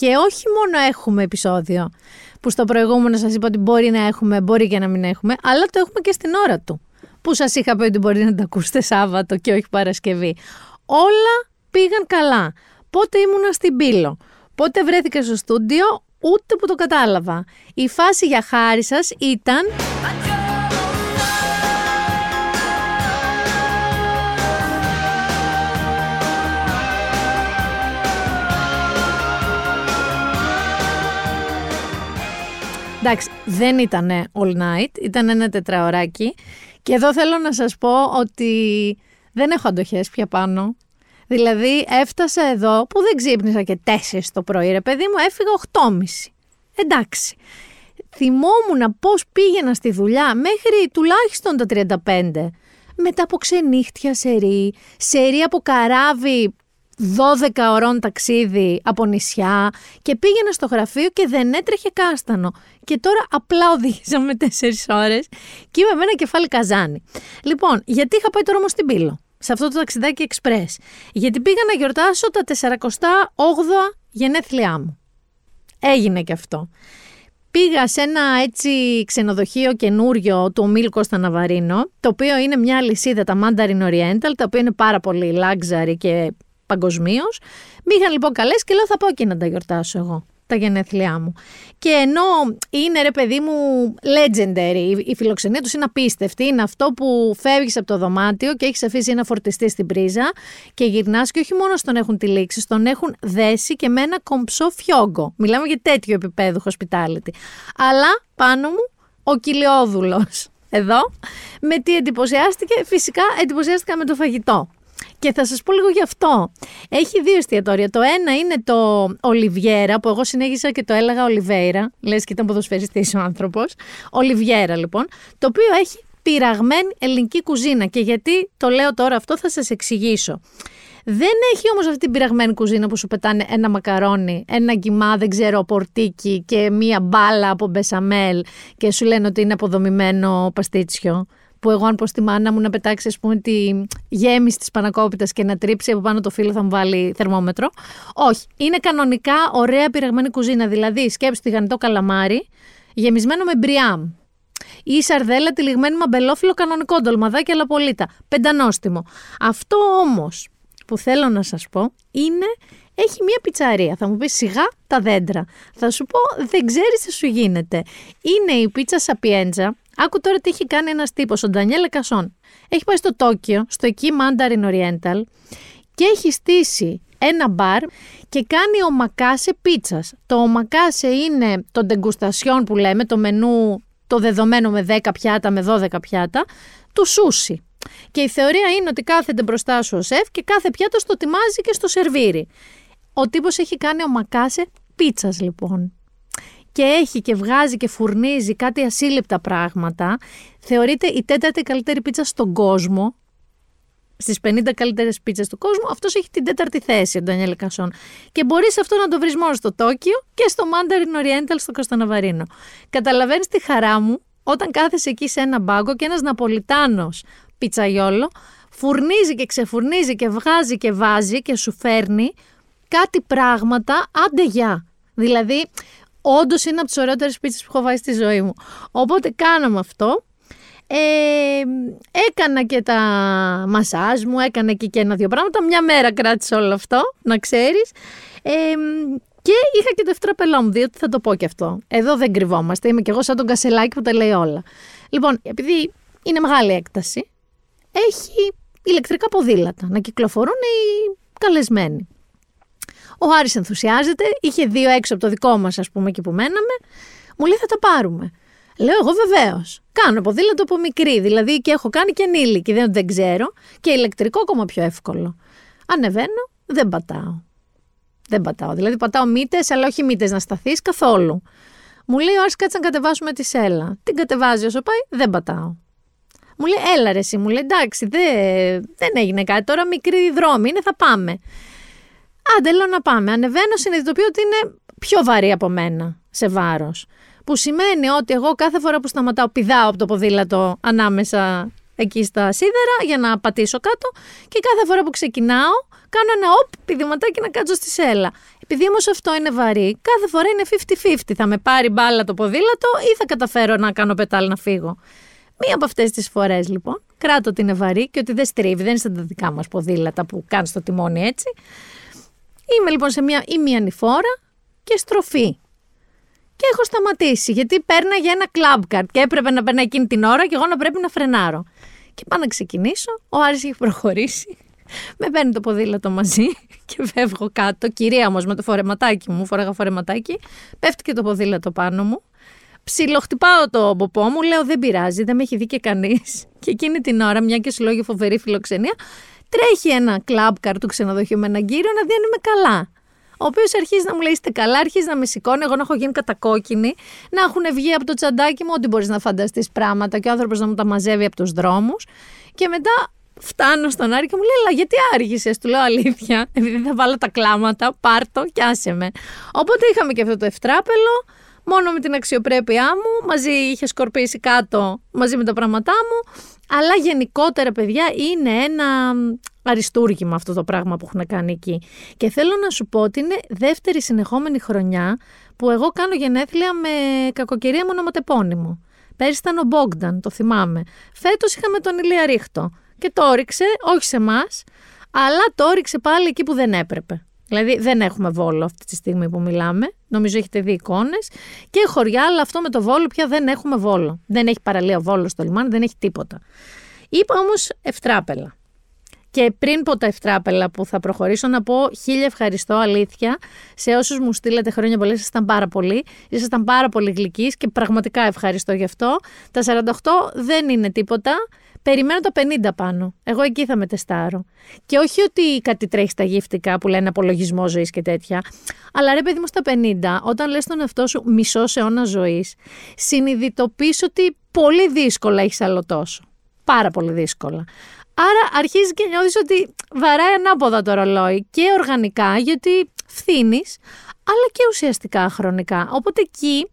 Και όχι μόνο έχουμε επεισόδιο, που στο προηγούμενο σας είπα ότι μπορεί να έχουμε, μπορεί και να μην έχουμε, αλλά το έχουμε και στην ώρα του. Που σας είχα πει ότι μπορεί να τα ακούσετε Σάββατο και όχι Παρασκευή. Όλα πήγαν καλά. Πότε ήμουνα στην Πύλο, πότε βρέθηκα στο στούντιο, ούτε που το κατάλαβα. Η φάση για χάρη σας ήταν... Εντάξει, δεν ήταν all night, ήταν ένα τετραωράκι. Και εδώ θέλω να σας πω ότι δεν έχω αντοχές πια πάνω. Δηλαδή έφτασα εδώ που δεν ξύπνησα και 4 το πρωί ρε παιδί μου, έφυγα 8.30. Εντάξει. Θυμόμουν πώς πήγαινα στη δουλειά μέχρι τουλάχιστον τα 35. Μετά από ξενύχτια σερή, σερή από καράβι 12 ωρών ταξίδι από νησιά και πήγαινα στο γραφείο και δεν έτρεχε κάστανο. Και τώρα απλά οδήγησαμε 4 ώρες και είμαι με ένα κεφάλι καζάνι. Λοιπόν, γιατί είχα πάει τώρα όμως στην Πύλο, σε αυτό το ταξιδάκι εξπρές. Γιατί πήγα να γιορτάσω τα 48 γενέθλιά μου. Έγινε και αυτό. Πήγα σε ένα έτσι ξενοδοχείο καινούριο του Μίλκο στα Ναβαρίνο, το οποίο είναι μια λυσίδα, τα Mandarin Oriental, τα οποία είναι πάρα πολύ luxury και παγκοσμίως. Μη είχαν λοιπόν καλές και λέω θα πάω και να τα γιορτάσω εγώ τα γενέθλιά μου. Και ενώ είναι ρε παιδί μου legendary, η φιλοξενία τους είναι απίστευτη, είναι αυτό που φεύγεις από το δωμάτιο και έχεις αφήσει ένα φορτιστή στην πρίζα και γυρνάς και όχι μόνο στον έχουν τυλίξει, τον έχουν δέσει και με ένα κομψό φιόγκο. Μιλάμε για τέτοιο επίπεδο hospitality. Αλλά πάνω μου ο κοιλιόδουλος. Εδώ, με τι εντυπωσιάστηκε, φυσικά εντυπωσιάστηκα με το φαγητό. Και θα σας πω λίγο γι' αυτό. Έχει δύο εστιατόρια. Το ένα είναι το Ολιβιέρα, που εγώ συνέχισα και το έλεγα Ολιβέιρα. Λες και ήταν ποδοσφαιριστής ο άνθρωπος. Ολιβιέρα λοιπόν. Το οποίο έχει πειραγμένη ελληνική κουζίνα. Και γιατί το λέω τώρα αυτό θα σας εξηγήσω. Δεν έχει όμως αυτή την πειραγμένη κουζίνα που σου πετάνε ένα μακαρόνι, ένα γκυμά, δεν ξέρω, πορτίκι και μία μπάλα από μπεσαμέλ και σου λένε ότι είναι αποδομημένο παστίτσιο που εγώ αν πω στη μάνα μου να πετάξει ας πούμε τη γέμιση της πανακόπιτας και να τρίψει από πάνω το φύλλο θα μου βάλει θερμόμετρο. Όχι, είναι κανονικά ωραία πειραγμένη κουζίνα, δηλαδή σκέψου τηγανιτό καλαμάρι γεμισμένο με μπριάμ. Ή σαρδέλα τυλιγμένη με αμπελόφυλλο κανονικό ντολμαδάκι αλλά πολύτα. Πεντανόστιμο. Αυτό όμως που θέλω να σας πω είναι έχει μία πιτσαρία. Θα μου πεις σιγά τα δέντρα. Θα σου πω δεν ξέρεις τι σου γίνεται. Είναι η πίτσα Σαπιέντζα Άκου τώρα τι έχει κάνει ένας τύπος, ο Ντανιέλε Κασόν. Έχει πάει στο Τόκιο, στο εκεί Mandarin Oriental και έχει στήσει ένα μπαρ και κάνει ο μακάσε πίτσας. Το ομακάσε είναι το ντεγκουστασιόν που λέμε, το μενού το δεδομένο με 10 πιάτα, με 12 πιάτα, του σούσι. Και η θεωρία είναι ότι κάθεται μπροστά σου ο σεφ και κάθε πιάτος το τιμάζει και στο σερβίρι. Ο τύπος έχει κάνει ο μακάσε πίτσας λοιπόν και έχει και βγάζει και φουρνίζει κάτι ασύλληπτα πράγματα, θεωρείται η τέταρτη καλύτερη πίτσα στον κόσμο. Στις 50 καλύτερες πίτσες του κόσμου, αυτός έχει την τέταρτη θέση, ο Ντανιέλ Κασόν. Και μπορείς αυτό να το βρεις μόνο στο Τόκιο και στο Mandarin Oriental στο Κωνσταντινοβαρίνο. Καταλαβαίνεις τη χαρά μου όταν κάθεσαι εκεί σε ένα μπάγκο και ένας Ναπολιτάνος πιτσαγιόλο φουρνίζει και ξεφουρνίζει και βγάζει και βάζει και σου φέρνει κάτι πράγματα άντε γεια. Δηλαδή, Όντως είναι από τις ωραιότερες πίτσες που έχω βάσει στη ζωή μου. Οπότε κάναμε αυτό. Ε, έκανα και τα μασάζ μου, έκανα εκεί και ένα-δύο πράγματα. Μια μέρα κράτησε όλο αυτό, να ξέρεις. Ε, και είχα και το ευτραπελό μου, διότι θα το πω και αυτό. Εδώ δεν κρυβόμαστε. Είμαι κι εγώ σαν τον Κασελάκη που τα λέει όλα. Λοιπόν, επειδή είναι μεγάλη έκταση, έχει ηλεκτρικά ποδήλατα να κυκλοφορούν οι καλεσμένοι. Ο Άρης ενθουσιάζεται, είχε δύο έξω από το δικό μας, ας πούμε, εκεί που μέναμε. Μου λέει θα τα πάρουμε. Λέω εγώ βεβαίως. Κάνω ποδήλατο από μικρή, δηλαδή και έχω κάνει και ενήλικη, δεν, δεν ξέρω. Και ηλεκτρικό ακόμα πιο εύκολο. Ανεβαίνω, δεν πατάω. Δεν πατάω. Δηλαδή πατάω μύτες, αλλά όχι μύτες να σταθείς καθόλου. Μου λέει ο Άρης κάτσε να κατεβάσουμε τη σέλα. Την κατεβάζει όσο πάει, δεν πατάω. Μου λέει έλα ρε εσύ, μου λέει εντάξει δεν, δεν έγινε κάτι, τώρα μικρή δρόμη είναι θα πάμε. Άντε λέω να πάμε, ανεβαίνω συνειδητοποιώ ότι είναι πιο βαρύ από μένα σε βάρος. Που σημαίνει ότι εγώ κάθε φορά που σταματάω πηδάω από το ποδήλατο ανάμεσα εκεί στα σίδερα για να πατήσω κάτω και κάθε φορά που ξεκινάω κάνω ένα οπ πηδηματάκι να κάτσω στη σέλα. Επειδή όμως αυτό είναι βαρύ, κάθε φορά είναι 50-50. Θα με πάρει μπάλα το ποδήλατο ή θα καταφέρω να κάνω πετάλ να φύγω. Μία από αυτές τις φορές λοιπόν, κράτω ότι είναι βαρύ και ότι δεν στρίβει, δεν είναι σαν τα δικά μας ποδήλατα που κάνεις το τιμόνι έτσι. Είμαι λοιπόν σε μια ημιανηφόρα και στροφή. Και έχω σταματήσει γιατί για ένα club card και έπρεπε να περνάει εκείνη την ώρα και εγώ να πρέπει να φρενάρω. Και πάω να ξεκινήσω, ο Άρης έχει προχωρήσει. Με παίρνει το ποδήλατο μαζί και φεύγω κάτω. Κυρία όμως με το φορεματάκι μου, φοράγα φορεματάκι. Πέφτει και το ποδήλατο πάνω μου. Ψιλοχτυπάω το ποπό μου, λέω δεν πειράζει, δεν με έχει δει και κανείς. Και εκείνη την ώρα, μια και σου λόγια φοβερή φιλοξενία, τρέχει ένα κλαμπ καρ του ξενοδοχείου με έναν κύριο να δει αν είμαι καλά ο οποίος αρχίζει να μου λέει: Είστε καλά, αρχίζει να με σηκώνει. Εγώ να έχω γίνει κατακόκκινη, να έχουν βγει από το τσαντάκι μου ό,τι μπορείς να φανταστείς πράγματα και ο άνθρωπος να μου τα μαζεύει από τους δρόμους. Και μετά φτάνω στον Άρη και μου λέει: Λα, γιατί άργησες, του λέω αλήθεια, επειδή θα βάλω τα κλάματα, πάρτο και άσε με. Οπότε είχαμε και αυτό το ευτράπελο, μόνο με την αξιοπρέπειά μου, μαζί είχε σκορπίσει κάτω μαζί με τα πράγματά μου. Αλλά γενικότερα, παιδιά, είναι ένα αριστούργημα αυτό το πράγμα που έχουν κάνει εκεί. Και θέλω να σου πω ότι είναι δεύτερη συνεχόμενη χρονιά που εγώ κάνω γενέθλια με κακοκαιρία μονοματεπώνυμο. Πέρυσι ήταν ο Μπόγκταν, το θυμάμαι. Φέτος είχαμε τον Ηλία Ρίχτο. Και το όριξε, όχι σε εμάς, αλλά το όριξε πάλι εκεί που δεν έπρεπε. Δηλαδή δεν έχουμε βόλο αυτή τη στιγμή που μιλάμε. Νομίζω έχετε δει εικόνες. Και χωριά, αλλά αυτό με το βόλο πια δεν έχουμε βόλο. Δεν έχει παραλία βόλος στο λιμάνι, δεν έχει τίποτα. Είπα όμως ευτράπελα. Και πριν πω τα ευτράπελα που θα προχωρήσω, να πω χίλια ευχαριστώ αλήθεια σε όσους μου στείλετε χρόνια πολλά. Ήσασταν πάρα πολύ. Ήσασταν πάρα πολύ γλυκείς και πραγματικά ευχαριστώ γι' αυτό. Τα 48 δεν είναι τίποτα. Περιμένω τα 50 πάνω. Εγώ εκεί θα με τεστάρω. Και όχι ότι κάτι τρέχει στα γύφτικα που λένε απολογισμό ζωής και τέτοια. Αλλά ρε παιδί μου στα 50, όταν λες τον εαυτό σου μισό αιώνα ζωής, συνειδητοποιείς ότι πολύ δύσκολα έχεις άλλο τόσο. Πάρα πολύ δύσκολα. Άρα αρχίζεις και νιώθεις ότι βαράει ανάποδα το ρολόι και οργανικά γιατί φθήνεις, αλλά και ουσιαστικά χρονικά. Οπότε εκεί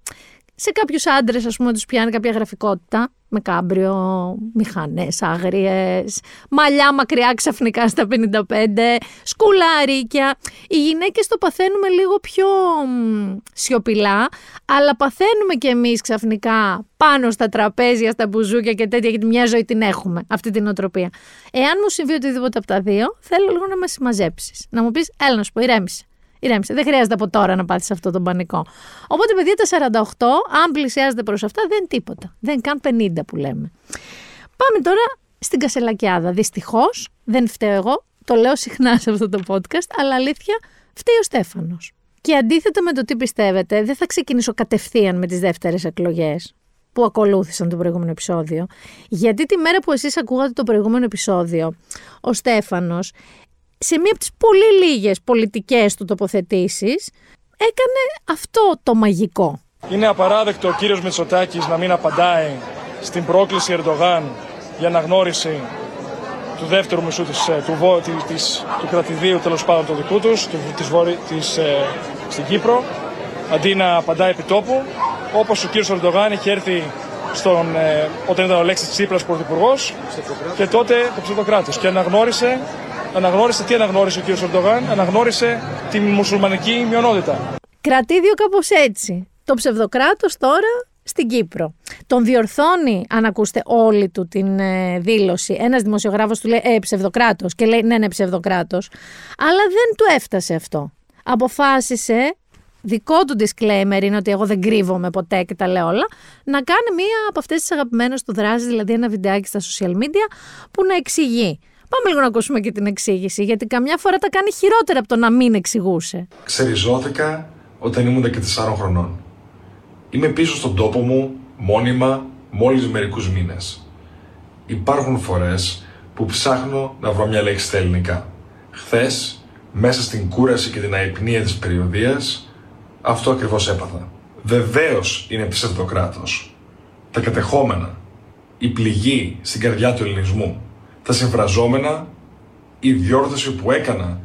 σε κάποιους άντρες, ας πούμε, τους πιάνει κάποια γραφικότητα με κάμπριο, μηχανές άγριες, μαλλιά μακριά ξαφνικά στα 55, σκουλαρίκια. Οι γυναίκες το παθαίνουμε λίγο πιο σιωπηλά, αλλά παθαίνουμε κι εμείς ξαφνικά πάνω στα τραπέζια, στα μπουζούκια και τέτοια, γιατί μια ζωή την έχουμε, αυτή την οτροπία. Εάν μου συμβεί οτιδήποτε από τα δύο, θέλω λίγο να με συμμαζέψεις. Να μου πεις, έλα να σου πω, ηρέμησε. Ηρέμησε. Δεν χρειάζεται από τώρα να πάθεις αυτό το πανικό. Οπότε, παιδιά, τα 48, αν πλησιάζετε προς αυτά, δεν είναι τίποτα. Δεν καν 50 που λέμε. Πάμε τώρα στην Κασελακιάδα. Δυστυχώς, δεν φταίω εγώ. Το λέω συχνά σε αυτό το podcast, αλλά αλήθεια, φταίει ο Στέφανος. Και αντίθετα με το τι πιστεύετε, δεν θα ξεκινήσω κατευθείαν με τις δεύτερες εκλογές που ακολούθησαν το προηγούμενο επεισόδιο. Γιατί τη μέρα που εσείς ακούγατε το προηγούμενο επεισόδιο, ο Στέφανος σε μία από τις πολύ λίγες πολιτικές του τοποθετήσεις έκανε αυτό το μαγικό. Είναι απαράδεκτο ο κύριος Μητσοτάκης να μην απαντάει στην πρόκληση Ερντογάν για αναγνώριση του δεύτερου μισού της, ε, του, της, του κρατηδίου τέλος πάντων του δικού τους, του, της, της, ε, στην Κύπρο, αντί να απαντάει επί τόπου, όπως ο κύριος Ερντογάν είχε έρθει στον, ε, όταν ήταν ο Λέξης Τσίπρας πρωθυπουργός και τότε το ψευδοκράτος και αναγνώρισε αναγνώρισε τι αναγνώρισε ο κ. Ερντογάν, αναγνώρισε τη μουσουλμανική μειονότητα. Κρατήδιο κάπως έτσι. Το ψευδοκράτος τώρα στην Κύπρο. Τον διορθώνει, αν ακούστε όλη του την ε, δήλωση, ένας δημοσιογράφος του λέει «Ε, ψευδοκράτος» και λέει «Ναι, ναι, ψευδοκράτος». Αλλά δεν του έφτασε αυτό. Αποφάσισε, δικό του disclaimer είναι ότι εγώ δεν κρύβομαι ποτέ και τα λέω όλα, να κάνει μία από αυτές τις αγαπημένες του δράσεις, δηλαδή ένα βιντεάκι στα social media που να εξηγεί Πάμε λίγο να ακούσουμε και την εξήγηση, γιατί καμιά φορά τα κάνει χειρότερα από το να μην εξηγούσε. Ξεριζώθηκα όταν ήμουν και 4 χρονών. Είμαι πίσω στον τόπο μου, μόνιμα, μόλις μερικούς μήνες. Υπάρχουν φορές που ψάχνω να βρω μια λέξη στα ελληνικά. Χθες, μέσα στην κούραση και την αϊπνία της περιοδίας, αυτό ακριβώς έπαθα. Βεβαίως είναι ψευδοκράτος. Τα κατεχόμενα, η πληγή στην καρδιά του ελληνισμού, τα συμφραζόμενα, η διόρθωση που έκανα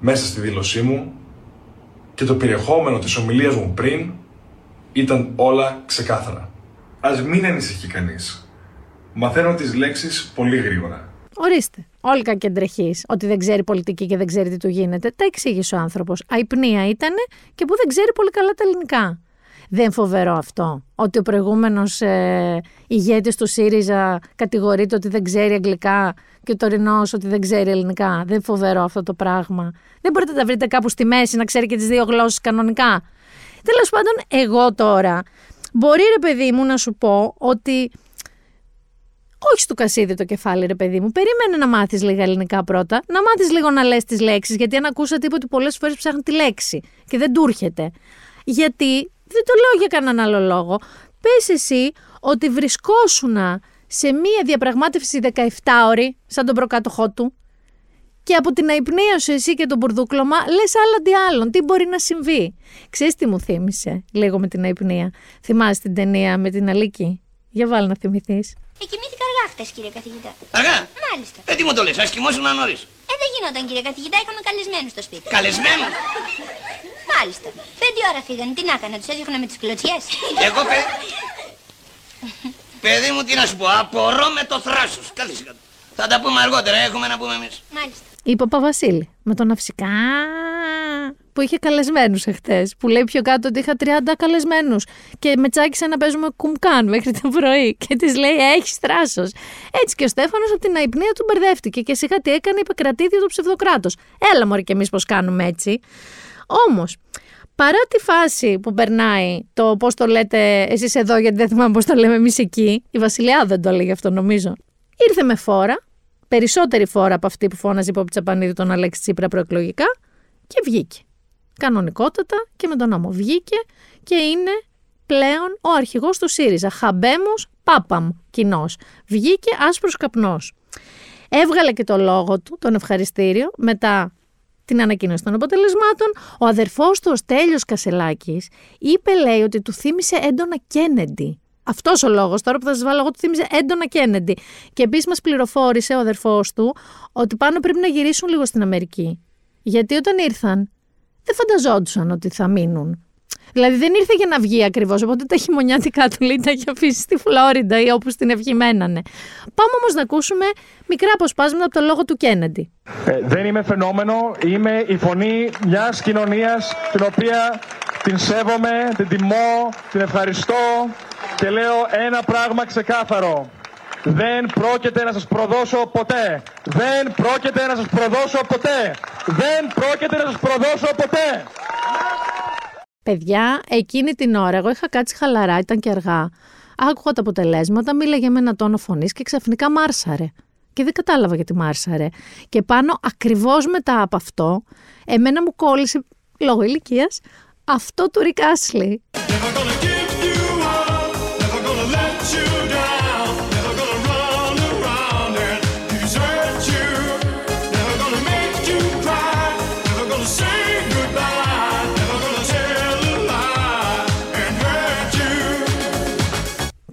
μέσα στη δήλωσή μου και το περιεχόμενο της ομιλίας μου πριν ήταν όλα ξεκάθαρα. Ας μην ανησυχεί κανείς. Μαθαίνω τις λέξεις πολύ γρήγορα. Ορίστε. Όλοι κακεντρεχεί ότι δεν ξέρει πολιτική και δεν ξέρει τι του γίνεται. Τα εξήγησε ο άνθρωπος. Αϊπνία ήταν και που δεν ξέρει πολύ καλά τα ελληνικά. Δεν φοβερό αυτό. Ότι ο προηγούμενος ε, ηγέτης του ΣΥΡΙΖΑ κατηγορείται ότι δεν ξέρει αγγλικά και ο τωρινός ότι δεν ξέρει ελληνικά. Δεν φοβερό αυτό το πράγμα. Δεν μπορείτε να τα βρείτε κάπου στη μέση να ξέρει και τις δύο γλώσσες κανονικά. Τέλος πάντων, εγώ τώρα μπορεί ρε παιδί μου να σου πω ότι όχι στο κασίδι το κεφάλι, ρε παιδί μου. Περίμενε να μάθεις λίγα ελληνικά πρώτα. Να μάθεις λίγο να λες τις λέξεις. Γιατί αν ακούσα τίποτα ότι πολλές φορές ψάχνει τη λέξη και δεν του έρχεται. Γιατί δεν το λέω για κανέναν άλλο λόγο. Πες εσύ ότι βρισκόσουν σε μία διαπραγμάτευση 17ωρη, σαν τον προκάτοχό του, και από την αϊπνία σου εσύ και τον μπουρδούκλωμα λες άλλα τι άλλον. Τι μπορεί να συμβεί; Ξέρεις τι μου θύμισε λίγο με την αϊπνία; Θυμάσαι την ταινία με την Αλίκη; Για βάλει να θυμηθείς. Ε, κοιμήθηκα αργά χτες, κύριε καθηγητά. Αργά; Μάλιστα. Ε, τι μου το λες, ας κοιμώσουν νωρίς. Ε, δεν γινόταν, κύριε καθηγητά, είχαμε καλεσμένους στο σπίτι. Καλεσμένο. Μάλιστα. Πέντε ώρα φύγανε, τι να έκανα, τους έδιωχνα με τις κλωτσιές. Εγώ παι... Παιδί μου, τι να σου πω, απορώ με το θράσος. Καλή σιγά. Θα τα πούμε αργότερα, έχουμε να πούμε εμείς. Μάλιστα. Η Παπαβασίλη με τον Αυσικά που είχε καλεσμένους εχθές. Που λέει πιο κάτω ότι είχα 30 καλεσμένους. Και με τσάκισε να παίζουμε κουμκάν μέχρι το πρωί. Και της λέει: Έχεις τράσο. Έτσι και ο Στέφανος από την αϊπνία του μπερδεύτηκε. Και σιγά τι έκανε, είπε κρατήδιο του ψευδοκράτος. Έλα, Μωρή, και εμείς πώς κάνουμε έτσι. Όμως, παρά τη φάση που περνάει το πώς το λέτε εσείς εδώ, γιατί δεν θυμάμαι πώς το λέμε εμείς εκεί, η Βασιλιά δεν το έλεγε αυτό νομίζω. Ήρθε με φόρα, περισσότερη φόρα από αυτή που φώναζε η Πόπη Τσαπανίδη τον Αλέξη Τσίπρα προεκλογικά και βγήκε. Κανονικότατα και με τον νόμο βγήκε και είναι πλέον ο αρχηγός του ΣΥΡΙΖΑ. Χαμπέμος Πάπαμ κοινός. Βγήκε άσπρος καπνός. Έβγαλε και το λόγο του, τον ευχαριστήριο, μετά την ανακοίνωση των αποτελεσμάτων. Ο αδερφός του, ο Στέλιος Κασελάκης, είπε λέει ότι του θύμισε έντονα Κένεντι. Αυτός ο λόγος, τώρα που θα σας βάλω, εγώ του θύμιζε έντονα Κένεντι. Και επίσης μας πληροφόρησε ο αδερφός του ότι πάνω πρέπει να γυρίσουν λίγο στην Αμερική. Γιατί όταν ήρθαν, δεν φανταζόντουσαν ότι θα μείνουν. Δηλαδή δεν ήρθε για να βγει ακριβώς. Οπότε τα χειμωνιάτικά του λέει τα έχει αφήσει στη Φλόριντα ή όπου στην ευχημένανε. Πάμε όμως να ακούσουμε μικρά αποσπάσματα από το λόγο του Κέννεντι. Ε, δεν είμαι φαινόμενο. Είμαι η φωνή μιας κοινωνίας την οποία την σέβομαι, την τιμώ, την ευχαριστώ και λέω ένα πράγμα ξεκάθαρο. Δεν πρόκειται να σας προδώσω ποτέ. Δεν πρόκειται να σας προδώσω ποτέ. Δεν πρόκειται να σας προδώσω ποτέ. Παιδιά, εκείνη την ώρα εγώ είχα κάτσει χαλαρά, ήταν και αργά. Άκουγα τα αποτελέσματα, μίλαγε με ένα τόνο φωνής και ξαφνικά μάρσαρε. Και δεν κατάλαβα γιατί μάρσαρε. Και πάνω ακριβώς μετά από αυτό, εμένα μου κόλλησε λόγω ηλικίας αυτό του Ρικάσλι.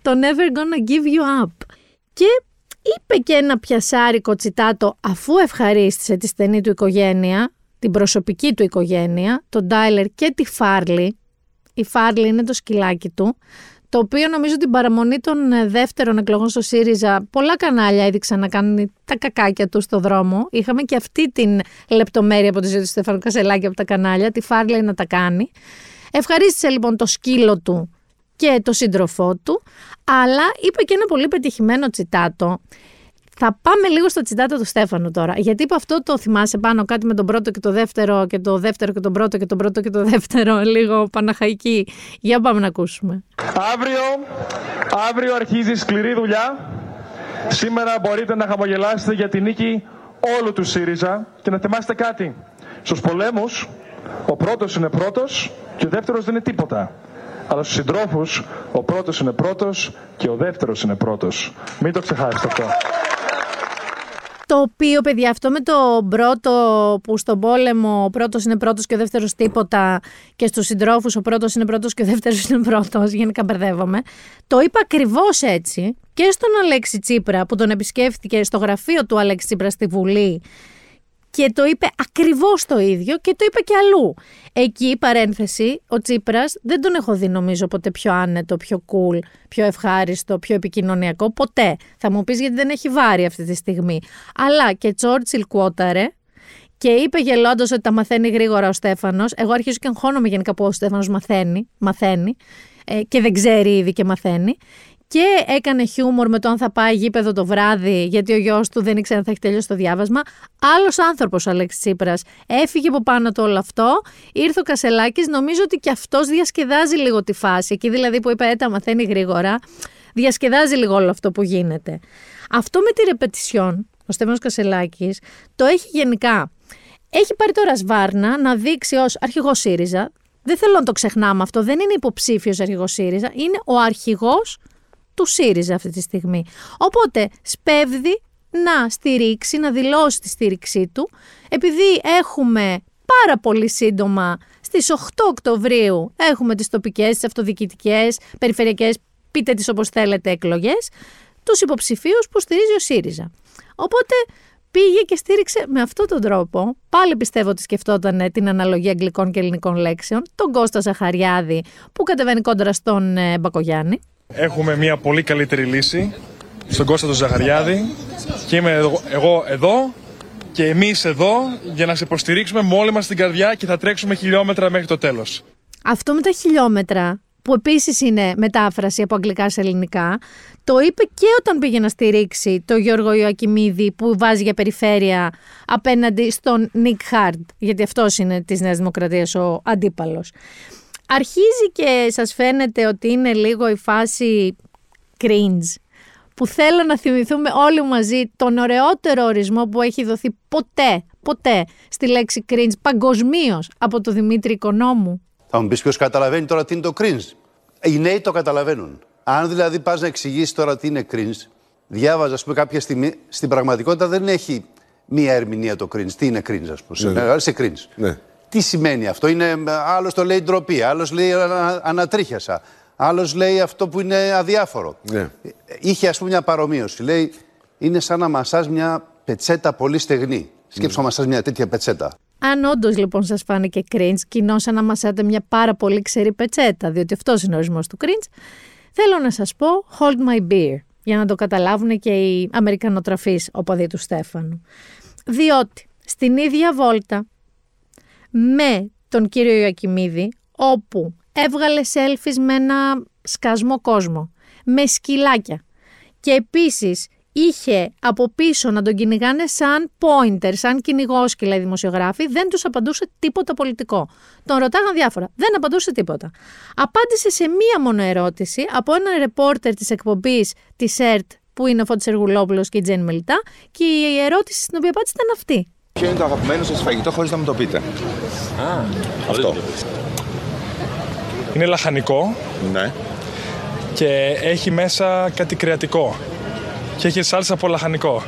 Το Never Gonna Give You Up. Και είπε και ένα πιασάρικο τσιτάτο αφού ευχαρίστησε τη στενή του οικογένεια, την προσωπική του οικογένεια, τον Ντάιλερ και τη Φάρλι. Η Φάρλι είναι το σκυλάκι του, το οποίο νομίζω την παραμονή των ε, δεύτερων εκλογών στο ΣΥΡΙΖΑ πολλά κανάλια έδειξαν να κάνουν τα κακάκια του στο δρόμο. Είχαμε και αυτή την λεπτομέρεια από τη ζωή του Στέφανου Κασελάκη από τα κανάλια, τη Φάρλι να τα κάνει. Ευχαρίστησε λοιπόν το σκύλο του και το σύντροφό του, αλλά είπε και ένα πολύ πετυχημένο τσιτάτο. Θα πάμε λίγο στο τσιτάτο του Στέφανου τώρα. Γιατί είπε αυτό το θυμάσαι πάνω κάτι με τον πρώτο και το δεύτερο και το δεύτερο και τον πρώτο και τον πρώτο και το δεύτερο, λίγο παναχαϊκή. Για πάμε να ακούσουμε. Αύριο, αύριο αρχίζει σκληρή δουλειά. Σήμερα μπορείτε να χαμογελάσετε για την νίκη όλου του ΣΥΡΙΖΑ και να θυμάστε κάτι. Στους πολέμους ο πρώτος είναι πρώτος και ο δεύτερος δεν είναι τίποτα. Αλλά στους συντρόφους ο πρώτος είναι πρώτος και ο δεύτερος είναι πρώτος. Μην το ξεχάσετε αυτό. Το οποίο, παιδιά, αυτό με το πρώτο που στον πόλεμο ο πρώτος είναι πρώτος και ο δεύτερος τίποτα, και στους συντρόφους ο πρώτος είναι πρώτος και ο δεύτερος είναι πρώτος. Γενικά μπερδεύομαι. Το είπα ακριβώς έτσι και στον Αλέξη Τσίπρα που τον επισκέφθηκε στο γραφείο του Αλέξη Τσίπρα στη Βουλή και το είπε ακριβώς το ίδιο και το είπε και αλλού. Εκεί, παρένθεση, ο Τσίπρας δεν τον έχω δει νομίζω ποτέ πιο άνετο, πιο cool, πιο ευχάριστο, πιο επικοινωνιακό, ποτέ. Θα μου πεις γιατί δεν έχει βάρη αυτή τη στιγμή. Αλλά και Τσόρτσιλ κουόταρε και είπε γελώντας ότι τα μαθαίνει γρήγορα ο Στέφανος. Εγώ αρχίζω και εγχώνομαι γενικά που ο Στέφανος μαθαίνει, μαθαίνει ε, και δεν ξέρει ήδη και μαθαίνει και έκανε χιούμορ με το αν θα πάει γήπεδο το βράδυ, γιατί ο γιος του δεν ήξερε αν θα έχει τελειώσει το διάβασμα. Άλλος άνθρωπος ο Αλέξης Τσίπρας έφυγε από πάνω το όλο αυτό. Ήρθε ο Κασελάκης, νομίζω ότι και αυτός διασκεδάζει λίγο τη φάση. Εκεί δηλαδή που είπε, Έτα, μαθαίνει γρήγορα, διασκεδάζει λίγο όλο αυτό που γίνεται. Αυτό με τη ρεπετησιόν, ο Στέφανος Κασελάκης, το έχει γενικά. Έχει πάρει τώρα σβάρνα να δείξει ως αρχηγός ΣΥΡΙΖΑ. Δεν θέλω να το ξεχνάμε αυτό. Δεν είναι υποψήφιος αρχηγός ΣΥΡΙΖΑ. Είναι ο αρχηγός του ΣΥΡΙΖΑ αυτή τη στιγμή. Οπότε σπέβδει να στηρίξει, να δηλώσει τη στήριξή του, επειδή έχουμε πάρα πολύ σύντομα στις 8 Οκτωβρίου έχουμε τις τοπικές, τις αυτοδιοικητικές, περιφερειακές, πείτε τις όπως θέλετε εκλογές, τους υποψηφίους που στηρίζει ο ΣΥΡΙΖΑ. Οπότε πήγε και στήριξε με αυτόν τον τρόπο, πάλι πιστεύω ότι σκεφτόταν την αναλογία αγγλικών και ελληνικών λέξεων, τον Κώστα Ζαχαριάδη που κατεβαίνει κόντρα στον ε, Μπακογιάννη. Έχουμε μια πολύ καλύτερη λύση στον Κώστα του Ζαχαριάδη και είμαι εγώ εδώ και εμείς εδώ για να σε υποστηρίξουμε με όλη μας την καρδιά και θα τρέξουμε χιλιόμετρα μέχρι το τέλος. Αυτό με τα χιλιόμετρα που επίσης είναι μετάφραση από αγγλικά σε ελληνικά, το είπε και όταν πήγε να στηρίξει το Γιώργο Ιωακιμίδη που βάζει για περιφέρεια απέναντι στον Νίκ Χάρντ, γιατί αυτός είναι της Νέας Δημοκρατίας ο αντίπαλος. Αρχίζει και σας φαίνεται ότι είναι λίγο η φάση cringe που θέλω να θυμηθούμε όλοι μαζί τον ωραιότερο ορισμό που έχει δοθεί ποτέ, ποτέ στη λέξη cringe παγκοσμίως από τον Δημήτρη Οικονόμου. Θα μου πεις ποιος καταλαβαίνει τώρα τι είναι το cringe. Οι νέοι το καταλαβαίνουν. Αν δηλαδή πας να εξηγήσεις τώρα τι είναι cringe, διάβαζα, ας πούμε, κάποια στιγμή, στην πραγματικότητα δεν έχει μία ερμηνεία το cringe. Τι είναι cringe, ας πούμε. Ναι. Σε cringe. Ναι. Τι σημαίνει αυτό, είναι, άλλος το λέει ντροπή, άλλος λέει ανατρίχιασα, άλλος λέει αυτό που είναι αδιάφορο. Ναι. Είχε ας πούμε μια παρομοίωση, λέει είναι σαν να μασάς μια πετσέτα πολύ στεγνή. Σκέψου να μασάς μια τέτοια πετσέτα. Αν όντως λοιπόν σας φάνηκε cringe, κοινώ σαν να μασάτε μια πάρα πολύ ξερή πετσέτα, διότι αυτός είναι ο ορισμός του cringe, θέλω να σας πω hold my beer, για να το καταλάβουν και οι Αμερικανοτραφεί οπαδοί του Στέφανου. Διότι στην ίδια βόλτα με τον κύριο Ιωακιμίδη, όπου έβγαλε selfies με ένα σκασμό κόσμο, με σκυλάκια. Και επίσης είχε από πίσω να τον κυνηγάνε σαν pointer, σαν κυνηγόσκυλα οι δημοσιογράφοι, δεν τους απαντούσε τίποτα πολιτικό. Τον ρωτάγαν διάφορα, δεν απαντούσε τίποτα. Απάντησε σε μία μόνο ερώτηση από έναν ρεπόρτερ της εκπομπής της ΕΡΤ που είναι ο Φώτης Εργουλόπουλος και η Τζέννη Μελιτά και η ερώτηση στην οποία απάντησε ήταν αυτή. Ποιο είναι το αγαπημένο σας φαγητό χωρίς να μου το πείτε; Α, αυτό. Είναι λαχανικό. Ναι. Και έχει μέσα κάτι κρεατικό. Και έχει σάλσα από λαχανικό.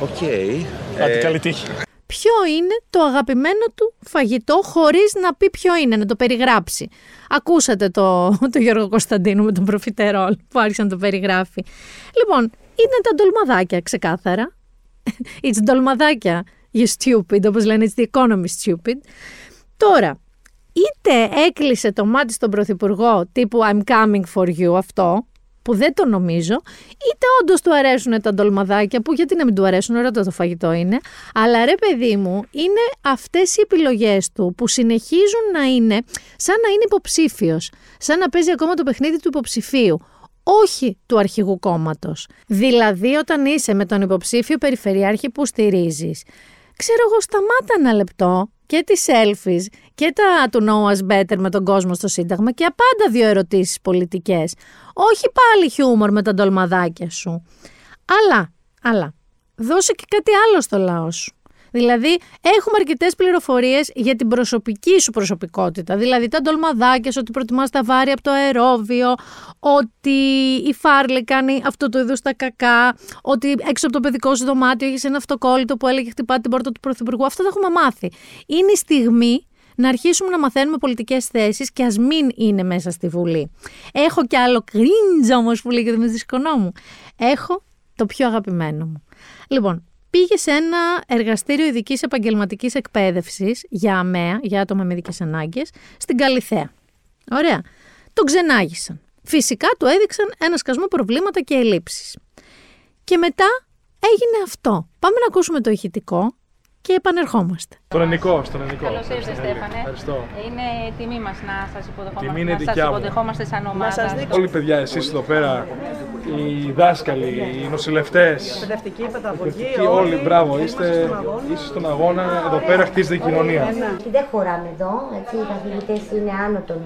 OK. Okay. Κάτι ε... καλή τύχη. Ποιο είναι το αγαπημένο του φαγητό χωρίς να πει ποιο είναι, να το περιγράψει; Ακούσατε το, το Γιώργο Κωνσταντίνου με τον προφιτερόλ που άρχισε να το περιγράφει. Λοιπόν, είναι τα ντολμαδάκια ξεκάθαρα. It's ντολμαδάκια. You stupid, όπως λένε, it's the economy stupid. Τώρα, είτε έκλεισε το μάτι στον Πρωθυπουργό τύπου I'm coming for you αυτό, που δεν το νομίζω, είτε όντως του αρέσουν τα ντολμαδάκια, που γιατί να μην του αρέσουν, ωραίο το φαγητό είναι. Αλλά ρε παιδί μου, είναι αυτές οι επιλογές του που συνεχίζουν να είναι σαν να είναι υποψήφιος, σαν να παίζει ακόμα το παιχνίδι του υποψηφίου όχι του αρχηγού κόμματος. Δηλαδή, όταν είσαι με τον υποψήφιο περιφερειάρχη που στηρίζεις, ξέρω εγώ, σταμάτα ένα λεπτό και τις selfies και τα του know us better με τον κόσμο στο Σύνταγμα και απάντα δύο ερωτήσεις πολιτικές. Όχι πάλι χιούμορ με τα ντολμαδάκια σου. Αλλά, αλλά, δώσε και κάτι άλλο στο λαό σου. Δηλαδή, έχουμε αρκετές πληροφορίες για την προσωπική σου προσωπικότητα. Δηλαδή, τα ντολμαδάκια, ότι προτιμάς τα βάρη από το αερόβιο, ότι η Φάρλε κάνει αυτού του είδου τα κακά, ότι έξω από το παιδικό σου δωμάτιο έχεις ένα αυτοκόλλητο που έλεγε χτυπά την πόρτα του Πρωθυπουργού. Αυτά τα έχουμε μάθει. Είναι η στιγμή να αρχίσουμε να μαθαίνουμε πολιτικές θέσεις και ας μην είναι μέσα στη Βουλή. Έχω κι άλλο cringe όμως που λέγεται με τη μου. Έχω το πιο αγαπημένο μου. Λοιπόν, πήγε σε ένα εργαστήριο ειδικής επαγγελματικής εκπαίδευσης για ΑΜΕΑ, για άτομα με ειδικές ανάγκες, στην Καλιθέα. Ωραία. Τον ξενάγησαν. Φυσικά του έδειξαν ένα σκασμό προβλήματα και ελλείψεις. Και μετά έγινε αυτό. Πάμε να ακούσουμε το ηχητικό και επανερχόμαστε. Στον ελληνικό, στον ελληνικό. Καλώς ήρθατε, Στέφανε. Ευχαριστώ. Είναι τιμή μας να σας υποδεχόμαστε, Τιμή είναι να σας δικιά μου. υποδεχόμαστε σαν ομάδα. Όλοι παιδιά, εσείς εδώ πέρα, οι δάσκαλοι, οι νοσηλευτές. Παιδευτική, παιδαγωγή, όλοι, μπράβο, είστε, είστε στον αγώνα. Εδώ πέρα χτίζεται η κοινωνία. Δεν χωράμε εδώ, έτσι, οι καθηγητές είναι άνω των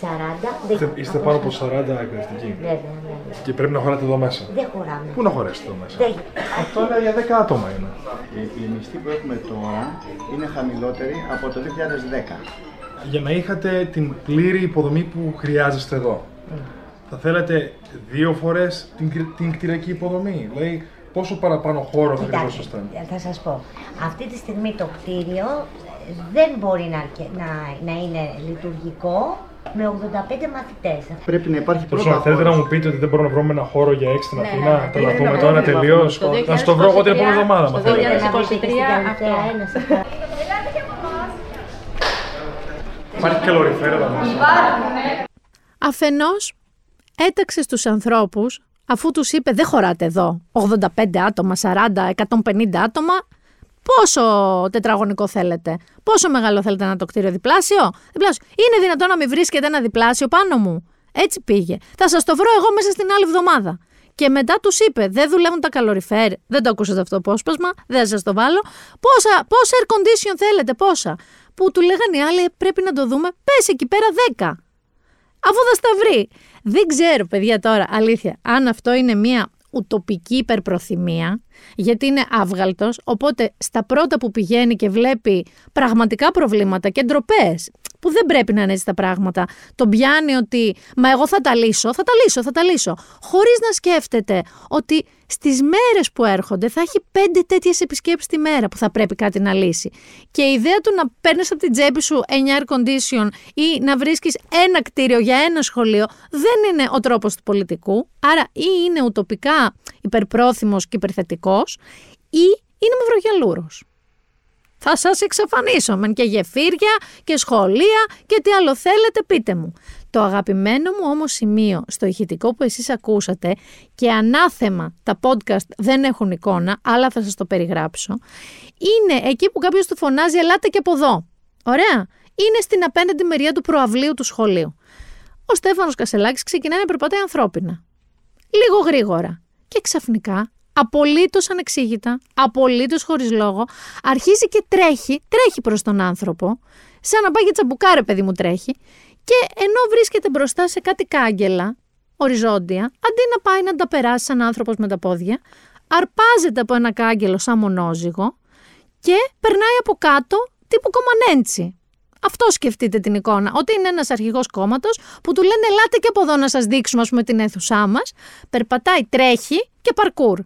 40. Δεν- Είστε, είστε πάνω από 40 εκπαιδευτικοί. Βέβαια, βέβαια. Και πρέπει να χωράτε εδώ μέσα. Δεν χωράμε. Πού να χωρέσετε εδώ μέσα; Δεν- Αυτό είναι για 10 άτομα είναι. Οι, οι μισθοί που έχουμε τώρα είναι χαμηλότεροι από το 2010. Για να είχατε την πλήρη υποδομή που χρειάζεστε εδώ. Θα θέλατε δύο φορές την, κρι- την κτηριακή υποδομή. Δηλαδή, πόσο παραπάνω χώρο θα Κοιτάξτε, χρειαζόταν. θα σας πω. Αυτή τη στιγμή το κτίριο δεν μπορεί να, αρκε- να, να είναι λειτουργικό με 85 μαθητές. Πρέπει να υπάρχει Τόσο, πρώτα θέλετε να χώρος. μου πείτε ότι δεν μπορούμε να βρούμε ένα χώρο για έξι στην Ναι, Αθήνα, ναι, ναι. θα τα Είναι πούμε ένα τώρα πρόβλημα τελείω. αυτό. Το Να στο βρω εγώ την επόμενη εβδομάδα. μα το θέλετε. Μπορείτε να βρείτε και στην 2023 Καλυθέα αυτό. ένα σε- Υπάρχει καλοριφέρα εδώ μέσα. Αφενός έταξε στους ανθρώπους, αφού τους είπε δεν χωράτε εδώ, 85 άτομα, 40, 150 άτομα, πόσο τετραγωνικό θέλετε, πόσο μεγάλο θέλετε να το κτίριο, διπλάσιο, διπλάσιο. Είναι δυνατόν να μην βρίσκετε ένα διπλάσιο πάνω μου. Έτσι πήγε. Θα σας το βρω εγώ μέσα στην άλλη εβδομάδα. Και μετά τους είπε: Δεν δουλεύουν τα καλοριφέρ. Δεν το ακούσατε αυτό το απόσπασμα. Δεν σας το βάλω. Πόσα, πόσα air condition θέλετε, πόσα. Που του λέγανε οι άλλοι: Πρέπει να το δούμε. Πες εκεί πέρα 10 αφού θα στα βρει. Δεν ξέρω, παιδιά, τώρα, αλήθεια, αν αυτό είναι μια ουτοπική υπερπροθυμία, γιατί είναι άβγαλτος, οπότε στα πρώτα που πηγαίνει και βλέπει πραγματικά προβλήματα και ντροπές, που δεν πρέπει να είναι έτσι τα πράγματα, τον πιάνει ότι «Μα εγώ θα τα λύσω, θα τα λύσω, θα τα λύσω», χωρίς να σκέφτεται ότι στις μέρες που έρχονται θα έχει πέντε τέτοιες επισκέψεις τη μέρα που θα πρέπει κάτι να λύσει. Και η ιδέα του να παίρνεις από την τσέπη σου 9 air condition ή να βρίσκεις ένα κτίριο για ένα σχολείο δεν είναι ο τρόπος του πολιτικού. Άρα ή είναι ουτοπικά υπερπρόθυμος και υπερθετικός ή είναι μαυρογιαλούρος. Θα σας εξαφανίσω μεν και γεφύρια και σχολεία και τι άλλο θέλετε πείτε μου. Το αγαπημένο μου όμως σημείο στο ηχητικό που εσείς ακούσατε και ανάθεμα τα podcast δεν έχουν εικόνα αλλά θα σας το περιγράψω είναι εκεί που κάποιος του φωνάζει ελάτε και από εδώ. Ωραία. Είναι στην απέναντι μεριά του προαυλίου του σχολείου. Ο Στέφανος Κασελάκης ξεκινάει να περπατάει ανθρώπινα. Λίγο γρήγορα. Και ξαφνικά απολύτως ανεξήγητα, απολύτως χωρίς λόγο, αρχίζει και τρέχει, τρέχει προς τον άνθρωπο, σαν να πάει για τσαμπουκάρε, παιδί μου τρέχει, και ενώ βρίσκεται μπροστά σε κάτι κάγκελα, οριζόντια, αντί να πάει να τα περάσει σαν άνθρωπος με τα πόδια, αρπάζεται από ένα κάγκελο σαν μονόζυγο και περνάει από κάτω τύπου κομμανέντσι. Αυτό σκεφτείτε την εικόνα. Ότι είναι ένας αρχηγός κόμματος που του λένε Ελάτε και από εδώ να σας δείξουμε, ας πούμε, την αίθουσά μας. Περπατάει, τρέχει και παρκούρ.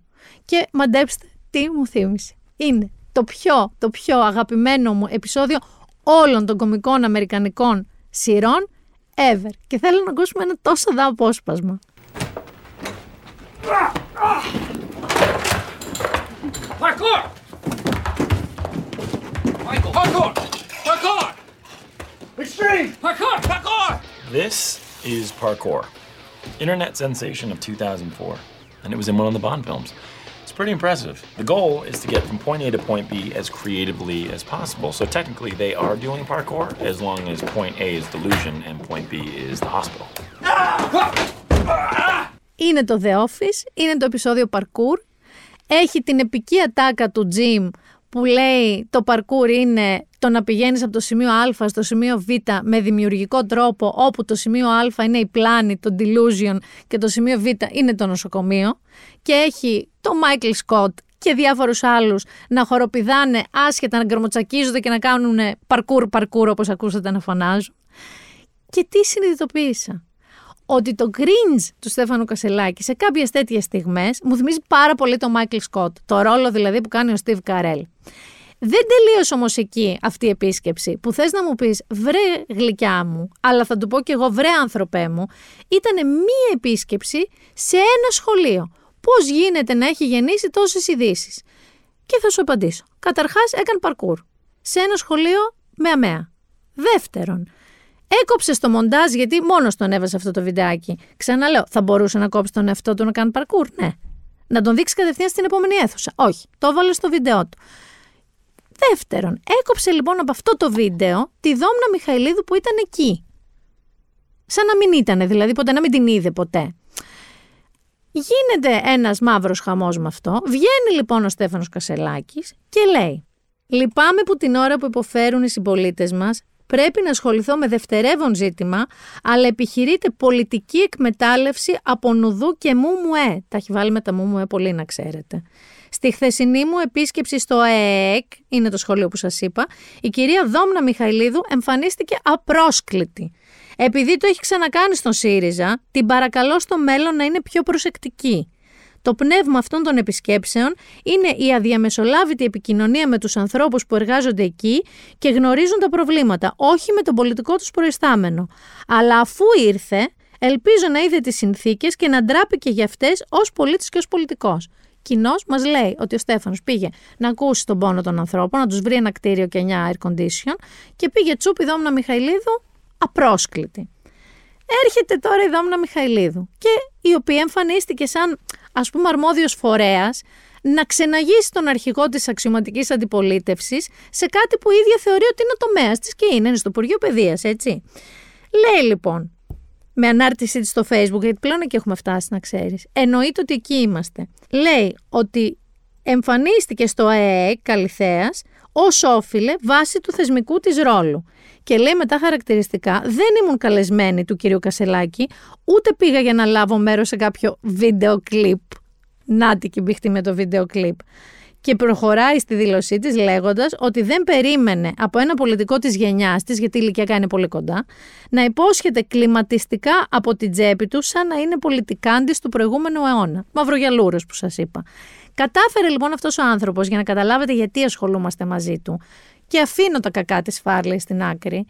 Και μαντέψτε τι μου θύμισε. Είναι το πιο, το πιο αγαπημένο μου επεισόδιο όλων των κομικών αμερικανικών σειρών ever. Και θέλω να ακούσουμε ένα τόσο δα απόσπασμα. Parkour! Michael, parkour! Parkour! Extreme! Parkour! Parkour! This is Parkour, internet sensation of 2004, and it was in one of the Bond films. It's pretty impressive. The goal is to get from point A to point B as creatively as possible. So technically, they are doing parkour as long as point A is delusion and point B is the hospital. Είναι το The Office, είναι το επεισόδιο Parkour. Έχει την επική ατάκα του Jim που λέει το parkour είναι το να πηγαίνεις από το σημείο Α στο σημείο Β με δημιουργικό τρόπο όπου το σημείο Α είναι η πλάνη, το delusion και το σημείο Β είναι το νοσοκομείο και έχει το Michael Scott και διάφορους άλλους να χοροπηδάνε άσχετα, να γκρεμοτσακίζονται και να κάνουν παρκούρ παρκούρ όπως ακούσατε να φωνάζουν. Και τι συνειδητοποίησα; Ότι το cringe του Στέφανου Κασελάκη σε κάποιες τέτοιες στιγμές μου θυμίζει πάρα πολύ τον Μάικλ Σκοτ. Το ρόλο δηλαδή που κάνει ο Στίβ Καρέλ. Δεν τελείωσε όμως εκεί αυτή η επίσκεψη που θες να μου πεις βρε γλυκιά μου, αλλά θα του πω και εγώ βρε άνθρωπέ μου, ήταν μία επίσκεψη σε ένα σχολείο. Πώς γίνεται να έχει γεννήσει τόσες ειδήσεις; Και θα σου απαντήσω. Καταρχάς έκανε παρκούρ. Σε ένα σχολείο με αμαία. Δεύτερον, Έκοψε στο μοντάζ γιατί μόνος τον έβαζε αυτό το βιντεάκι. Ξαναλέω, θα μπορούσε να κόψει τον εαυτό του να κάνει παρκούρ. Ναι. Να τον δείξει κατευθείαν στην επόμενη αίθουσα. Όχι. Το έβαλε στο βίντεο του. Δεύτερον, έκοψε λοιπόν από αυτό το βίντεο τη Δόμνα Μιχαηλίδου που ήταν εκεί. Σαν να μην ήταν, δηλαδή ποτέ να μην την είδε ποτέ. Γίνεται ένας μαύρος χαμός με αυτό. Βγαίνει λοιπόν ο Στέφανος Κασελάκης και λέει «Λυπάμαι που την ώρα που υποφέρουν οι συμπολίτες μας πρέπει να ασχοληθώ με δευτερεύον ζήτημα, αλλά επιχειρείται πολιτική εκμετάλλευση από νουδού και μου μου ε. Τα έχει βάλει με τα μου μου ε πολύ να ξέρετε. Στη χθεσινή μου επίσκεψη στο ΕΕΚ, είναι το σχολείο που σας είπα, η κυρία Δόμνα Μιχαηλίδου εμφανίστηκε απρόσκλητη. Επειδή το έχει ξανακάνει στον ΣΥΡΙΖΑ, την παρακαλώ στο μέλλον να είναι πιο προσεκτική. Το πνεύμα αυτών των επισκέψεων είναι η αδιαμεσολάβητη επικοινωνία με τους ανθρώπους που εργάζονται εκεί και γνωρίζουν τα προβλήματα, όχι με τον πολιτικό τους προϊστάμενο. Αλλά αφού ήρθε, ελπίζω να είδε τις συνθήκες και να ντράπηκε για αυτές ως πολίτης και ως πολιτικός κοινός μας λέει ότι ο Στέφανος πήγε να ακούσει τον πόνο των ανθρώπων, να τους βρει ένα κτίριο και 9 air condition και πήγε τσούπι Δόμνα Μιχαηλίδου απρόσκλητη. Έρχεται τώρα η Δόμνα Μιχαηλίδου και η οποία εμφανίστηκε σαν ας πούμε αρμόδιος φορέας να ξεναγήσει τον αρχηγό της αξιωματικής αντιπολίτευσης σε κάτι που η ίδια θεωρεί ότι είναι ο τομέας της και είναι, είναι στο Υπουργείο Παιδείας, έτσι. Λέει λοιπόν, με ανάρτησή της στο facebook, γιατί πλέον εκεί έχουμε φτάσει να ξέρεις, εννοείται ότι εκεί είμαστε. Λέει ότι εμφανίστηκε στο ΑΕΕ Καλυθέας ως όφιλε βάσει του θεσμικού της ρόλου. Και λέει μετά χαρακτηριστικά, δεν ήμουν καλεσμένη του κυρίου Κασελάκη, ούτε πήγα για να λάβω μέρος σε κάποιο βίντεο κλιπ. Νάτικη μπήχτη με το βίντεο κλιπ και προχωράει στη δήλωσή της λέγοντας ότι δεν περίμενε από ένα πολιτικό της γενιάς της, γιατί η ηλικιακά είναι πολύ κοντά, να υπόσχεται κλιματιστικά από την τσέπη του σαν να είναι πολιτικάντης του προηγούμενου αιώνα. Μαυρογιαλούρος που σας είπα. Κατάφερε λοιπόν αυτός ο άνθρωπος, για να καταλάβετε γιατί ασχολούμαστε μαζί του, και αφήνω τα κακά της Φάρλης στην άκρη,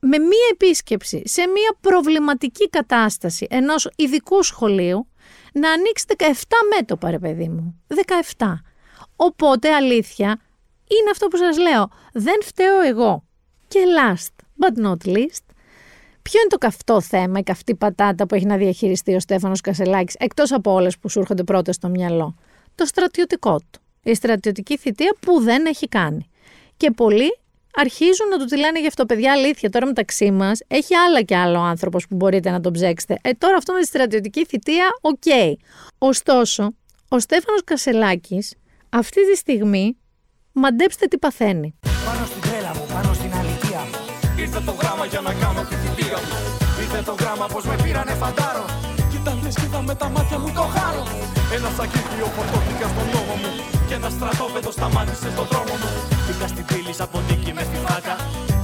με μία επίσκεψη σε μία προβληματική κατάσταση ενός ειδικού σχολείου, να ανοίξεις 17 μέτωπα, ρε παιδί μου. 17. Οπότε αλήθεια είναι αυτό που σας λέω. Δεν φταίω εγώ. Και last but not least, ποιο είναι το καυτό θέμα, η καυτή πατάτα που έχει να διαχειριστεί ο Στέφανος Κασελάκης, εκτός από όλες που σου έρχονται πρώτα στο μυαλό; Το στρατιωτικό του. Η στρατιωτική θητεία που δεν έχει κάνει. Και πολλοί αρχίζουν να του τη λένε γι' αυτό, παιδιά, αλήθεια. Τώρα μεταξύ μας έχει άλλα και άλλα ο άνθρωπος που μπορείτε να τον ψέξετε. Ε, τώρα αυτό με τη στρατιωτική θητεία, οκ. Ωστόσο, ο Στέφανος Κασελάκης αυτή τη στιγμή μαντέψτε τι παθαίνει. Πάνω στην τρέλα μου, πάνω στην αλήθεια μου. Ήρθε το γράμμα για να κάνω τη θητεία μου. Ήρθε το γράμμα πως με πήρανε φαντάρο. Κοιτάνε σκίδα με τα μάτια μου το χάρο. Ένα σακίδιο φορτώθηκα στον νόμο μου. Και ένα στρατόπεδο σταμάτησε στον δρόμο μου. Πήγα στην πύλη σαν ποντίκι με στη φάκα.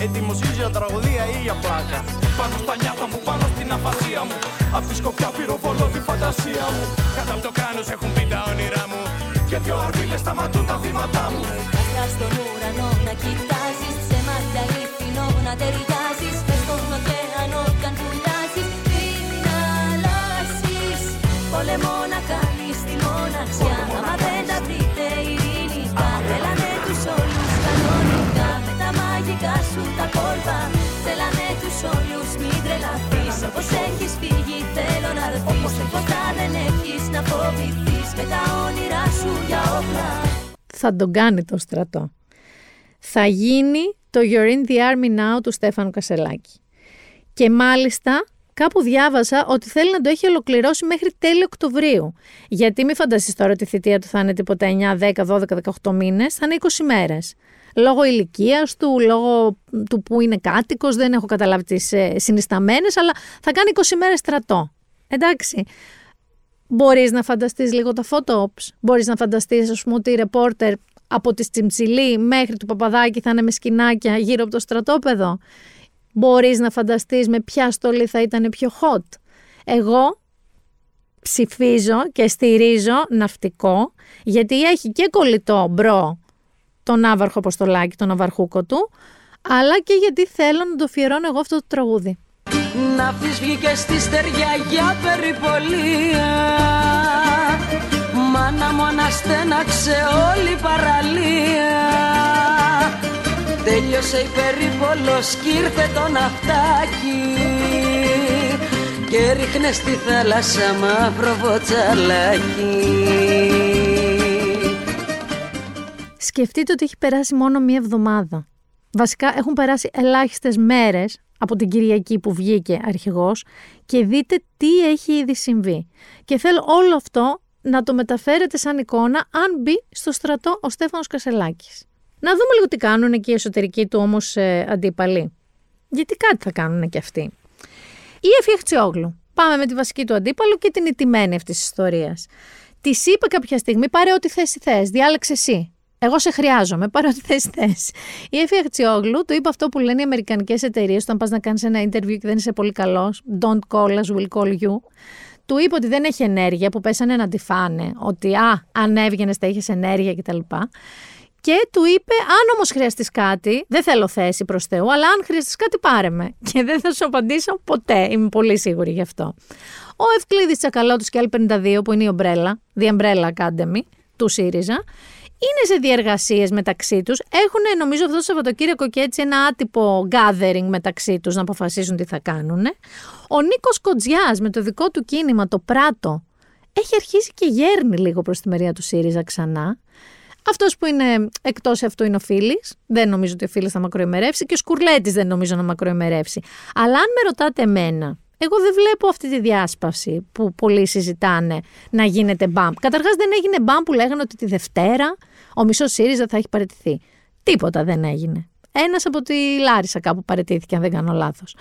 Έτοιμος για τραγωδία ή για πλάκα. Πάνω στα νιάτα μου, πάνω στην αφασία μου. Απ' τη σκοπιά πυροβολώ τη φαντασία μου. Κάτω από το κράνος έχουν πει τα όνειρά μου. Και δυο αρβίλες σταματούν τα βήματά μου Άστα στον ουρανό να κοιτάζεις Σε μάτια αλήθινο να ταιριάζεις Μες στον ωκεανό κι αν πουλάσεις Πριν να αλλάσεις Πόλεμο να κάνεις τη μοναξιά να φοβηθείς Με τα όνειρά σου για όπλα Θα τον κάνει το στρατό. Θα γίνει το You're in the Army Now του Στέφανου Κασελάκη. Και μάλιστα κάπου διάβασα ότι θέλει να το έχει ολοκληρώσει μέχρι τέλη Οκτωβρίου. Γιατί μην φανταστείς τώρα ότι η θητεία του θα είναι τίποτα 9, 10, 12, 18 μήνες, θα είναι 20 μέρες. Λόγω ηλικίας του, λόγω του που είναι κάτοικος, δεν έχω καταλάβει τις ε, συνισταμένες, αλλά θα κάνει 20 μέρες στρατό. Εντάξει. Μπορείς να φανταστείς λίγο τα photo-ops. Μπορείς να φανταστείς, ας πούμε, ότι η ρεπόρτερ από τη Τσιμψιλή μέχρι του Παπαδάκη θα είναι με σκηνάκια γύρω από το στρατόπεδο. Μπορείς να φανταστείς με ποια στολή θα ήταν πιο hot. Εγώ ψηφίζω και στηρίζω ναυτικό, γιατί έχει και κολλητό bro τον Ναύαρχο Αποστολάκη, τον Ναυαρχούκο του, αλλά και γιατί θέλω να το αφιερώνω εγώ αυτό το τραγούδι. Ναύτης βγήκε στη στεριά για περιπολία. Μάνα μου αναστέναξε όλη η παραλία. Τέλειωσε η περίπολος κι ήρθε το ναυτάκι. Και ρίχνε στη θάλασσα μαύρο βοτσαλάκι. Σκεφτείτε ότι έχει περάσει μόνο μία εβδομάδα. Βασικά έχουν περάσει ελάχιστες μέρες από την Κυριακή που βγήκε αρχηγός και δείτε τι έχει ήδη συμβεί. Και θέλω όλο αυτό να το μεταφέρετε σαν εικόνα αν μπει στο στρατό ο Στέφανος Κασελάκης. Να δούμε λίγο τι κάνουν εκεί οι εσωτερικοί του όμως ε, αντίπαλοι. Γιατί κάτι θα κάνουν και αυτοί. Η Εφη Αχτσιόγλου. Πάμε με τη βασική του αντίπαλο και την ηττημένη αυτής της ιστορίας. Τη είπε κάποια στιγμή: Πάρε ό,τι θέση θες, διάλεξε εσύ. Εγώ σε χρειάζομαι, πάρε ό,τι θέση θες. Η Εφη Αχτσιόγλου του είπε αυτό που λένε οι Αμερικανικές εταιρείες όταν πας να κάνεις ένα interview και δεν είσαι πολύ καλός. Don't call us, we'll call you. Του είπε ότι δεν έχει ενέργεια, που πέσανε να τη φάνε. Ότι α, αν έβγαινες θα είχες ενέργεια κτλ. Και του είπε, αν όμως χρειαστείς κάτι, δεν θέλω θέση προς Θεού, αλλά αν χρειαστείς κάτι, πάρε με. Και δεν θα σου απαντήσω ποτέ. Είμαι πολύ σίγουρη γι' αυτό. Ο Ευκλήδης Τσακαλώτου και άλλη 52, που είναι η Umbrella, The Umbrella Academy του ΣΥΡΙΖΑ, είναι σε διεργασίες μεταξύ τους. Έχουν νομίζω αυτό το Σαββατοκύριακο και έτσι ένα άτυπο gathering μεταξύ τους να αποφασίσουν τι θα κάνουν. Ο Νίκος Κοντζιάς με το δικό του κίνημα, το Πράτο, έχει αρχίσει και γέρνει λίγο προς τη μεριά του ΣΥΡΙΖΑ ξανά. Αυτός που είναι εκτός αυτού είναι ο Φίλης. Δεν νομίζω ότι ο Φίλης θα μακροημερεύσει και ο Σκουρλέτης δεν νομίζω να μακροημερεύσει. Αλλά αν με ρωτάτε εμένα, εγώ δεν βλέπω αυτή τη διάσπαση που πολλοί συζητάνε να γίνεται μπαμ. Καταρχάς δεν έγινε μπαμ που λέγανε ότι τη Δευτέρα ο μισός ΣΥΡΙΖΑ θα έχει παραιτηθεί. Τίποτα δεν έγινε. Ένας από τη Λάρισα κάπου παραιτήθηκε, αν δεν κάνω λάθος.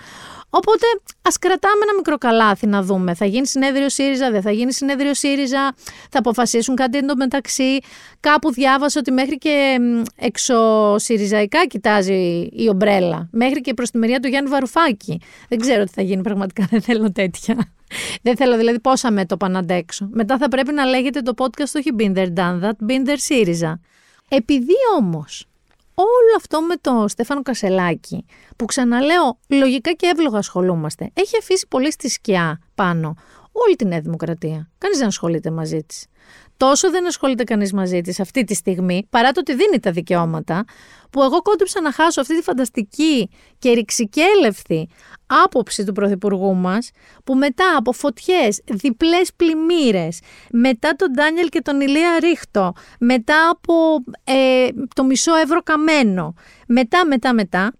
Οπότε ας κρατάμε ένα μικρό καλάθι να δούμε. Θα γίνει συνέδριο ΣΥΡΙΖΑ, δεν θα γίνει συνέδριο ΣΥΡΙΖΑ, θα αποφασίσουν κάτι εντωμεταξύ. Κάπου διάβασα ότι μέχρι και εξωσυριζαϊκά κοιτάζει η ομπρέλα. Μέχρι και προς τη μεριά του Γιάννη Βαρουφάκη. Δεν ξέρω τι θα γίνει πραγματικά, δεν θέλω τέτοια. Δεν θέλω δηλαδή πόσα μέτωπα να αντέξω. Μετά θα πρέπει να λέγεται το podcast όχι Binder done that, Binder ΣΥΡΙΖΑ. Επειδή όμως όλο αυτό με το Στέφανο Κασελάκη, που ξαναλέω λογικά και εύλογα ασχολούμαστε, έχει αφήσει πολύ στη σκιά πάνω όλη την Νέα Δημοκρατία. Κανείς δεν ασχολείται μαζί της. Τόσο δεν ασχολείται κανείς μαζί της αυτή τη στιγμή, παρά το ότι δίνει τα δικαιώματα, που εγώ κόντυψα να χάσω αυτή τη φανταστική και ρηξικέλευθη άποψη του Πρωθυπουργού μας, που μετά από φωτιές, διπλές πλημμύρες, μετά τον Ντάνιελ και τον Ηλία Ρίχτο, μετά από ε, το μισό ευρώ καμένο, μετά, μετά, μετά,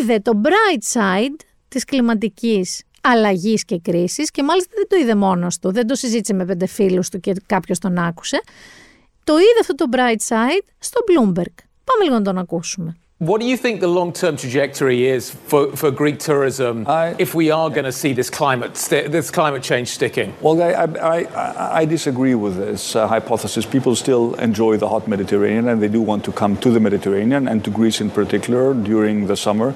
είδε το bright side της κλιματικής αλλαγής και κρίσης και μάλιστα δεν το είδε μόνος του, δεν το συζήτησε με πέντε φίλους του και κάποιος τον άκουσε. Το είδε αυτό το bright side στο Bloomberg. Πάμε λίγο να τον ακούσουμε. What do you think the long-term trajectory is for, for Greek tourism if we are going to see this climate sti- this climate change sticking? Well, I, I, I, I disagree with this uh, hypothesis. People still enjoy the hot Mediterranean, and they do want to come to the Mediterranean and to Greece in particular during the summer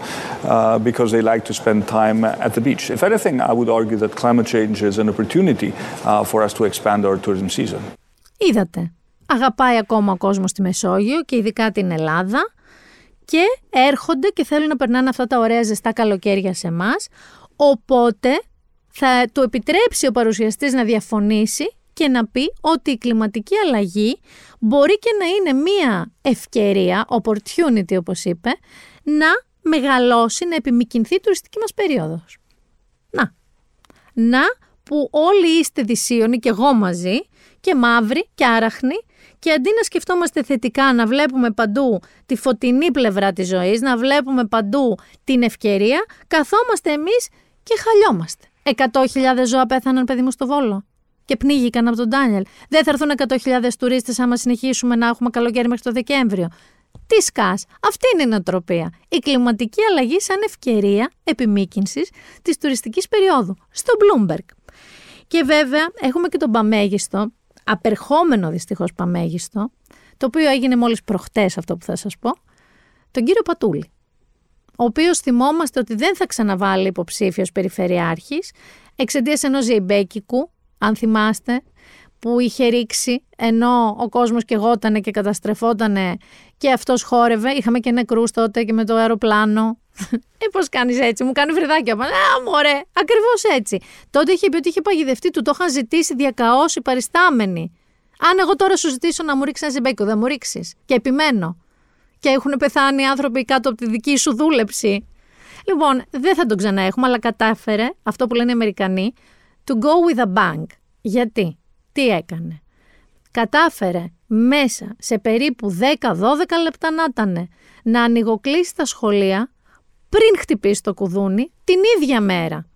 uh, because they like to spend time at the beach. If anything, I would argue that climate change is an opportunity uh, for us to expand our tourism season. Είδατε. Αγαπάει ακόμα ο κόσμος τη Μεσόγειο και ειδικά την Ελλάδα Και έρχονται και θέλουν να περνάνε αυτά τα ωραία ζεστά καλοκαίρια σε εμάς. Οπότε θα του επιτρέψει ο παρουσιαστής να διαφωνήσει και να πει ότι η κλιματική αλλαγή μπορεί και να είναι μία ευκαιρία, opportunity όπως είπε, να μεγαλώσει, να επιμηκυνθεί η τουριστική μας περίοδος. Να. Να που όλοι είστε δυσίωνοι και εγώ μαζί και μαύροι και άραχνοι και αντί να σκεφτόμαστε θετικά, να βλέπουμε παντού τη φωτεινή πλευρά της ζωής, να βλέπουμε παντού την ευκαιρία, καθόμαστε εμείς και χαλιόμαστε. 100.000 ζώα πέθαναν παιδί μου στο Βόλο και πνίγηκαν από τον Ντάνιελ. Δεν θα έρθουν 100.000 τουρίστες άμα συνεχίσουμε να έχουμε καλοκαίρι μέχρι το Δεκέμβριο. Τι σκάς, αυτή είναι η νοοτροπία. Η κλιματική αλλαγή σαν ευκαιρία επιμήκυνσης της τουριστικής περίοδου. Στο Bloomberg. Και βέβαια έχουμε και τον Παμέγιστο, απερχόμενο δυστυχώς Παμέγιστο, το οποίο έγινε μόλις προχτές αυτό που θα σας πω, τον κύριο Πατούλη ο οποίος θυμόμαστε ότι δεν θα ξαναβάλει υποψήφιος περιφερειάρχης εξαιτίας ενός ζεϊμπέκικου, αν θυμάστε, που είχε ρίξει ενώ ο κόσμος και γότανε και καταστρεφότανε και αυτός χόρευε. Είχαμε και νεκρούς τότε και με το αεροπλάνο. Ε, πώς κάνεις έτσι, μου κάνει βρυδάκια. Α, μωρέ, ακριβώς έτσι. Τότε είχε πει ότι είχε παγιδευτεί, του το είχαν ζητήσει διακαώς οι παριστάμενοι. Αν εγώ τώρα σου ζητήσω να μου ρίξεις ένα ζεμπέκικο, δεν μου ρίξεις. Και επιμένω και έχουν πεθάνει άνθρωποι κάτω από τη δική σου δούλεψη. Λοιπόν, δεν θα τον ξανά έχουμε, αλλά κατάφερε αυτό που λένε οι Αμερικανοί to go with a bang. Γιατί, τι έκανε; Κατάφερε μέσα σε περίπου 10-12 λεπτά να ήταν να ανοιγοκλείσει τα σχολεία πριν χτυπήσει το κουδούνι την ίδια μέρα.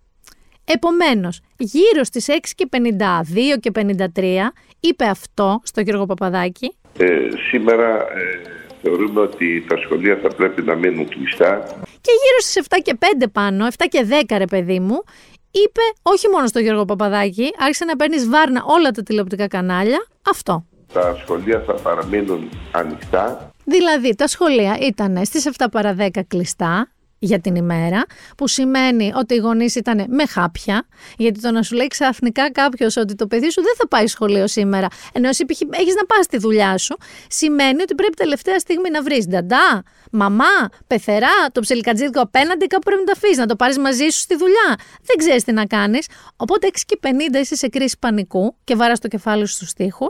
Επομένως, γύρω στις 6 και 52 και 53 είπε αυτό στο Γιώργο Παπαδάκη. Ε, σήμερα ε, θεωρούμε ότι τα σχολεία θα πρέπει να μείνουν κλειστά. Και γύρω στις 7 και 5 πάνω, 7 και 10 ρε παιδί μου, είπε όχι μόνο στο Γιώργο Παπαδάκη, άρχισε να παίρνει βάρνα όλα τα τηλεοπτικά κανάλια, αυτό. Τα σχολεία θα παραμείνουν ανοιχτά. Δηλαδή τα σχολεία ήταν στις 7 παρα 10 κλειστά, για την ημέρα, που σημαίνει ότι οι γονείς ήταν με χάπια, γιατί το να σου λέει ξαφνικά κάποιος ότι το παιδί σου δεν θα πάει σχολείο σήμερα, ενώ εσύ έχεις να πας στη δουλειά σου, σημαίνει ότι πρέπει τελευταία στιγμή να βρεις νταντά, μαμά, πεθερά, το ψελικατζίδικο απέναντι, κάπου πρέπει να το αφήσεις, να το πάρεις μαζί σου στη δουλειά. Δεν ξέρεις τι να κάνεις. Οπότε 6 και 50 είσαι σε κρίση πανικού και βαρά το κεφάλι σου στους τοίχου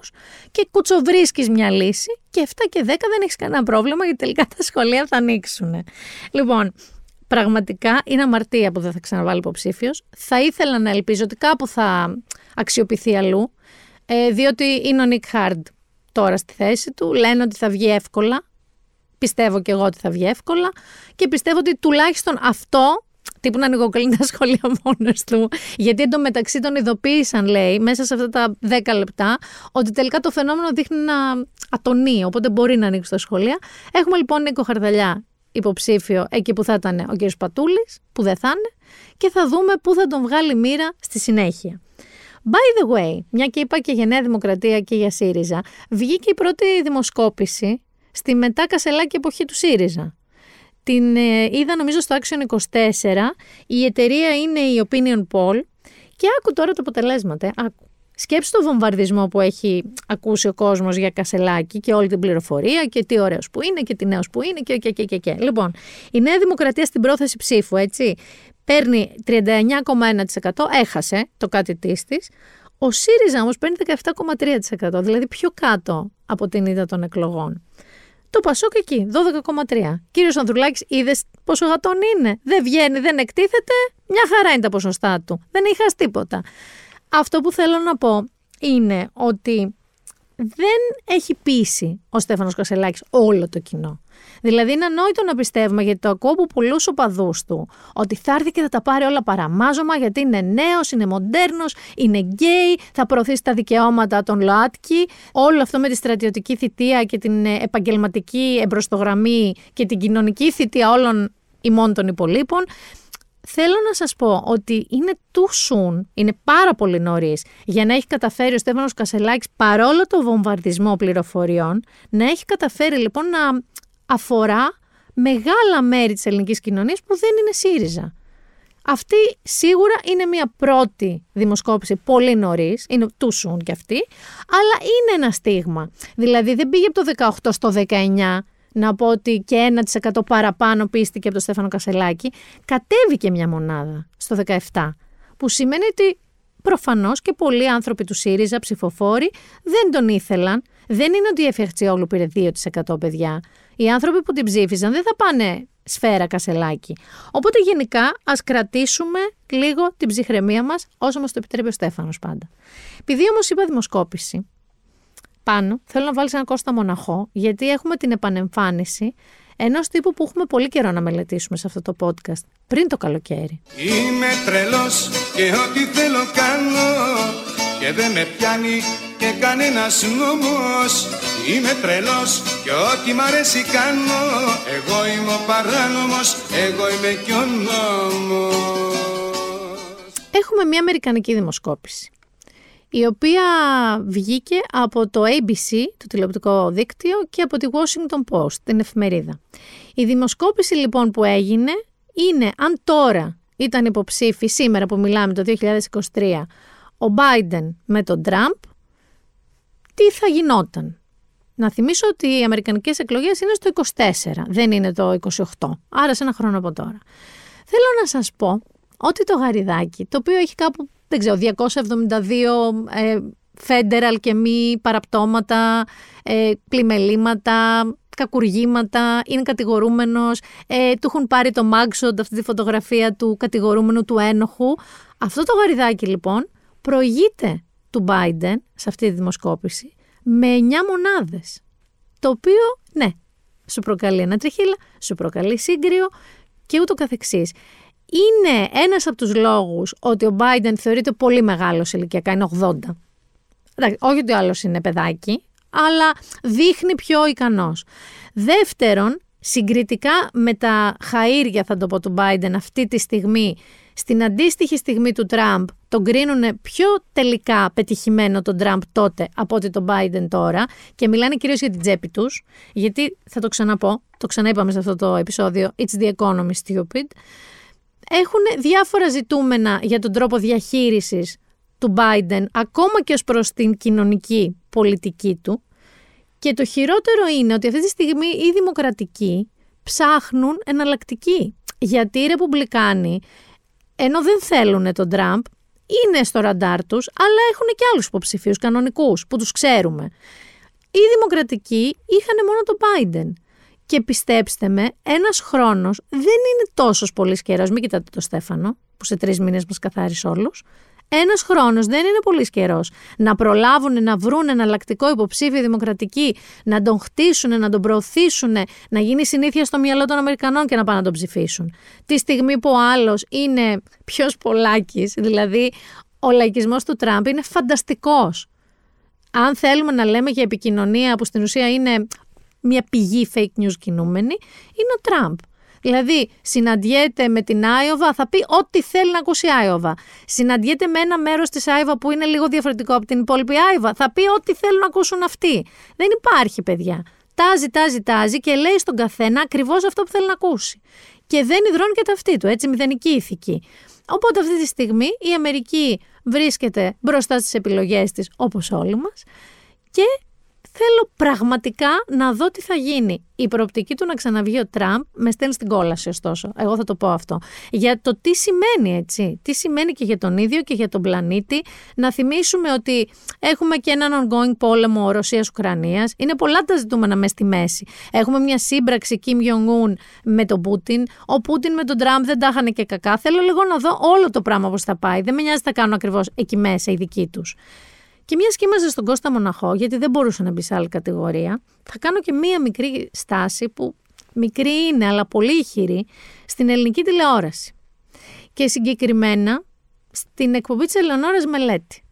και κουτσοβρίσκεις μια λύση και 7 και 10 δεν έχεις κανένα πρόβλημα γιατί τελικά τα σχολεία θα ανοίξουν. Λοιπόν, πραγματικά είναι αμαρτία που δεν θα ξαναβάλει υποψήφιος. Θα ήθελα να ελπίζω ότι κάπου θα αξιοποιηθεί αλλού, ε, διότι είναι ο Νίκ Χάρντ τώρα στη θέση του. Λένε ότι θα βγει εύκολα. Πιστεύω και εγώ ότι θα βγει εύκολα. Και πιστεύω ότι τουλάχιστον αυτό τύπου να ανοιγοκλίνει τα σχολεία μόνος του. Γιατί εντωμεταξύ τον ειδοποίησαν, λέει, μέσα σε αυτά τα 10 λεπτά, ότι τελικά το φαινόμενο δείχνει να ατονεί, οπότε μπορεί να ανοίξει τα σχολεία. Έχουμε λοιπόν Νίκο Χαρδαλιά υποψήφιο εκεί που θα ήταν ο κ. Πατούλης, που δεν θα είναι, και θα δούμε πού θα τον βγάλει μοίρα στη συνέχεια. By the way, μια και είπα και για Νέα Δημοκρατία και για ΣΥΡΙΖΑ, βγήκε η πρώτη δημοσκόπηση στη μετά Κασελάκη εποχή του ΣΥΡΙΖΑ. Την ε, είδα νομίζω στο Action 24, η εταιρεία είναι η Opinion Poll και άκου τώρα τα αποτελέσματα. Ε. Άκου. Σκέψου το βομβαρδισμό που έχει ακούσει ο κόσμος για Κασελάκη και όλη την πληροφορία και τι ωραίος που είναι και τι νέος που είναι και, και, και, και, και. Λοιπόν, η Νέα Δημοκρατία στην πρόθεση ψήφου, έτσι, παίρνει 39,1%, έχασε το κάτι της. Ο ΣΥΡΙΖΑ όμως παίρνει 17,3%, δηλαδή πιο κάτω από την ήττα των εκλογών. Το Πασόκ εκεί, 12,3. Κύριος Ανδρουλάκης, είδες πόσο γατόν είναι; Δεν βγαίνει, δεν εκτίθεται. Μια χαρά είναι τα ποσοστά του. Δεν είχας τίποτα. Αυτό που θέλω να πω είναι ότι δεν έχει πείσει ο Στέφανος Κασελάκης όλο το κοινό. Δηλαδή είναι ανόητο να πιστεύουμε, γιατί το ακούω από πολλούς οπαδούς του, ότι θα έρθει και θα τα πάρει όλα παραμάζωμα, γιατί είναι νέος, είναι μοντέρνος, είναι γκέι, θα προωθήσει τα δικαιώματα των ΛΟΑΤΚΙ. Όλο αυτό με τη στρατιωτική θητεία και την επαγγελματική εμπροστογραμμή και την κοινωνική θητεία όλων ημών των υπολείπων θέλω να σας πω ότι είναι too soon, είναι πάρα πολύ νωρίς για να έχει καταφέρει ο Στέφανος Κασελάκης παρόλο το βομβαρδισμό πληροφοριών να έχει καταφέρει λοιπόν να αφορά μεγάλα μέρη της ελληνικής κοινωνίας που δεν είναι ΣΥΡΙΖΑ. Αυτή σίγουρα είναι μια πρώτη δημοσκόπηση πολύ νωρίς, είναι too soon κι αυτή, αλλά είναι ένα στίγμα. Δηλαδή δεν πήγε από το 18 στο 19 να πω ότι και 1% παραπάνω πίστηκε από τον Στέφανο Κασελάκη, κατέβηκε μια μονάδα στο 17. Που σημαίνει ότι προφανώς και πολλοί άνθρωποι του ΣΥΡΙΖΑ, ψηφοφόροι, δεν τον ήθελαν. Δεν είναι ότι η Εφιαχτσιόγλου πήρε 2% παιδιά. Οι άνθρωποι που την ψήφιζαν δεν θα πάνε σφαίρα Κασελάκη. Οπότε γενικά ας κρατήσουμε λίγο την ψυχραιμία μας όσο μας το επιτρέπει ο Στέφανος πάντα. Επειδή όμως είπα δημοσκόπηση, πάνω θέλω να βάλεις ένα Κώστα Μοναχό, γιατί έχουμε την επανεμφάνιση ενός τύπου που έχουμε πολύ καιρό να μελετήσουμε σε αυτό το podcast, πριν το καλοκαίρι. Είμαι τρελός και ό,τι θέλω κάνω και δεν με πιάνει και κανένας νόμος. Είμαι τρελός και ό,τι μ' αρέσει κάνω. Εγώ είμαι ο παράνομος, εγώ είμαι και ο νόμος. Έχουμε μια αμερικανική δημοσκόπηση η οποία βγήκε από το ABC, το τηλεοπτικό δίκτυο, και από τη Washington Post, την εφημερίδα. Η δημοσκόπηση λοιπόν που έγινε είναι αν τώρα ήταν υποψήφι σήμερα που μιλάμε το 2023 ο Biden με τον Τραμπ, τι θα γινόταν; Να θυμίσω ότι οι αμερικανικές εκλογές είναι στο 24, δεν είναι το 28, άρα σε ένα χρόνο από τώρα. Θέλω να σας πω ότι το γαριδάκι, το οποίο έχει κάπου, δεν ξέρω, 272 ε, federal και μη παραπτώματα, ε, πλημελήματα, κακουργήματα, είναι κατηγορούμενος, ε, του έχουν πάρει το mugshot, αυτή τη φωτογραφία του κατηγορούμενου του ένοχου. Αυτό το γαριδάκι λοιπόν προηγείται του Biden σε αυτή τη δημοσκόπηση με 9 μονάδες. Το οποίο, ναι, σου προκαλεί ένα τριχύλα, σου προκαλεί σύγκριο και ούτω καθεξής. Είναι ένας από τους λόγους ότι ο Biden θεωρείται πολύ μεγάλος ηλικιακά, είναι 80. Εντάξει, όχι ότι ο άλλος είναι παιδάκι, αλλά δείχνει πιο ικανός. Δεύτερον, συγκριτικά με τα χαΐρια, θα το πω, του Biden αυτή τη στιγμή, στην αντίστοιχη στιγμή του Τραμπ, τον κρίνουν πιο τελικά πετυχημένο τον Τραμπ τότε από ότι τον Biden τώρα και μιλάνε κυρίως για την τσέπη τους, γιατί θα το ξαναπώ, το ξαναείπαμε σε αυτό το επεισόδιο, It's the economy stupid, έχουν διάφορα ζητούμενα για τον τρόπο διαχείρισης του Biden, ακόμα και ως προς την κοινωνική πολιτική του. Και το χειρότερο είναι ότι αυτή τη στιγμή οι δημοκρατικοί ψάχνουν εναλλακτική. Γιατί οι ρεπουμπλικάνοι, ενώ δεν θέλουν τον Τραμπ, είναι στο ραντάρ τους, αλλά έχουν και άλλους υποψηφίους κανονικούς που τους ξέρουμε. Οι δημοκρατικοί είχαν μόνο τον Biden. Και πιστέψτε με, ένας χρόνος δεν είναι τόσος πολύ καιρός. Μην κοιτάτε το Στέφανο, που σε τρεις μήνες μας καθάρισε όλους. Ένας χρόνος δεν είναι πολύ καιρός. Να προλάβουν να βρουν εναλλακτικό υποψήφιο δημοκρατική, να τον χτίσουν, να τον προωθήσουν, να γίνει συνήθεια στο μυαλό των Αμερικανών και να πάνε να τον ψηφίσουν. Τη στιγμή που ο άλλος είναι πιο σπολάκι, δηλαδή ο λαϊκισμός του Τραμπ είναι φανταστικός. Αν θέλουμε να λέμε για επικοινωνία που στην ουσία είναι μια πηγή fake news κινούμενη, είναι ο Τραμπ. Δηλαδή, συναντιέται με την Άιωβα, θα πει ό,τι θέλει να ακούσει η Άιωβα. Συναντιέται με ένα μέρος της Άιωβα που είναι λίγο διαφορετικό από την υπόλοιπη Άιωβα, θα πει ό,τι θέλουν να ακούσουν αυτοί. Δεν υπάρχει, παιδιά. Τάζει, τάζει, τάζει και λέει στον καθένα ακριβώς αυτό που θέλει να ακούσει. Και δεν υδρώνει και ταυτί του, έτσι, μηδενική ηθική. Οπότε αυτή τη στιγμή η Αμερική βρίσκεται μπροστά στις επιλογές της, όπως όλοι μας, και θέλω πραγματικά να δω τι θα γίνει. Η προοπτική του να ξαναβγεί ο Τραμπ με στέλνει στην κόλαση, ωστόσο. Εγώ θα το πω αυτό. Για το τι σημαίνει έτσι. Τι σημαίνει και για τον ίδιο και για τον πλανήτη. Να θυμίσουμε ότι έχουμε και έναν ongoing πόλεμο Ρωσία-Ουκρανία. Είναι πολλά τα ζητούμενα μες στη μέση. Έχουμε μια σύμπραξη Kim Jong-un με τον Πούτιν. Ο Πούτιν με τον Τραμπ δεν τα είχαν και κακά. Θέλω λίγο να δω όλο το πράγμα πώς θα πάει. Δεν με νοιάζει τι θα κάνουν ακριβώς εκεί μέσα οι δικοί τους. Και μιας και είμαστε στον Κώστα Μοναχό, γιατί δεν μπορούσε να μπει σε άλλη κατηγορία, θα κάνω και μία μικρή στάση που μικρή είναι, αλλά πολύ ηχηρή, στην ελληνική τηλεόραση. Και συγκεκριμένα στην εκπομπή της Ελεονόρας Μελέτη,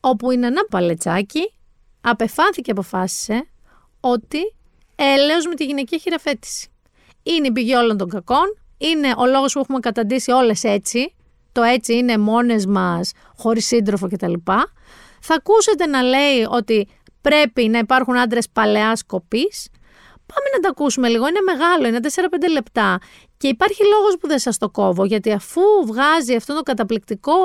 όπου η Νανά Παλετσάκη απεφάνθηκε και αποφάσισε ότι έλεος με τη γυναική χειραφέτηση. Είναι η πηγή όλων των κακών, είναι ο λόγος που έχουμε καταντήσει όλες έτσι, το έτσι είναι μόνες μας, χωρίς σύντροφο κτλ θα ακούσετε να λέει ότι πρέπει να υπάρχουν άντρες παλαιά κοπή. Πάμε να τα ακούσουμε λίγο. Είναι μεγάλο, είναι 4-5 λεπτά. Και υπάρχει λόγος που δεν σας το κόβω, γιατί αφού βγάζει αυτό το καταπληκτικό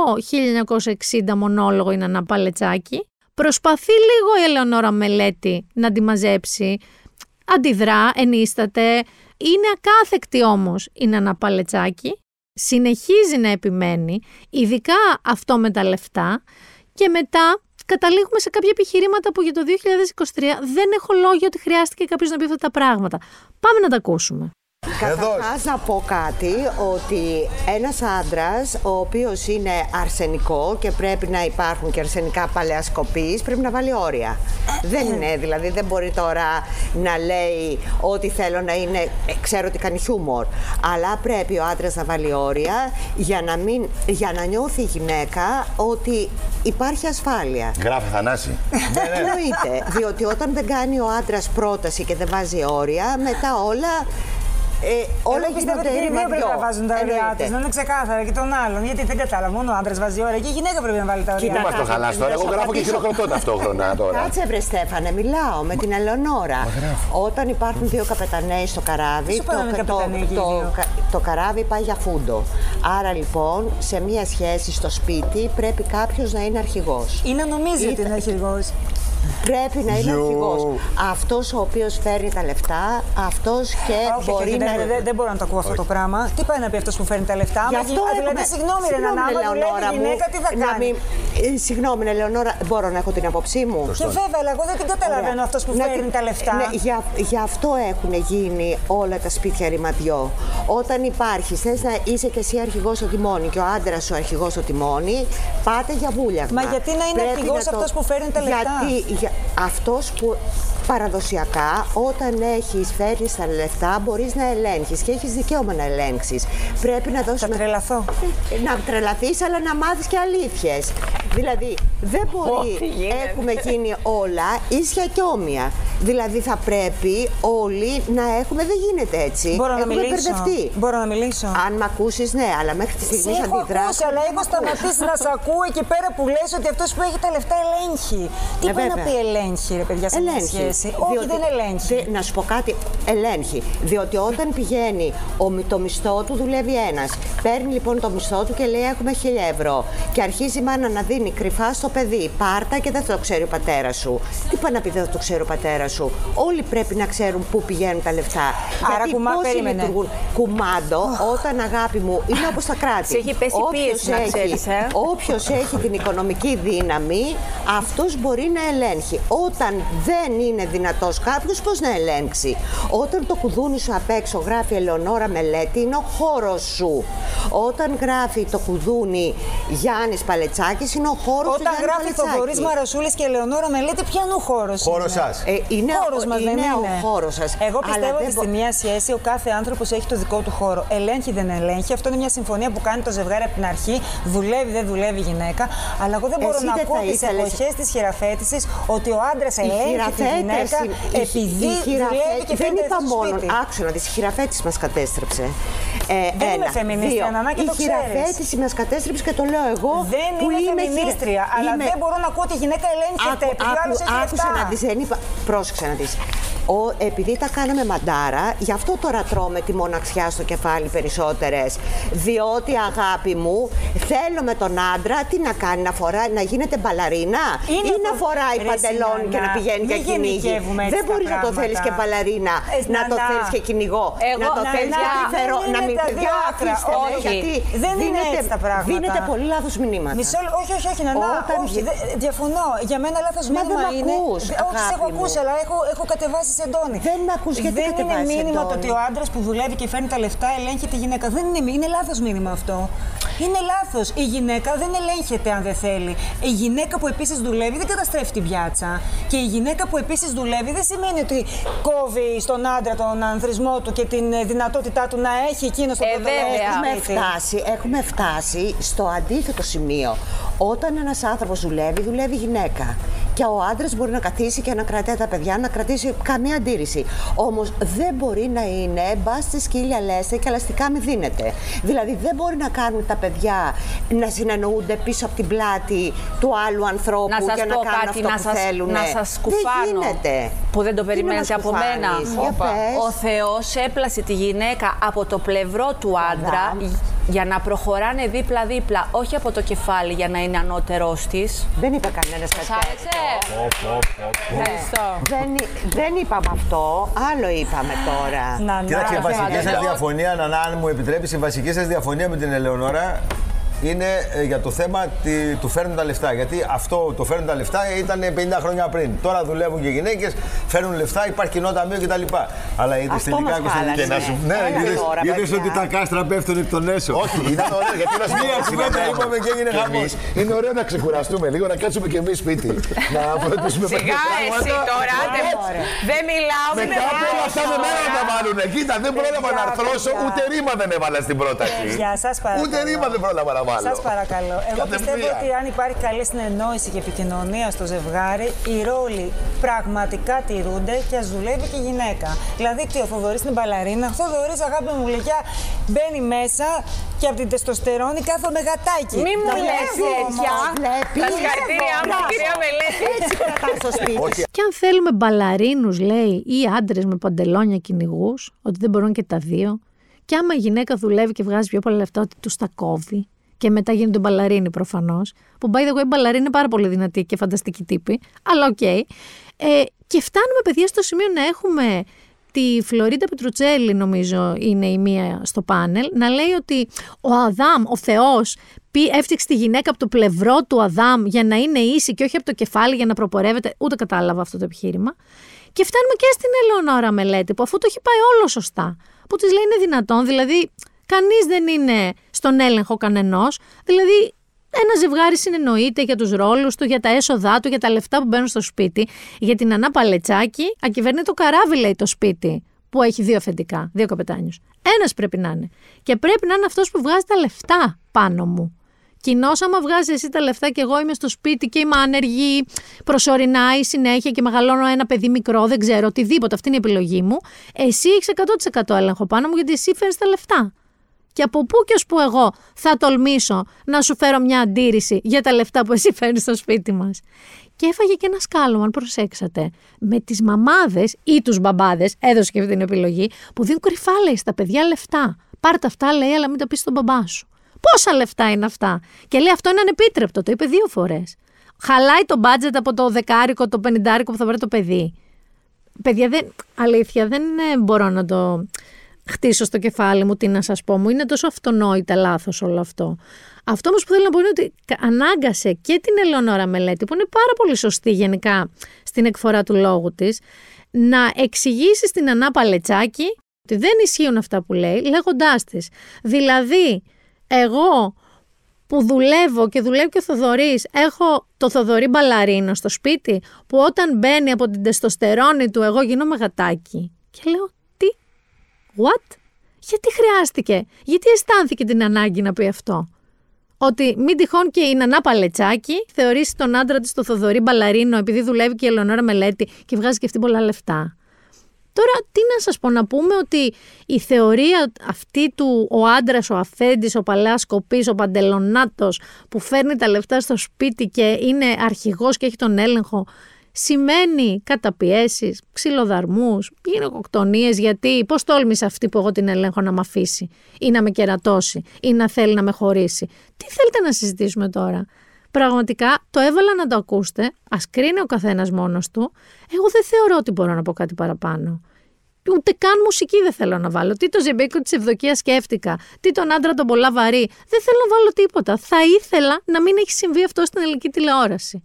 1960 μονόλογο είναι ένα παλετσάκι, προσπαθεί λίγο η Ελεονόρα Μελέτη να τη μαζέψει, αντιδρά, ενίσταται, είναι ακάθεκτη όμως η Νανά Παλετσάκη, συνεχίζει να επιμένει, ειδικά αυτό με τα λεφτά και μετά καταλήγουμε σε κάποια επιχειρήματα που για το 2023 δεν έχω λόγια ότι χρειάστηκε κάποιος να πει αυτά τα πράγματα. Πάμε να τα ακούσουμε. Καταρχά να πω κάτι ότι ένας άντρας ο οποίος είναι αρσενικό και πρέπει να υπάρχουν και αρσενικά παλαιασκοπείς πρέπει να βάλει όρια. δεν είναι δηλαδή, δεν μπορεί τώρα να λέει ότι θέλω να είναι, ε, ξέρω ότι κάνεις χιούμορ. Αλλά πρέπει ο άντρας να βάλει όρια για να, μην, για να νιώθει η γυναίκα ότι υπάρχει ασφάλεια. Γράφει Θανάση. Εννοείται, διότι όταν δεν κάνει ο άντρας πρόταση και δεν βάζει όρια, μετά όλα Ε, όλα Εγώ πιστεύω ότι γίνονται και οι δύο πρέπει να ρημαδιό. βάζουν τα ωριά Εννοείται. τους, να είναι ξεκάθαρα και τον άλλον. Γιατί δεν κατάλαβα, μόνο ο άντρας βάζει ωριά και η γυναίκα πρέπει να βάλει τα ωριά. Κοίτα, μας το χαλάς τώρα. Εγώ γράφω και χειροκροτώ ταυτόχρονα τώρα. Κάτσε βρε Στέφανε, μιλάω με την Ελεονόρα. Όταν υπάρχουν δύο καπεταναίοι στο καράβι, Τι σου πάνε το, το, καπεταναίοι και οι το, δύο; κα- το καράβι πάει για φούντο. Άρα λοιπόν, σε μία σχέση στο σπίτι πρέπει κάποιος να είναι αρχηγός. Ή να νομίζει ότι είναι αρχηγός. Πρέπει να είναι Γιου. αρχηγός. Αυτός ο οποίος φέρνει τα λεφτά, αυτός και Όχι, μπορεί όχι, να... δεν, δεν, δεν μπορώ να το ακούω αυτό το πράγμα. Τι πάει να πει αυτός που φέρνει τα λεφτά. Γι' Άμα αυτό γι- δηλαδή, έχουμε- συγγνώμη, ρε Νανά, άμα Ελεονόρα δουλεύει η μου, γυναίκα, τι θα να κάνει; μην- Ε, Συγγνώμη, Ελεονόρα, μπορώ να έχω την άποψή μου; Και βέβαια, αλλά εγώ δεν την καταλαβαίνω αυτός που Να- φέρνει τα λεφτά. Ναι, για, γι' αυτό έχουν γίνει όλα τα σπίτια ρηματιό. Όταν υπάρχει, θες να είσαι και εσύ αρχηγός στο τιμόνι και ο άντρας σου αρχηγός στο τιμόνι, πάτε για βούλιαγμα. Μα γιατί να είναι Πρέπει αρχηγός να το- αυτός που φέρνει τα λεφτά; Γιατί για, αυτός που παραδοσιακά όταν έχεις φέρει τα λεφτά μπορείς να ελέγχεις και έχεις δικαίωμα να ελέγξεις. Πρέπει να δώσεις... Θα τρελαθώ. Να τρελαθείς αλλά να μάθεις και αλήθειες. Δηλαδή δεν μπορεί, Ό,τι γίνεται. έχουμε γίνει όλα ίσια και όμοια. Δηλαδή θα πρέπει όλοι να έχουμε, δεν γίνεται έτσι. Μπορώ να έχουμε μιλήσω. μπερδευτεί. Μπορώ να μιλήσω. Αν με ακούσεις ναι, αλλά μέχρι τη Σε στιγμή έχω αντιδράσεις. ακούσει, αλλά έχω σταματήσει να σε ακούω εκεί πέρα που λες ότι αυτός που έχει τα λεφτά ελέγχει. Τι Ε, πάει να βέβαια. πει ελέγχει, ρε παιδιά, σε μια Ελέγχει. Σχέση. Όχι, Διότι- δεν ελέγχει. Δε- να σου πω κάτι, ελέγχει. Διότι όταν πηγαίνει ο, μη- το μισθό του, δουλεύει ένας. Παίρνει λοιπόν το μισθό του και λέει: Έχουμε 1000 ευρώ. Και αρχίζει η μάνα να δίνει κρυφά στο παιδί. Πάρτα και δεν το ξέρει ο πατέρας σου. Τι πάει να πει δεν το ξέρει ο πατέρας σου. Όλοι πρέπει να ξέρουν πού πηγαίνουν τα λεφτά. Άρα, Γιατί κουμά, πόσοι περίμενε. λειτουργούν; Κουμάντο, όταν αγάπη μου, είναι όπως τα κράτη. Σε έχει πέσει Όποιος πίεση, να έχει- ξέρεις, ε. Όποιος έχει την οικονομική δύναμη, αυτός μπορεί να ελέγχει. Όταν δεν είναι δυνατός κάποιος, πώς να ελέγξει. Όταν το κουδούνι σου απ' έξω γράφει Ελεονόρα Μελέτη, είναι ο χώρος σου. Όταν γράφει το κουδούνι Γιάννης Παλετσάκης, είναι ο χώρος του Όταν Γιάννη γράφει το Παλετσάκη. Βορύς Μαρασούλης και Ελεονόρα με λέτε ποιανού χώρος Χώρος είναι; σας. Ε, είναι χώρος ο- μας δεν είναι ο είναι. χώρος σας. Εγώ Αλλά πιστεύω δεν ότι μπο- στη μία σχέση ο κάθε άνθρωπος έχει το δικό του χώρο. Ελέγχει δεν ελέγχει. Αυτό είναι μια συμφωνία που κάνει το ζευγάρι από την αρχή. Δουλεύει δεν δουλεύει η γυναίκα. Αλλά εγώ δεν μπορώ Εσύ να δεν ακούω θα τις ήθελες- εποχές της χειραφέτησης ότι ο άντρας Η ελέγχει τη χειραφέτηση- γυναίκα η- επειδή η χειραφέ- δουλεύει και δεν φέρνει είπα στο μόνο. σπίτι. Άκουσα να δεις, η χειραφέτηση μας κατέστρεψε. Ε, Δεν είμαι ένα, φεμινίστρια, δύο. Νανά, και η το ξέρεις. χειραφέτηση μας κατέστρεψε και το λέω εγώ. Δεν που είμαι είμαι φεμινίστρια, χειρα- αλλά είμαι- δεν μπορώ να ακούω ότι η γυναίκα ελέγχεται. Άκου- επειδή ο άλλος άκου- έχει Άκουσα λεφτά. να δεις, δεν είπα. Πρόσεξε να δεις. Ο, επειδή τα κάναμε μαντάρα, γι' αυτό τώρα τρώμε τη μοναξιά στο κεφάλι περισσότερες. Διότι αγάπη μου, θέλω με τον άντρα τι να κάνει, να φοράει, να γίνεται μπαλαρίνα Είναι ή να το- φοράει Ρε παντελόνι και να Σινανά, πηγαίνει για μην κυνήγι. Γενικεύουμε έτσι Δεν τα μπορείς να το πράγματα. θέλεις και μπαλαρίνα, Ε, να το Νανά. θέλεις και κυνηγό, Εγώ- να το Νανά, θέλεις για δεν φερό, είναι να μην τα δύο Για άκρα. αφήστε με, Όχι. γιατί Δεν είναι δίνετε- έτσι τα πράγματα. Δίνετε πολύ λάθος μηνύματα. Μισό λεπτό, όχι, όχι, όχι, Νανά, Όταν όχι, γι- δε- διαφωνώ. Για μένα λάθος Μα μήνυμα δεν μ' είναι. ακούς, Δε- Όχι, σε έχω αγάπη μου. ακούσει, αλλά έχω, έχω κατεβάσει σε εντόνι. Δεν με ακούς, γιατί Δεν είναι κατεβάζεις μήνυμα το εντόνι; ότι ο άντρας που δουλεύει και φέρνει τα λεφτά ελέγχει τη γυναίκα. Δεν είναι, είναι λάθος μήνυμα αυτό. Είναι λάθος. Η γυναίκα δεν ελέγχεται αν δεν θέλει. Η γυναίκα που επίσης δουλεύει δεν καταστρέφει την πιάτσα. Και η γυναίκα που επίσης δουλεύει δεν σημαίνει ότι κόβει στον άντρα τον ανθρισμό του και την ε, δυνατότητά του να έχει εκείνο τον Ε, πρώτο λόγο βέβαια. στο Έχουμε σπίτι. φτάσει, έχουμε φτάσει στο αντίθετο σημείο. Όταν ένας άνθρωπος δουλεύει, δουλεύει γυναίκα. Και ο άντρας μπορεί να καθίσει και να κρατάει τα παιδιά, να κρατήσει καμία αντίρρηση. Όμως δεν μπορεί να είναι μπας στη σκύλια λέστε και ελαστικά μη δίνεται. Δηλαδή δεν μπορεί να κάνουν τα παιδιά να συνεννοούνται πίσω από την πλάτη του άλλου ανθρώπου Να σας και να πω κάνουν κάτι, αυτό να που σας, θέλουν. να σας σκουφάνω. Δεν γίνεται. Που δεν το Τι να περιμένετε μας από μένα. σκουφάνεις, για Όπα. πες. Ο Θεός έπλασε τη γυναίκα από το πλευρό του άντρα για να προχωράνε δίπλα-δίπλα, όχι από το κεφάλι για να είναι ανώτερός της. Δεν είπε κανένας Σας κάτι άρεσε; Ευχαριστώ. Δεν, δεν είπαμε αυτό, άλλο είπαμε τώρα. Κοίταξε, η βασική σας διαφωνία, Νανά, αν μου επιτρέπεις, η βασική σας διαφωνία με την Ελεονόρα είναι ε, για το θέμα τη- του φέρνουν τα λεφτά. Γιατί αυτό το φέρνουν τα λεφτά ήταν 50 χρόνια πριν. Τώρα δουλεύουν και γυναίκες, φέρνουν λεφτά, υπάρχει κοινό ταμείο κτλ. Αλλά είδες Αυτό τελικά μας χάλασε. Και να σου- Ναι, Έλα είδες- τώρα, είδες παιδιά. ότι τα κάστρα πέφτουν εκ των έσω. Όχι, ήταν ωραίο. Γιατί να σου Μία κουβέντα είπαμε και έγινε Κι χαμός. εμείς Είναι ωραίο να ξεκουραστούμε λίγο, να κάτσουμε και εμείς σπίτι. να φροντίσουμε Σιγά εσύ τώρα, άντε. δεν μιλάω, Με μην με κάτω όλα βάλεις αυτά με μένα τώρα. τα βάλουνε. Κοίτα, δεν πρόλαβα να αρθρώσω, ούτε ρήμα δεν έβαλα στην πρόταση. Παιδιά, σας παρακαλώ. Ούτε ρήμα δεν πρόλαβα να βάλω. Άλλο. Σα παρακαλώ. Εγώ Κατευθείαν. πιστεύω ότι αν υπάρχει καλή συνεννόηση και επικοινωνία στο ζευγάρι, οι ρόλοι πραγματικά τηρούνται και ας δουλεύει και η γυναίκα. Δηλαδή, τι ο Θοδωρής είναι μπαλαρίνα, ο Θοδωρής, αγάπη μου γλυκιά, μπαίνει μέσα και από την τεστοστερόνη κάθομαι γατάκι. Μη μου Τα λες βλέπω τέτοια. όμως, βλέπεις. Τα συγχαρητήριά μου, Μπράβο. κυρία Μελέτη. Έτσι κρατάς το σπίτι. Και αν θέλουμε μπαλαρίνους, λέει, ή άντρες με παντελόνια κυνηγούς, ότι δεν μπορούν και τα δύο. Και άμα η γυναίκα δουλεύει και βγάζει πιο πολλά λεφτά, ότι τους τα κόβει. Και μετά γίνονται μπαλαρίνοι προφανώς. Που by the way, η μπαλαρίνη είναι πάρα πολύ δυνατή και φανταστική τύπη. Αλλά οκ. Ε, και φτάνουμε, παιδιά, στο σημείο να έχουμε τη Φλωρίντα Πετρουτσέλη, νομίζω είναι η μία στο πάνελ, να λέει ότι ο Αδάμ, ο Θεός, πει, έφτιαξε τη γυναίκα από το πλευρό του Αδάμ για να είναι ίση και όχι από το κεφάλι για να προπορεύεται. Ούτε κατάλαβα αυτό το επιχείρημα. Και φτάνουμε και στην Ελεονόρα Μελέτη, που αφού το έχει πάει όλο σωστά, που της λέει είναι δυνατόν, δηλαδή κανείς δεν είναι στον έλεγχο κανενός. Δηλαδή, ένα ζευγάρι συνεννοείται για τους ρόλους του, για τα έσοδά του, για τα λεφτά που μπαίνουν στο σπίτι. Για την Ανά Παλετσάκη, ακυβερνεί το καράβι, λέει το σπίτι, που έχει δύο αφεντικά, δύο καπετάνιους. Ένας πρέπει να είναι. Και πρέπει να είναι αυτός που βγάζει τα λεφτά πάνω μου. Κοινώς, άμα βγάζει εσύ τα λεφτά και εγώ είμαι στο σπίτι και είμαι άνεργη προσωρινά ή συνέχεια και μεγαλώνω ένα παιδί μικρό, δεν ξέρω, οτιδήποτε, αυτή είναι η επιλογή μου. Εσύ έχεις 100% έλεγχο πάνω μου γιατί εσύ φέρνεις τα λεφτά. Και από πού και ως που εγώ θα τολμήσω να σου φέρω μια αντίρρηση για τα λεφτά που εσύ φέρνεις στο σπίτι μας. Και έφαγε και ένα σκάλωμα, αν προσέξατε, με τις μαμάδες ή τους μπαμπάδες, έδωσε και αυτή την επιλογή, που δίνουν κρυφά, λέει, στα παιδιά λεφτά. Πάρ' τα αυτά, λέει, αλλά μην τα πεις στον μπαμπά σου. Πόσα λεφτά είναι αυτά; Και λέει αυτό είναι ανεπίτρεπτο, το είπε δύο φορές. Χαλάει το μπάτζετ από το δεκάρικο, το πενιντάρικο που θα βρει το παιδί. Παιδιά, δεν, αλήθεια, δεν ε, μπορώ να το χτίσω στο κεφάλι μου, τι να σας πω μου. Είναι τόσο αυτονόητα λάθος όλο αυτό. Αυτό όμως που θέλω να πω είναι ότι ανάγκασε και την Ελεονόρα Μελέτη, που είναι πάρα πολύ σωστή γενικά στην εκφορά του λόγου της, να εξηγήσει στην Ανά Παλετσάκη ότι δεν ισχύουν αυτά που λέει, λέγοντάς της. Δηλαδή, εγώ που δουλεύω και δουλεύει και ο Θοδωρής, έχω το Θοδωρή μπαλαρίνο στο σπίτι, που όταν μπαίνει από την τεστοστερόνη του, εγώ γίνομαι γατάκι. Και λέω, τι, what, γιατί χρειάστηκε, γιατί αισθάνθηκε την ανάγκη να πει αυτό; Ότι μην τυχόν και η Νανά Παλετσάκη θεωρήσει τον άντρα της το Θοδωρή μπαλαρίνο επειδή δουλεύει και η Ελεονόρα Μελέτη και βγάζει και αυτή πολλά λεφτά. Τώρα, τι να σας πω, να πούμε ότι η θεωρία αυτή του ο άντρας, ο αφέντης, ο παλαιάς σκοπής, ο παντελονάτος που φέρνει τα λεφτά στο σπίτι και είναι αρχηγός και έχει τον έλεγχο, σημαίνει καταπιέσεις, ξυλοδαρμούς, γυναικοκτονίες, γιατί πώς τόλμησε αυτή που εγώ την ελέγχω να με αφήσει ή να με κερατώσει ή να θέλει να με χωρίσει. Τι θέλετε να συζητήσουμε τώρα; Πραγματικά το έβαλα να το ακούσετε, ας κρίνει ο καθένας μόνος του. Εγώ δεν θεωρώ ότι μπορώ να πω κάτι παραπάνω. Ούτε καν μουσική δεν θέλω να βάλω. Τι το ζεμπέκο της Ευδοκίας σκέφτηκα. Τι τον άντρα τον πολλά βαρύ. Δεν θέλω να βάλω τίποτα. Θα ήθελα να μην έχει συμβεί αυτό στην ελληνική τηλεόραση.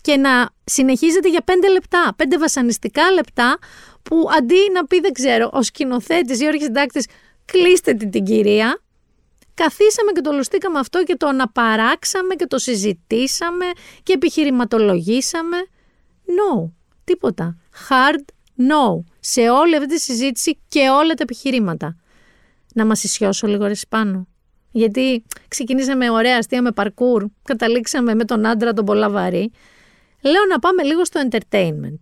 Και να συνεχίζεται για πέντε λεπτά, πέντε βασανιστικά λεπτά, που αντί να πει, δεν ξέρω, ο σκηνοθέτης ή ο αρχισυντάκτη, κλείστε την, την κυρία, καθίσαμε και το λουστήκαμε αυτό και το αναπαράξαμε και το συζητήσαμε και επιχειρηματολογήσαμε. No, τίποτα. Hard no. Σε όλη αυτή τη συζήτηση και όλα τα επιχειρήματα. Να μας ισιώσω λίγο ρε πάνω. Γιατί ξεκινήσαμε ωραία αστεία με παρκούρ, καταλήξαμε με τον άντρα τον πολλά βαρύ. Λέω να πάμε λίγο στο entertainment.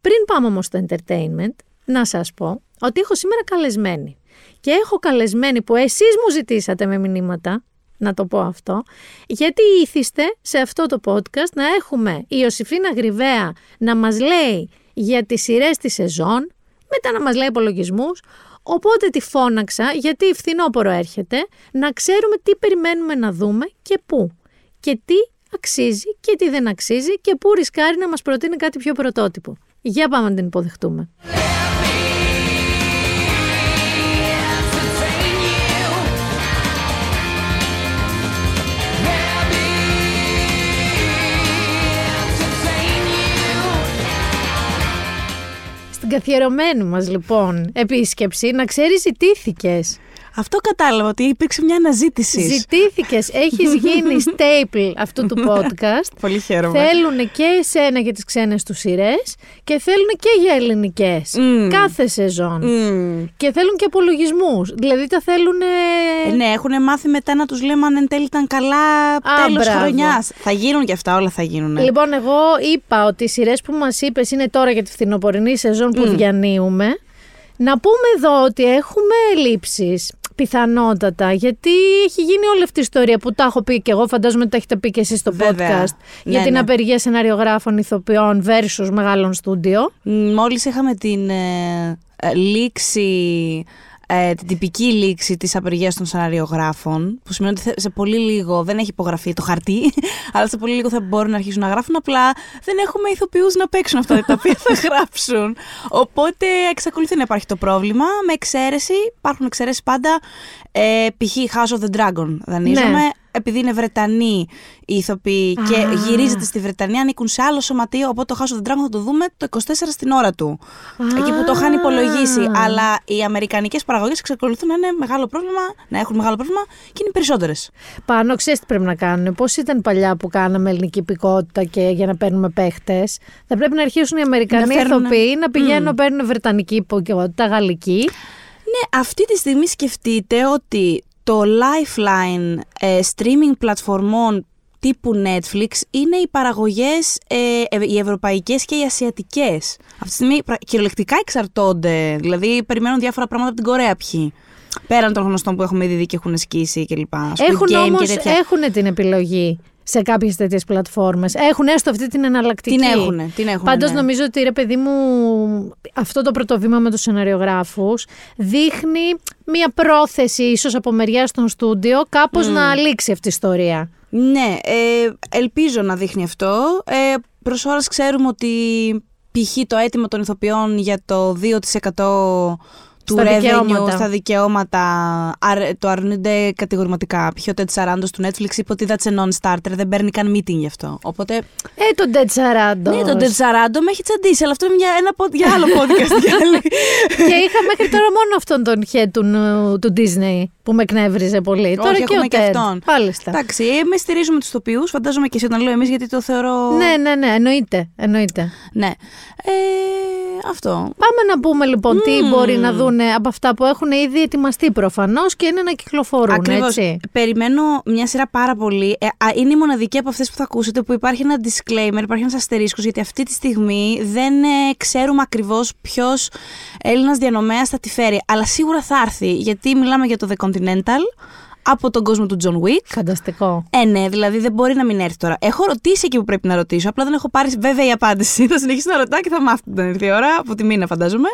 Πριν πάμε όμως στο entertainment, να σας πω ότι έχω σήμερα καλεσμένη. Και έχω καλεσμένη που εσείς μου ζητήσατε με μηνύματα, να το πω αυτό, γιατί ήθιστε σε αυτό το podcast να έχουμε η Ιωσήφίνα Γρυβαία να μας λέει για τις σειρές της σεζόν, μετά να μας λέει υπολογισμούς. Οπότε τη φώναξα γιατί η φθινόπωρο έρχεται, να ξέρουμε τι περιμένουμε να δούμε και πού. Και τι αξίζει και τι δεν αξίζει και πού ρισκάρει να μας προτείνει κάτι πιο πρωτότυπο. Για πάμε να την υποδεχτούμε. Στην καθιερωμένη μας λοιπόν επίσκεψη, να ξέρεις ζητήθηκες. Αυτό κατάλαβα ότι υπήρξε μια αναζήτηση. Ζητήθηκες, έχεις γίνει staple αυτού του podcast. Πολύ χαίρομαι. Θέλουν και εσένα για τις ξένες τους σειρές και θέλουν και για ελληνικές. Κάθε σεζόν. Και θέλουν και απολογισμούς. Δηλαδή τα θέλουν. Ε, ναι, έχουν μάθει μετά να τους λέμε αν εν τέλει ήταν καλά τέλος μπράβο. χρονιάς. Θα γίνουν και αυτά, όλα θα γίνουν. Λοιπόν, εγώ είπα ότι οι σειρές που μας είπες είναι τώρα για τη φθινοπορεινή σεζόν που Μμ. διανύουμε. Να πούμε εδώ ότι έχουμε λήψεις πιθανότατα, γιατί έχει γίνει όλη αυτή η ιστορία που τα έχω πει και εγώ, φαντάζομαι ότι τα έχετε πει και εσείς στο Βέβαια. podcast, για Ναι, την ναι. απεργία σεναριογράφων ηθοποιών versus μεγάλων στούντιο. Μόλις είχαμε την ε, ε, λήξη, ε, την τυπική λήξη της απεργίας των σεναριογράφων, που σημαίνει ότι θε- σε πολύ λίγο δεν έχει υπογραφεί το χαρτί, αλλά σε πολύ λίγο θα μπορούν να αρχίσουν να γράφουν, απλά δεν έχουμε ηθοποιούς να παίξουν αυτά τα οποία θα γράψουν. Οπότε εξακολουθεί να υπάρχει το πρόβλημα, με εξαίρεση, υπάρχουν εξαιρέσεις πάντα, ε, π.χ. House of the Dragon δανείζομαι, Ναι. Επειδή είναι Βρετανοί οι ηθοποιοί και Α. γυρίζεται στη Βρετανία, ανήκουν σε άλλο σωματείο. Οπότε το House of the Dragon θα το δούμε το 24 στην ώρα του. Εκεί που το είχαν υπολογίσει. Αλλά οι αμερικανικές παραγωγές εξακολουθούν να είναι μεγάλο πρόβλημα, να έχουν μεγάλο πρόβλημα και είναι περισσότερες. Πάνω, ξέρεις τι πρέπει να κάνουν. Πώς ήταν παλιά που κάναμε ελληνική υπηκότητα και για να παίρνουμε παίχτες; Θα πρέπει να αρχίσουν οι Αμερικανοί Να φέρνουνε- ηθοποιοί να πηγαίνουν Μμ. να παίρνουν βρετανική υπηκότητα, γαλλική. Ναι, αυτή τη στιγμή σκεφτείτε ότι το Lifeline ε, streaming πλατφορμών τύπου Netflix είναι οι παραγωγές, ε, ε, οι ευρωπαϊκές και οι ασιατικές. Αυτή τη στιγμή πρα- κυριολεκτικά εξαρτώνται, δηλαδή περιμένουν διάφορα πράγματα από την Κορέα ποιοι. Πέραν των γνωστών που έχουμε ήδη δει και έχουν σκίσει κλπ. Squid Έχουν Game όμως, και τέτοια. έχουν την επιλογή σε κάποιες τέτοιες πλατφόρμες. Έχουν έστω αυτή την εναλλακτική. Την έχουνε, την έχουνε, Πάντως ναι. νομίζω ότι ρε παιδί μου αυτό το πρώτο βήμα με τους σεναριογράφους δείχνει μια πρόθεση ίσως από μεριά των στούντιο κάπως Μμ. να λήξει αυτή η ιστορία. Ναι, ε, ελπίζω να δείχνει αυτό. Ε, προς ώρας ξέρουμε ότι π.χ. το αίτημα των ηθοποιών για το 2% του Στα revenue δικαιώματα. στα δικαιώματα αρ- το αρνούνται κατηγορηματικά. Π.χ. ο Ted Sarandos του Netflix είπε ότι that's a non-starter, δεν παίρνει καν meeting γι' αυτό. Οπότε... Ε, τον Ted Sarandos. Ναι, τον Ted Sarandos με έχει τσαντήσει, αλλά αυτό είναι μια, ένα, pod- για άλλο podcast. για άλλη. και είχα μέχρι τώρα μόνο αυτόν τον head του, του Disney που με εκνεύριζε πολύ. τώρα Όχι, και έχουμε ο και Ted. αυτόν. Μάλιστα. Εντάξει, εμείς στηρίζουμε τους τοπιούς. Φαντάζομαι και εσύ όταν λέω εμείς, γιατί το θεωρώ. Ναι, ναι, ναι, εννοείται. εννοείται. Ναι. Ε, αυτό. Πάμε να πούμε λοιπόν τι Μμμ. μπορεί να δουν από αυτά που έχουν ήδη ετοιμαστεί προφανώς και είναι να κυκλοφορούν. Ακριβώς. Έτσι. Περιμένω μια σειρά πάρα πολύ. Ε, α, είναι η μοναδική από αυτές που θα ακούσετε που υπάρχει ένα disclaimer, υπάρχει ένας αστερίσκος, γιατί αυτή τη στιγμή δεν ε, ξέρουμε ακριβώς ποιος Έλληνας διανομέας θα τη φέρει. Αλλά σίγουρα θα έρθει, γιατί μιλάμε για το The Continental από τον κόσμο του John Wick. Φανταστικό. Ε, ναι, δηλαδή δεν μπορεί να μην έρθει τώρα. Έχω ρωτήσει εκεί που πρέπει να ρωτήσω, απλά δεν έχω πάρει βέβαια η απάντηση. Θα συνεχίσω να ρωτάω και θα μάθω την έρθει η ώρα, από τη μήνα φαντάζομαι.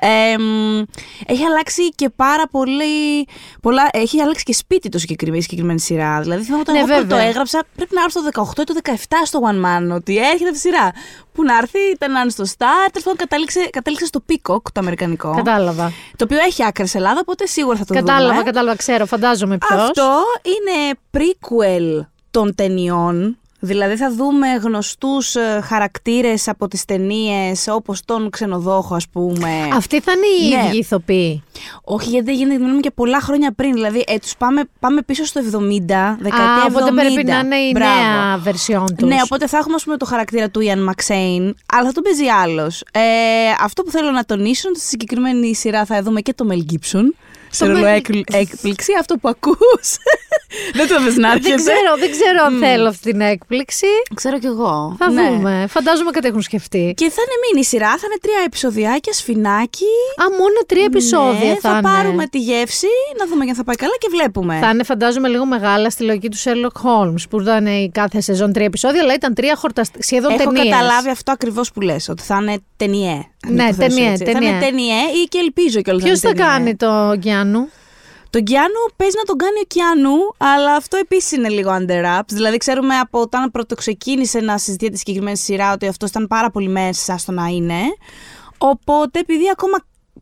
Ε, μ, έχει αλλάξει και πάρα πολύ. Πολλά, έχει αλλάξει και σπίτι το συγκεκριμένη, η συγκεκριμένη σειρά. Δηλαδή θυμάμαι όταν Ναι, εγώ πρώτο το βέβαια. έγραψα, πρέπει να έρθω το 18 ή το 17 στο One Man, ότι έρχεται αυτή η σειρά. Πού να έρθει, ήταν να είναι στο Star, τέλος πάντων κατέληξε, κατέληξε στο Peacock, το αμερικανικό. Κατάλαβα. Το οποίο έχει άκρες Ελλάδα, οπότε σίγουρα θα το Κατάλαβα, δούμε. κατάλαβα, ξέρω, φαντάζομαι ποιο. Αυτό είναι prequel των ταινιών. Δηλαδή θα δούμε γνωστούς ε, χαρακτήρες από τις ταινίες όπως τον ξενοδόχο ας πούμε. Αυτοί θα είναι οι Ναι. ίδιοι ηθοποιοί. Όχι γιατί δεν γίνεται, μιλούμε και πολλά χρόνια πριν. Δηλαδή ε, τους πάμε, πάμε πίσω στο 70, δεκαετία Α, 70. οπότε πρέπει να είναι η Μπράβο. νέα βερσιόν τους. Ναι, οπότε θα έχουμε ας πούμε, το χαρακτήρα του Ιαν Μαξέιν, αλλά θα τον παίζει άλλος. Ε, αυτό που θέλω να τονίσω είναι ότι στη συγκεκριμένη σειρά θα δούμε και το Μελ Γκίψον. Σε Το ρόλο Mel- έκπλη- έκπληξη, αυτό που ακούς. δεν το θες να έρχεται. Δεν ξέρω, δεν ξέρω αν Μμ. θέλω αυτή την έκπληξη. Ξέρω κι εγώ. Θα Ναι. δούμε. Φαντάζομαι κάτι έχουν σκεφτεί. Και θα είναι μήνυ σειρά, θα είναι τρία επεισοδιάκια, σφινάκι. Α, μόνο τρία επεισόδια ναι, θα είναι. πάρουμε τη γεύση, να δούμε αν θα πάει καλά και βλέπουμε. Θα είναι, φαντάζομαι, λίγο μεγάλα στη λογική του Sherlock Holmes, που ήταν η κάθε σεζόν τρία επεισόδια, αλλά ήταν τρία χορτασ... σχεδόν Έχω ταινίες. καταλάβει αυτό ακριβώς που λες, ότι θα είναι ταινιέ. Ναι, Να το θέσω ταινιέ, έτσι. ταινιέ. Θα είναι ταινιέ ή και ελπίζω κιόλας Ποιος να θα είναι ταινιέ. κάνει το Γκιάνου. Τον Κιάνου παίζει να τον κάνει ο Κιάνου, αλλά αυτό επίσης είναι λίγο under wraps. Δηλαδή, ξέρουμε από όταν πρωτοξεκίνησε να συζητιέται τη συγκεκριμένη σειρά ότι αυτός ήταν πάρα πολύ μέσα στο να είναι. Οπότε, επειδή ακόμα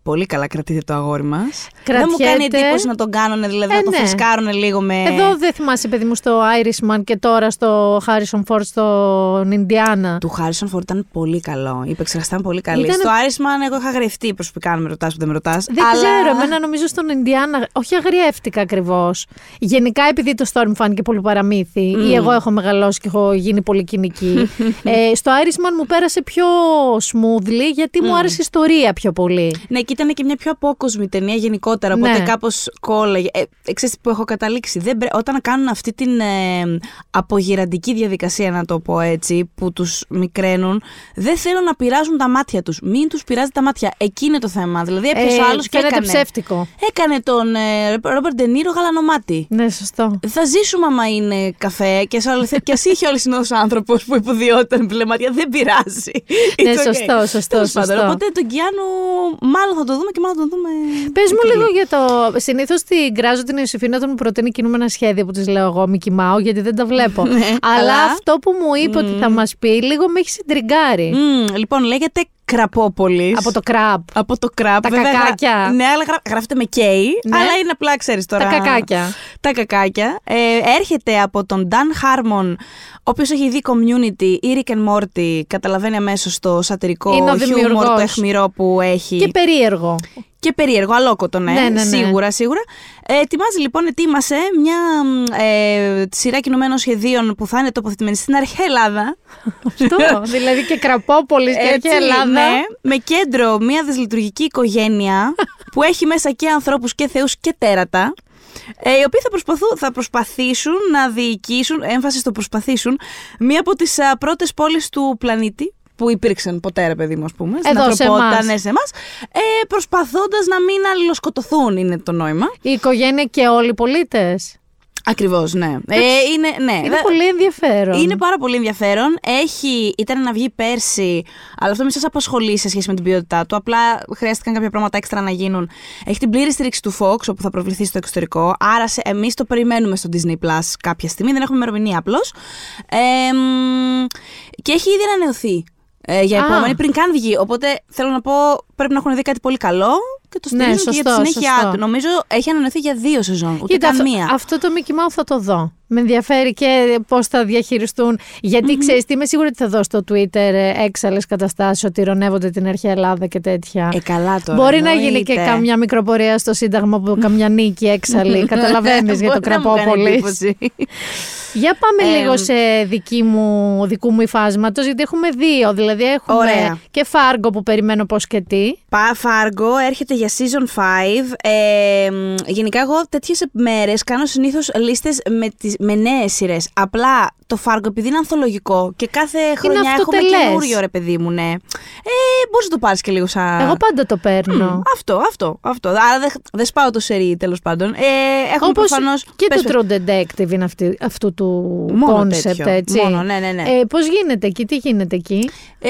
Πολύ καλά κρατείτε το αγόρι μας. Δεν Κρατιέται. μου κάνει εντύπωση να τον κάνουν, δηλαδή Ε, να τον ναι. φρεσκάρουν λίγο με. Εδώ δεν θυμάσαι, παιδί μου, στο Irishman και τώρα στο Harrison Ford στον Ινδιάνα. Του Χάρισον Φόρντ ήταν πολύ καλό. Η επεξεργαστή ήταν πολύ καλή. Ήταν- Στο Άρισμαν, εγώ είχα γρευτεί προσωπικά, αν με ρωτάς που δεν με ρωτάς. Δεν ξέρω, εμένα νομίζω στον Ινδιάνα, όχι αγριεύτηκα ακριβώς. Γενικά, επειδή το Storm φάνηκε πολύ παραμύθι, Μμμ. ή εγώ έχω μεγαλώσει και έχω γίνει πολύ κοινική. ε, στο Irishman μου πέρασε πιο smoothly, γιατί μου άρεσε η ιστορία πιο πολύ. Ναι, και ήταν και μια πιο απόκοσμη ταινία γενικότερα. Οπότε Ναι. κάπως κόλλαγε. Ε, ε, ξέρεις τι που έχω καταλήξει. Δεν πρέ- Όταν κάνουν αυτή την ε, απογυραντική διαδικασία, να το πω έτσι, που τους μικραίνουν, δεν θέλουν να πειράζουν τα μάτια τους. Μην τους πειράζει τα μάτια. Εκεί είναι το θέμα. Δηλαδή έπιασε Ε, ο άλλος και φαίνεται έκανε. ψεύτικο. Έκανε τον ε, Ρόμπερτ Ντενίρο γαλανομάτι. Ναι, σωστό. Θα ζήσουμε άμα είναι καφέ και ας εσύ όλη συνόδο άνθρωπος που υποδιότητα με μπλε μάτια. Δεν πειράζει. Ναι, It's okay. σωστό, σωστό, Τέλος πάντων, σωστό. Οπότε τον Κιάνου μάλλον θα το δούμε και μάλλον θα το δούμε. Πες μου λίγο για το. Συνήθως την κράζω την Ιωσήφινα όταν μου προτείνει κινούμενα σχέδια που της λέω εγώ μη κοιμάω, γιατί δεν τα βλέπω. Ναι, Αλλά καλά. αυτό που μου είπε ότι θα μας πει λίγο με έχει συντριγκάρει. Μμμ, λοιπόν, λέγεται Κραπόπολης. Από το κραπ. Από το κραπ. Τα Βέβαια, γρα- κακάκια. Ναι, αλλά γρα- γράφεται με K. Ναι. Αλλά είναι απλά, ξέρεις τώρα. Τα κακάκια. Τα κακάκια. Ε, έρχεται από τον Dan Harmon, ο οποίος έχει δει community ή Rick and Morty. Καταλαβαίνει αμέσως το σατυρικό Είναι ο χιούμορ, δημιουργός. το αιχμηρό που έχει. Και περίεργο. Και περίεργο, αλόκοτο, ναι. Ναι, ναι, ναι. Σίγουρα, σίγουρα. Ε, ετοιμάζει λοιπόν, ετοίμασε μια μ, ε, σειρά κινουμένων σχεδίων που θα είναι τοποθετημένη στην αρχαία Ελλάδα. Αυτό. δηλαδή και Κραπόπολη και Έτσι, αρχαία Ελλάδα. ναι, με κέντρο μια δυσλειτουργική οικογένεια που έχει μέσα και ανθρώπους και θεούς και τέρατα. Ε, οι οποίοι θα, προσπαθούν, θα προσπαθήσουν να διοικήσουν, έμφαση στο προσπαθήσουν, μία από τις α, πρώτες πόλεις του πλανήτη που υπήρξαν ποτέ, ρε παιδί μου, ας πούμε. στην Εδώ, σε ανθρωπότητα, εμάς. ναι, σε εμάς, ε, προσπαθώντας να μην αλληλοσκοτωθούν, είναι το νόημα. Η οικογένεια και όλοι οι πολίτες. Ακριβώς, ναι. Ε, είναι, ναι. Είναι Δε- πολύ ενδιαφέρον. είναι πάρα πολύ ενδιαφέρον. Έχει, ήταν να βγει πέρσι, αλλά αυτό μην σας απασχολεί σε σχέση με την ποιότητά του. Απλά χρειάστηκαν κάποια πράγματα έξτρα να γίνουν. Έχει την πλήρη στήριξη του Fox, όπου θα προβληθεί στο εξωτερικό. Άρα εμείς το περιμένουμε στο Disney Plus κάποια στιγμή. Δεν έχουμε ημερομηνία απλώς. και έχει ήδη ανανεωθεί. Ε, για Α. επόμενη, πριν καν βγει. Οπότε θέλω να πω, πρέπει να έχουν δει κάτι πολύ καλό και το Ναι, στηρίζουν και για τη σωστό, συνέχεια σωστό. του. Νομίζω έχει ανανεωθεί για δύο σεζόν, ούτε Κοίτα, καν αυτό, μία. αυτό το Mickey Mouse θα το δω. Με ενδιαφέρει και πώς θα διαχειριστούν. Γιατί ξέρεις, τι είμαι σίγουρη ότι θα δω στο Twitter έξαλλες καταστάσεις ότι ρωνεύονται την αρχαία Ελλάδα και τέτοια. Ε, καλά τώρα. Μπορεί να γίνει και εννοείται. καμιά μικροπορία στο Σύνταγμα από καμιά νίκη έξαλλη. Καταλαβαίνεις για το Μπορεί να μου κάνει Κραπόπολη. εντύπωση. Για πάμε Ε, λίγο σε δική μου, δικού μου υφάσματος, γιατί έχουμε δύο. Δηλαδή έχουμε Ωραία. και Φάργκο που περιμένω πώς και τι. Πα Φάργκο έρχεται για season 5. Ε, μ, γενικά, εγώ τέτοιες μέρες κάνω συνήθως λίστες με, τις, με νέες σειρές. Απλά το Φάργκο, επειδή είναι ανθολογικό και κάθε χρονιά έχουμε αυτοτελές. καινούριο ρε παιδί μου, ναι. Ε, Μπορείς να το πάρεις και λίγο σαν. Εγώ πάντα το παίρνω. Μμ, αυτό, αυτό, αυτό. Άρα δεν δεν σπάω το σερί τέλος πάντων. Ε, έχουμε Όπως προφανώς. και το True Detective είναι αυτή, αυτού του Μόνο concept, τέτοιο. έτσι. Μόνο, ναι, ναι, ναι. Ε, πώς γίνεται εκεί, τι γίνεται εκεί; Ε,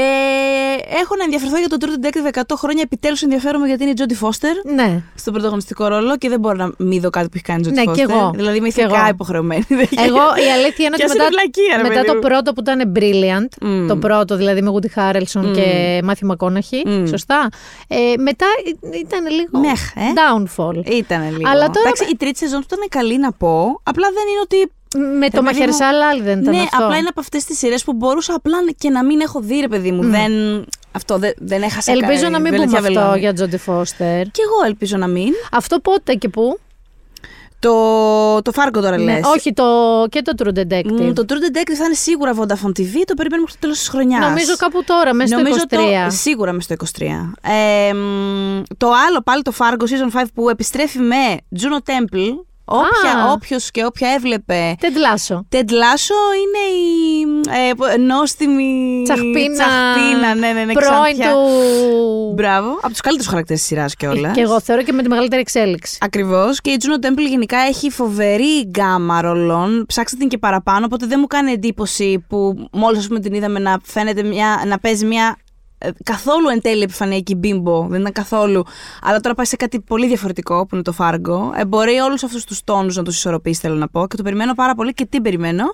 έχω να ενδιαφερθώ για το True Detective 100 χρόνια. Επιτέλους ενδιαφέρομαι γιατί είναι η Jodie Foster. Ναι. Στον πρωταγωνιστικό ρόλο και δεν μπορώ να μην δω κάτι που έχει κάνει η Jodie Ναι, Foster. κι εγώ. Δηλαδή είμαι Κι ηθικά εγώ. υποχρεωμένη. Εγώ η αλήθεια είναι Κι ότι ας μετά, είναι βλακεία, ρε μετά παιδί το μου. πρώτο που ήταν brilliant, Μμ. το πρώτο δηλαδή με Woody Harrelson Μμ. και Μάθη Μακόναχη, Μμ. σωστά. Ε, μετά ε, ήταν λίγο Μεχ, ε. downfall. Ήταν λίγο. Αλλά τώρα Εντάξει, η τρίτη σεζόν του ήταν καλή να πω. Απλά δεν είναι ότι. με το Ρε παιδί μου, Μαχερσάλ άλλη δεν ήταν ναι, αυτό. απλά είναι από αυτές τις σειρές που μπορούσα απλά και να μην έχω δει, ρε παιδί μου. Δεν, αυτό δεν, δεν έχασα Ελπίζω κα- να μην βελετιά πούμε αυτό βελόνι. για Τζόντι Φώστερ. Κι εγώ ελπίζω να μην. Αυτό πότε και πού; Το, το Φάργκο τώρα Ναι, λες. όχι, το, και το True Detective. Μ, το True Detective θα είναι σίγουρα Vodafone TV, το περιμένουμε μέχρι το τέλος της χρονιάς. Νομίζω κάπου τώρα, μέσα στο Νομίζω 23. Το, σίγουρα μέσα στο 23. Ε, μ, το άλλο πάλι το Fargo Season 5 που επιστρέφει με Juno Temple. Όποια, Α. όποιος και όποια έβλεπε Τεντλάσο. Τεντλάσο είναι η ε, νόστιμη Τσαχπίνα. τσαχπίνα, ναι, ναι, ναι, Πρώην ξανθιά. του. Μπράβο. Από τους καλύτερους χαρακτήρες της σειράς κιόλας. Και εγώ θεωρώ και με τη μεγαλύτερη εξέλιξη. Ακριβώς. Και η Juno Temple γενικά έχει φοβερή γκάμα ρολών. Ψάξτε την και παραπάνω. Οπότε δεν μου κάνει εντύπωση που μόλις την είδαμε να φαίνεται μια, να παίζει μια ε, καθόλου εν τέλει επιφανειακή bimbo. Δεν ήταν καθόλου. Αλλά τώρα πάει σε κάτι πολύ διαφορετικό που είναι το Fargo. Ε, μπορεί όλους αυτούς τους τόνους να τους ισορροπήσει, θέλω να πω. Και το περιμένω πάρα πολύ και την περιμένω.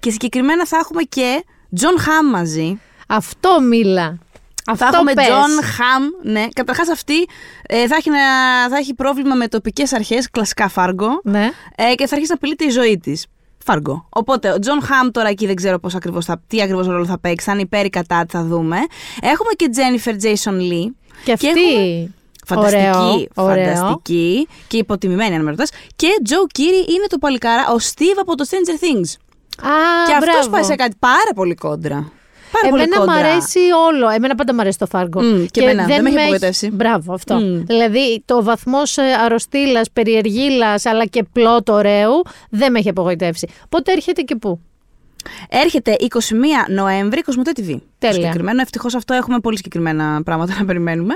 Και συγκεκριμένα θα έχουμε και Jon Hamm μαζί. Αυτό μίλα. Αυτό θα έχουμε πες. Jon Hamm. Ναι, καταρχάς αυτή ε, θα, έχει να, θα έχει πρόβλημα με τοπικές αρχές, κλασικά Fargo. Ναι. Ε, και θα αρχίσει να απειλείται η ζωή της. Fargo. Οπότε, ο Jon Hamm τώρα εκεί δεν ξέρω πώς ακριβώς θα, τι ακριβώς ρόλο θα παίξει. Θα είναι υπέρ ή κατά, θα δούμε. Έχουμε και Τζένιφερ Τζέισον Λί. Και αυτή. έχουμε- Φανταστική, Ωραίο, ωραίο. φανταστική και υποτιμημένη αν με ρωτάς. Και Τζο Κίρι είναι το παλικάρα, ο Steve από το Stranger Things. Α, και αυτός μπράβο. πάει σε κάτι πάρα πολύ κόντρα. Πάρα πολύ Εμένα μου κόντρα. αρέσει όλο. Εμένα πάντα μου αρέσει το Φάργκο. Μμ, και εμένα, δεν με έχει απογοητεύσει. Μπράβο, αυτό. Μμ. Δηλαδή, το βαθμός αρρωστήλας, περιεργήλας, αλλά και πλότ ωραίου, δεν με έχει απογοητεύσει. Πότε έρχεται και πού; Έρχεται 21 Νοέμβρη, Κοσμοτέ TV. Το Τέλεια. Συγκεκριμένο, ευτυχώς αυτό έχουμε πολύ συγκεκριμένα πράγματα να περιμένουμε.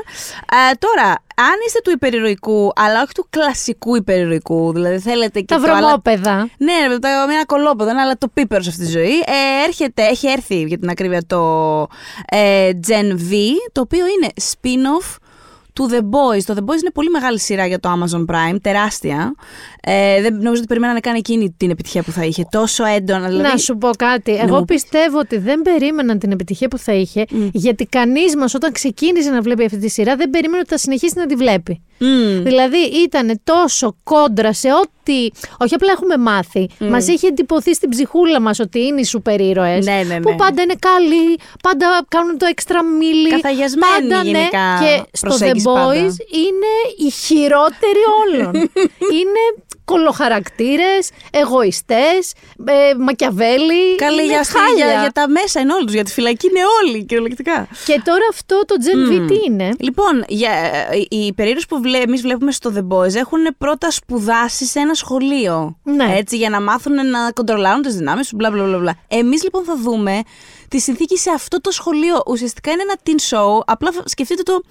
Ε, τώρα, αν είστε του υπερηρωικού, αλλά όχι του κλασικού υπερηρωικού, δηλαδή θέλετε και Τα το άλλα- βρωμόπεδα. Ναι, ρε, το, με ένα κολόπεδο, ναι, αλλά το πίπερος σε αυτή τη ζωή. Ε, έρχεται, έχει έρθει για την ακρίβεια το ε, Gen V, το οποίο είναι spin-off του The Boys. Το The Boys είναι πολύ μεγάλη σειρά για το Amazon Prime, τεράστια. Ε, δεν νομίζω ότι περιμένανε καν εκείνη την επιτυχία που θα είχε. Τόσο έντονα. Δηλαδή, Να σου πω κάτι. να Εγώ μου πεις. πιστεύω ότι δεν περίμεναν την επιτυχία που θα είχε, γιατί κανείς μας όταν ξεκίνησε να βλέπει αυτή τη σειρά δεν περίμενε ότι θα συνεχίσει να τη βλέπει. Μμ. Δηλαδή ήταν τόσο κόντρα σε ό,τι. Όχι απλά έχουμε μάθει. Μμ. Μας Μα είχε εντυπωθεί στην ψυχούλα μας ότι είναι οι σούπερ ήρωες, Ναι, ναι, Που ναι. πάντα είναι καλοί, πάντα κάνουν το έξτρα μίλι. Καθαγιασμένοι πάντα, ναι, γενικά Και στο The προσέγγιση Boys πάντα. είναι οι χειρότεροι όλων. είναι κολοχαρακτήρες, εγωιστές, ε, μακιαβέλη. Καλή είναι για, χάλια. για, για τα μέσα είναι όλους, για τη φυλακή είναι όλοι κυριολεκτικά. Και τώρα αυτό το Gen V Μμ. τι είναι; Λοιπόν, για, οι περίεργε που βλέ, εμείς βλέπουμε στο The Boys έχουν πρώτα σπουδάσει σε ένα σχολείο. Ναι. Έτσι, για να μάθουν να κοντρολάρουν τις δυνάμεις του, μπλα μπλα μπλα, μπλα. Εμείς λοιπόν θα δούμε τη συνθήκη σε αυτό το σχολείο. Ουσιαστικά είναι ένα teen show. Απλά σκεφτείτε το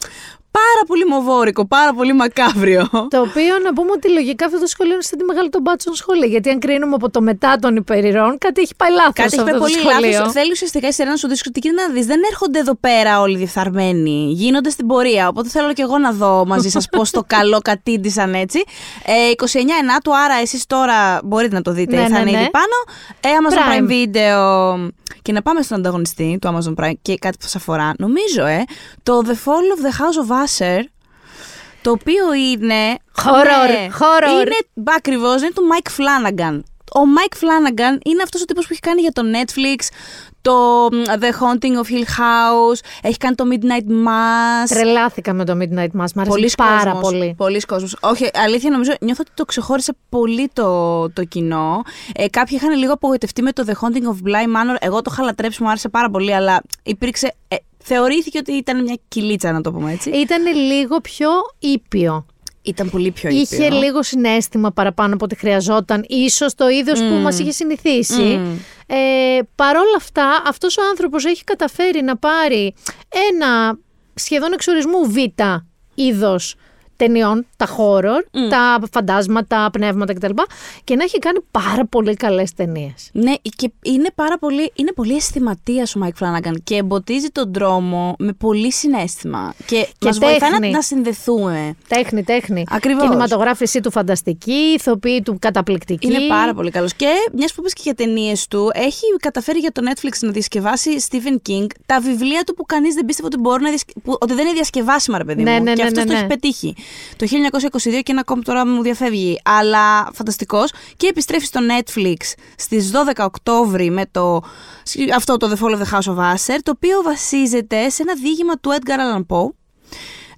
πάρα πολύ μοβόρικο, πάρα πολύ μακάβριο. Το οποίο να πούμε ότι λογικά αυτό το σχολείο είναι σαν τη μεγάλη των μπάτσων σχολή. Γιατί αν κρίνουμε από το μετά των υπερηρών, κάτι έχει πάει λάθος. Κάτι έχει πάει πολύ λάθος. Θέλει ουσιαστικά η σειρά να σου δείξει ότι κοίτα να δεις, δεν έρχονται εδώ πέρα όλοι διεφθαρμένοι. Γίνονται στην πορεία. Οπότε θέλω και εγώ να δω μαζί σας πώς το καλό κατήντησαν έτσι. Ε, 29 Ενάτου, άρα εσείς τώρα μπορείτε να το δείτε. Ναι, θα ναι, είναι ναι. ήδη πάνω. Ε, Amazon Prime. Prime Video. Και να πάμε στον ανταγωνιστή του Amazon Prime και κάτι που σας αφορά. Νομίζω, ε, το The Fall of the House of Usher. Το οποίο είναι. Horror, Ναι, horror. Είναι ακριβώς, είναι του Mike Flanagan. Ο Mike Flanagan είναι αυτός ο τύπος που έχει κάνει για το Netflix το μ, The Haunting of Hill House, έχει κάνει το Midnight Mass. Τρελάθηκα με το Midnight Mass. Μ' άρεσε Πολλής πάρα κόσμος, πολύ. Πολλής κόσμος. Όχι, αλήθεια νομίζω, νιώθω ότι το ξεχώρισε πολύ το, το κοινό. Ε, κάποιοι είχαν λίγο απογοητευτεί με το The Haunting of Bly Manor. Εγώ το είχα λατρέψει, μου άρεσε πάρα πολύ, αλλά υπήρξε. Ε, θεωρήθηκε ότι ήταν μια κυλίτσα, να το πούμε έτσι. Ήταν λίγο πιο ήπιο. Ήταν πολύ πιο ήπιο. Είχε λίγο συνέστημα παραπάνω από ό,τι χρειαζόταν, ίσως το είδος που Μμμ. μας είχε συνηθίσει. Μμμ. Ε, Παρ' όλα αυτά, αυτός ο άνθρωπος έχει καταφέρει να πάρει ένα σχεδόν εξορισμού β' είδος ταινιών, τα horror, τα φαντάσματα, πνεύματα κτλ. Και να έχει κάνει πάρα πολύ καλές ταινίες. Ναι, και είναι πάρα πολύ, είναι πολύ αισθηματίας ο Mike Flanagan και εμποτίζει τον τρόμο με πολύ συναίσθημα. Και, Και μας βοηθάει να, τέχνη. να συνδεθούμε. Τέχνη, τέχνη. Ακριβώς. Κινηματογράφηση του φανταστική, ηθοποιοί του καταπληκτική. Είναι πάρα πολύ καλός. Και μιας που είπες και για ταινίες του, έχει καταφέρει για το Netflix να διασκευάσει Stephen King τα βιβλία του που κανείς δεν πίστευε ότι, μπορεί να διασκε... που, ότι δεν είναι διασκευάσιμα, ρε παιδί Ναι, μου. ναι, και ναι, αυτός ναι, το ναι. έχει πετύχει. Το 1922 και ένα ακόμη τώρα μου διαφεύγει. Αλλά φανταστικός. Και επιστρέφει στο Netflix στις 12 Οκτώβρη με το. Αυτό το The Fall of the House of Usher, το οποίο βασίζεται σε ένα διήγημα του Edgar Allan Poe.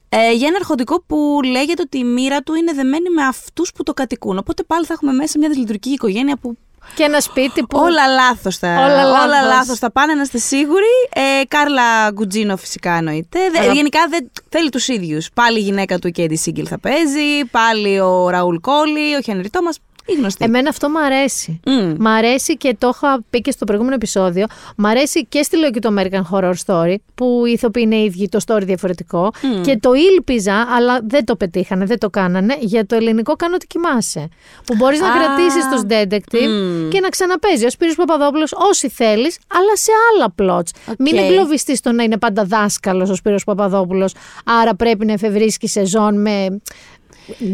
Ε, για ένα αρχοντικό που λέγεται ότι η μοίρα του είναι δεμένη με αυτούς που το κατοικούν. Οπότε πάλι θα έχουμε μέσα μια δυσλειτουργική οικογένεια που Και ένα σπίτι που. Όλα λάθος θα, Όλα λάθος. λάθος θα πάνε, να είστε σίγουροι. Ε, Κάρλα Γκουτζίνο φυσικά εννοείται. Δε- Αλλά- Γενικά δεν θέλει τους ίδιους. Πάλι η γυναίκα του Κέντι Σίγκελ θα παίζει. Πάλι ο Ραούλ Κόλλη, ο Χένρι Τόμας. Οι γνωστοί. Εμένα αυτό μου αρέσει. Μμ. Μ' αρέσει και το είχα πει και στο προηγούμενο επεισόδιο. Μ' αρέσει και στη λογική του American Horror Story, που οι ηθοποιοί είναι οι ίδιοι, το story διαφορετικό. Μμ. Και το ήλπιζα, αλλά δεν το πετύχανε, δεν το κάνανε. Για το ελληνικό κάνω ότι κοιμάσαι. Που μπορείς να Α, κρατήσεις τους detective μμ. και να ξαναπέζει. Ο Σπύρος Παπαδόπουλος όσοι θέλεις, αλλά σε άλλα plots. Μην εγκλωβιστείς στο να είναι πάντα δάσκαλος ο Σπύρος Παπαδόπουλος, άρα πρέπει να εφευρίσκεις σεζόν με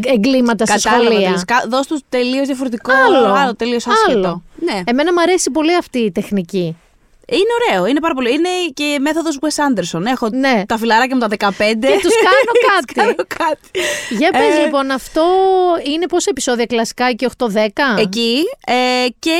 εγκλήματα σε Κατάλαβα σχολεία. τελείως. Κα- Δώσ' τους τελείως διαφορετικό. Άλλο. άλλο τελείως άσχετο. Άλλο. Ναι. Εμένα μου αρέσει πολύ αυτή η τεχνική. Είναι ωραίο, είναι πάρα πολύ. Είναι και μέθοδος Wes Anderson. Έχω Ναι. τα φιλαράκια μου τα 15. Και τους κάνω κάτι. κάνω κάτι. Για πες Ε, λοιπόν, αυτό είναι πόσα επεισόδια κλασικά εκεί 8-10. Εκεί. Ε, και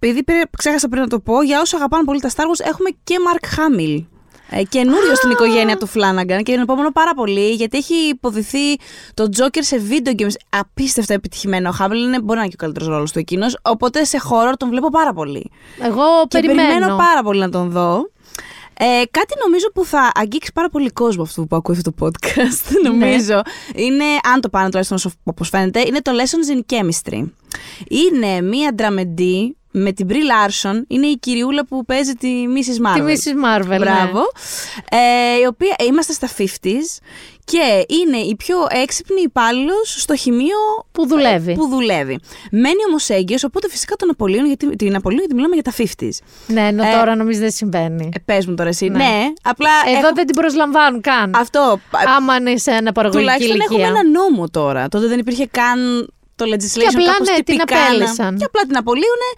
επειδή πρέ- ξέχασα πριν να το πω, για όσους αγαπάνε πολύ τα Star Wars, έχουμε και Mark Hamill. Ε, καινούριο στην οικογένεια του Flanagan και τον επόμενο πάρα πολύ γιατί έχει υποδηθεί το Joker σε video games. Απίστευτα επιτυχημένο. Ο Hamill είναι, μπορεί να είναι και ο καλύτερος ρόλος του εκείνος. Οπότε σε horror τον βλέπω πάρα πολύ. Εγώ Και περιμένω. περιμένω πάρα πολύ να τον δω. Ε, κάτι νομίζω που θα αγγίξει πάρα πολύ κόσμο αυτό που ακούει αυτό το podcast, Ναι. νομίζω. Είναι, αν το πάνε τουλάχιστον όπως φαίνεται, είναι το Lessons in Chemistry. Είναι μία ντραμεντή με την Brie Larson, είναι η κυριούλα που παίζει τη Mrs. Marvel. Τη Mrs. Marvel, ναι. Μπράβο. Ε, η οποία είμαστε στα 50s και είναι η πιο έξυπνη υπάλληλος στο χημείο που δουλεύει. Που δουλεύει. Μένει όμως έγκυος, οπότε φυσικά τον Απολύουν, γιατί, την Απολύουν γιατί μιλάμε για τα 50s. Ναι, ενώ Ε, τώρα νομίζω δεν συμβαίνει. Ε, πες μου τώρα εσύ. Ναι, Ναι. απλά. Εδώ έχω- δεν την προσλαμβάνουν καν. Αυτό. Άμα είναι σε ένα παραγωγική Τουλάχιστον ηλικία. έχουμε ένα νόμο τώρα. Τότε δεν υπήρχε καν το legislation Και απλά, κάπως ναι, την τυπικά να- απέλυσαν. Και απλά την απολύουνε.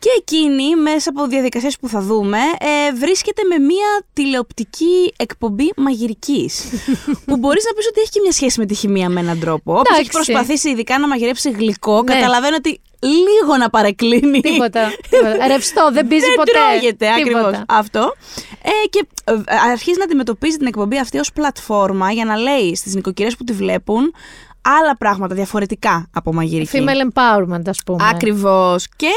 Και εκείνη, μέσα από διαδικασίες που θα δούμε, ε, βρίσκεται με μία τηλεοπτική εκπομπή μαγειρικής. που μπορείς να πεις ότι έχει και μια σχέση με τη χημεία με έναν τρόπο. Όποιος έχει Εντάξει. προσπαθήσει ειδικά να μαγειρέψει γλυκό, Ναι. καταλαβαίνω ότι λίγο να παρεκκλίνει. Τίποτα. τίποτα. Ρευστό, δεν πίζει δεν ποτέ. τρώγεται Τίποτα. ακριβώς αυτό. Ε, και ε, αρχίζει να αντιμετωπίζει την εκπομπή αυτή ως πλατφόρμα για να λέει στις νοικοκυρές που τη βλέπουν άλλα πράγματα διαφορετικά από μαγειρική. Female empowerment, ας πούμε. Ακριβώς. Και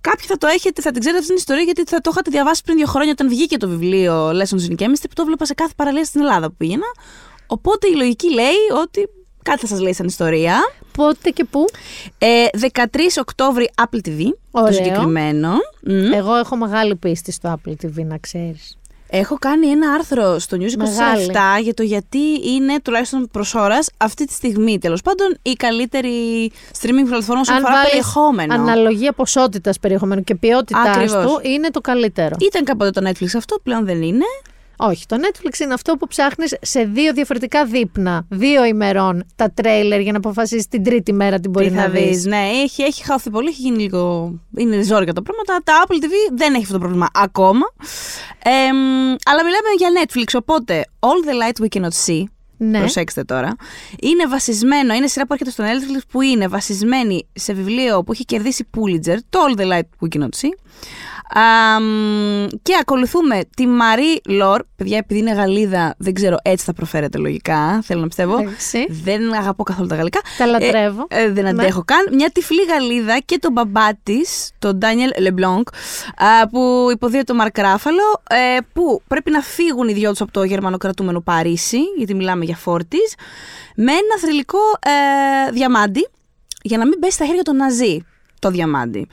κάποιοι θα το έχετε, θα την ξέρετε αυτή την ιστορία γιατί θα το είχατε διαβάσει πριν δύο χρόνια όταν βγήκε το βιβλίο Lessons in Chemistry που το έβλεπα σε κάθε παραλία στην Ελλάδα που πήγαινα. Οπότε η λογική λέει ότι κάτι θα σας λέει σαν ιστορία. Πότε και πού; Ε, 13 Οκτώβρη Apple TV. Ωραίο. Το συγκεκριμένο. Μμ. Εγώ έχω μεγάλη πίστη στο Apple TV, να ξέρεις. Έχω κάνει ένα άρθρο στο News 27 Μεγάλη. για το γιατί είναι τουλάχιστον προς ώρας αυτή τη στιγμή τέλος πάντων η καλύτερη streaming πλατφόρμα όσον αφορά βάλεις περιεχόμενο. Αναλογία ποσότητας περιεχομένου και ποιότητα Ακριβώς. του είναι το καλύτερο. Ήταν κάποτε το Netflix αυτό, πλέον δεν είναι. Όχι, το Netflix είναι αυτό που ψάχνεις σε δύο διαφορετικά δείπνα, δύο ημερών, τα τρέιλερ για να αποφασίσεις την τρίτη μέρα τι μπορεί Τι να θα δεις. δεις. Ναι, έχει, έχει χαθεί πολύ, έχει γίνει λίγο. Είναι ζόρια τα πράγματα. Τα Apple TV δεν έχει αυτό το πρόβλημα ακόμα. Εμ, αλλά μιλάμε για Netflix, οπότε All the Light We Cannot See. Ναι. Προσέξτε τώρα. Είναι βασισμένο, είναι σειρά που έρχεται στο Netflix που είναι βασισμένη σε βιβλίο που έχει κερδίσει Pulitzer, το All the Light We Cannot See. Αμ, και ακολουθούμε τη Μαρί Λορ. Παιδιά, επειδή είναι Γαλλίδα, δεν ξέρω, έτσι θα προφέρετε λογικά. Θέλω να πιστεύω. Εντάξει. Δεν αγαπώ καθόλου τα γαλλικά. Τα λατρεύω. Ε, ε, δεν Ναι. αντέχω καν. Μια τυφλή Γαλλίδα και τον μπαμπά της, τον Ντάνιελ Λεμπλόνκ, που υποδύεται ο Μαρκ Ράφαλο, ε, που πρέπει να φύγουν οι δυο τους από το γερμανοκρατούμενο Παρίσι, γιατί μιλάμε για φόρτη, με ένα θρηλυκό ε, διαμάντι, για να μην πέσει στα χέρια των Ναζί το διαμάντι.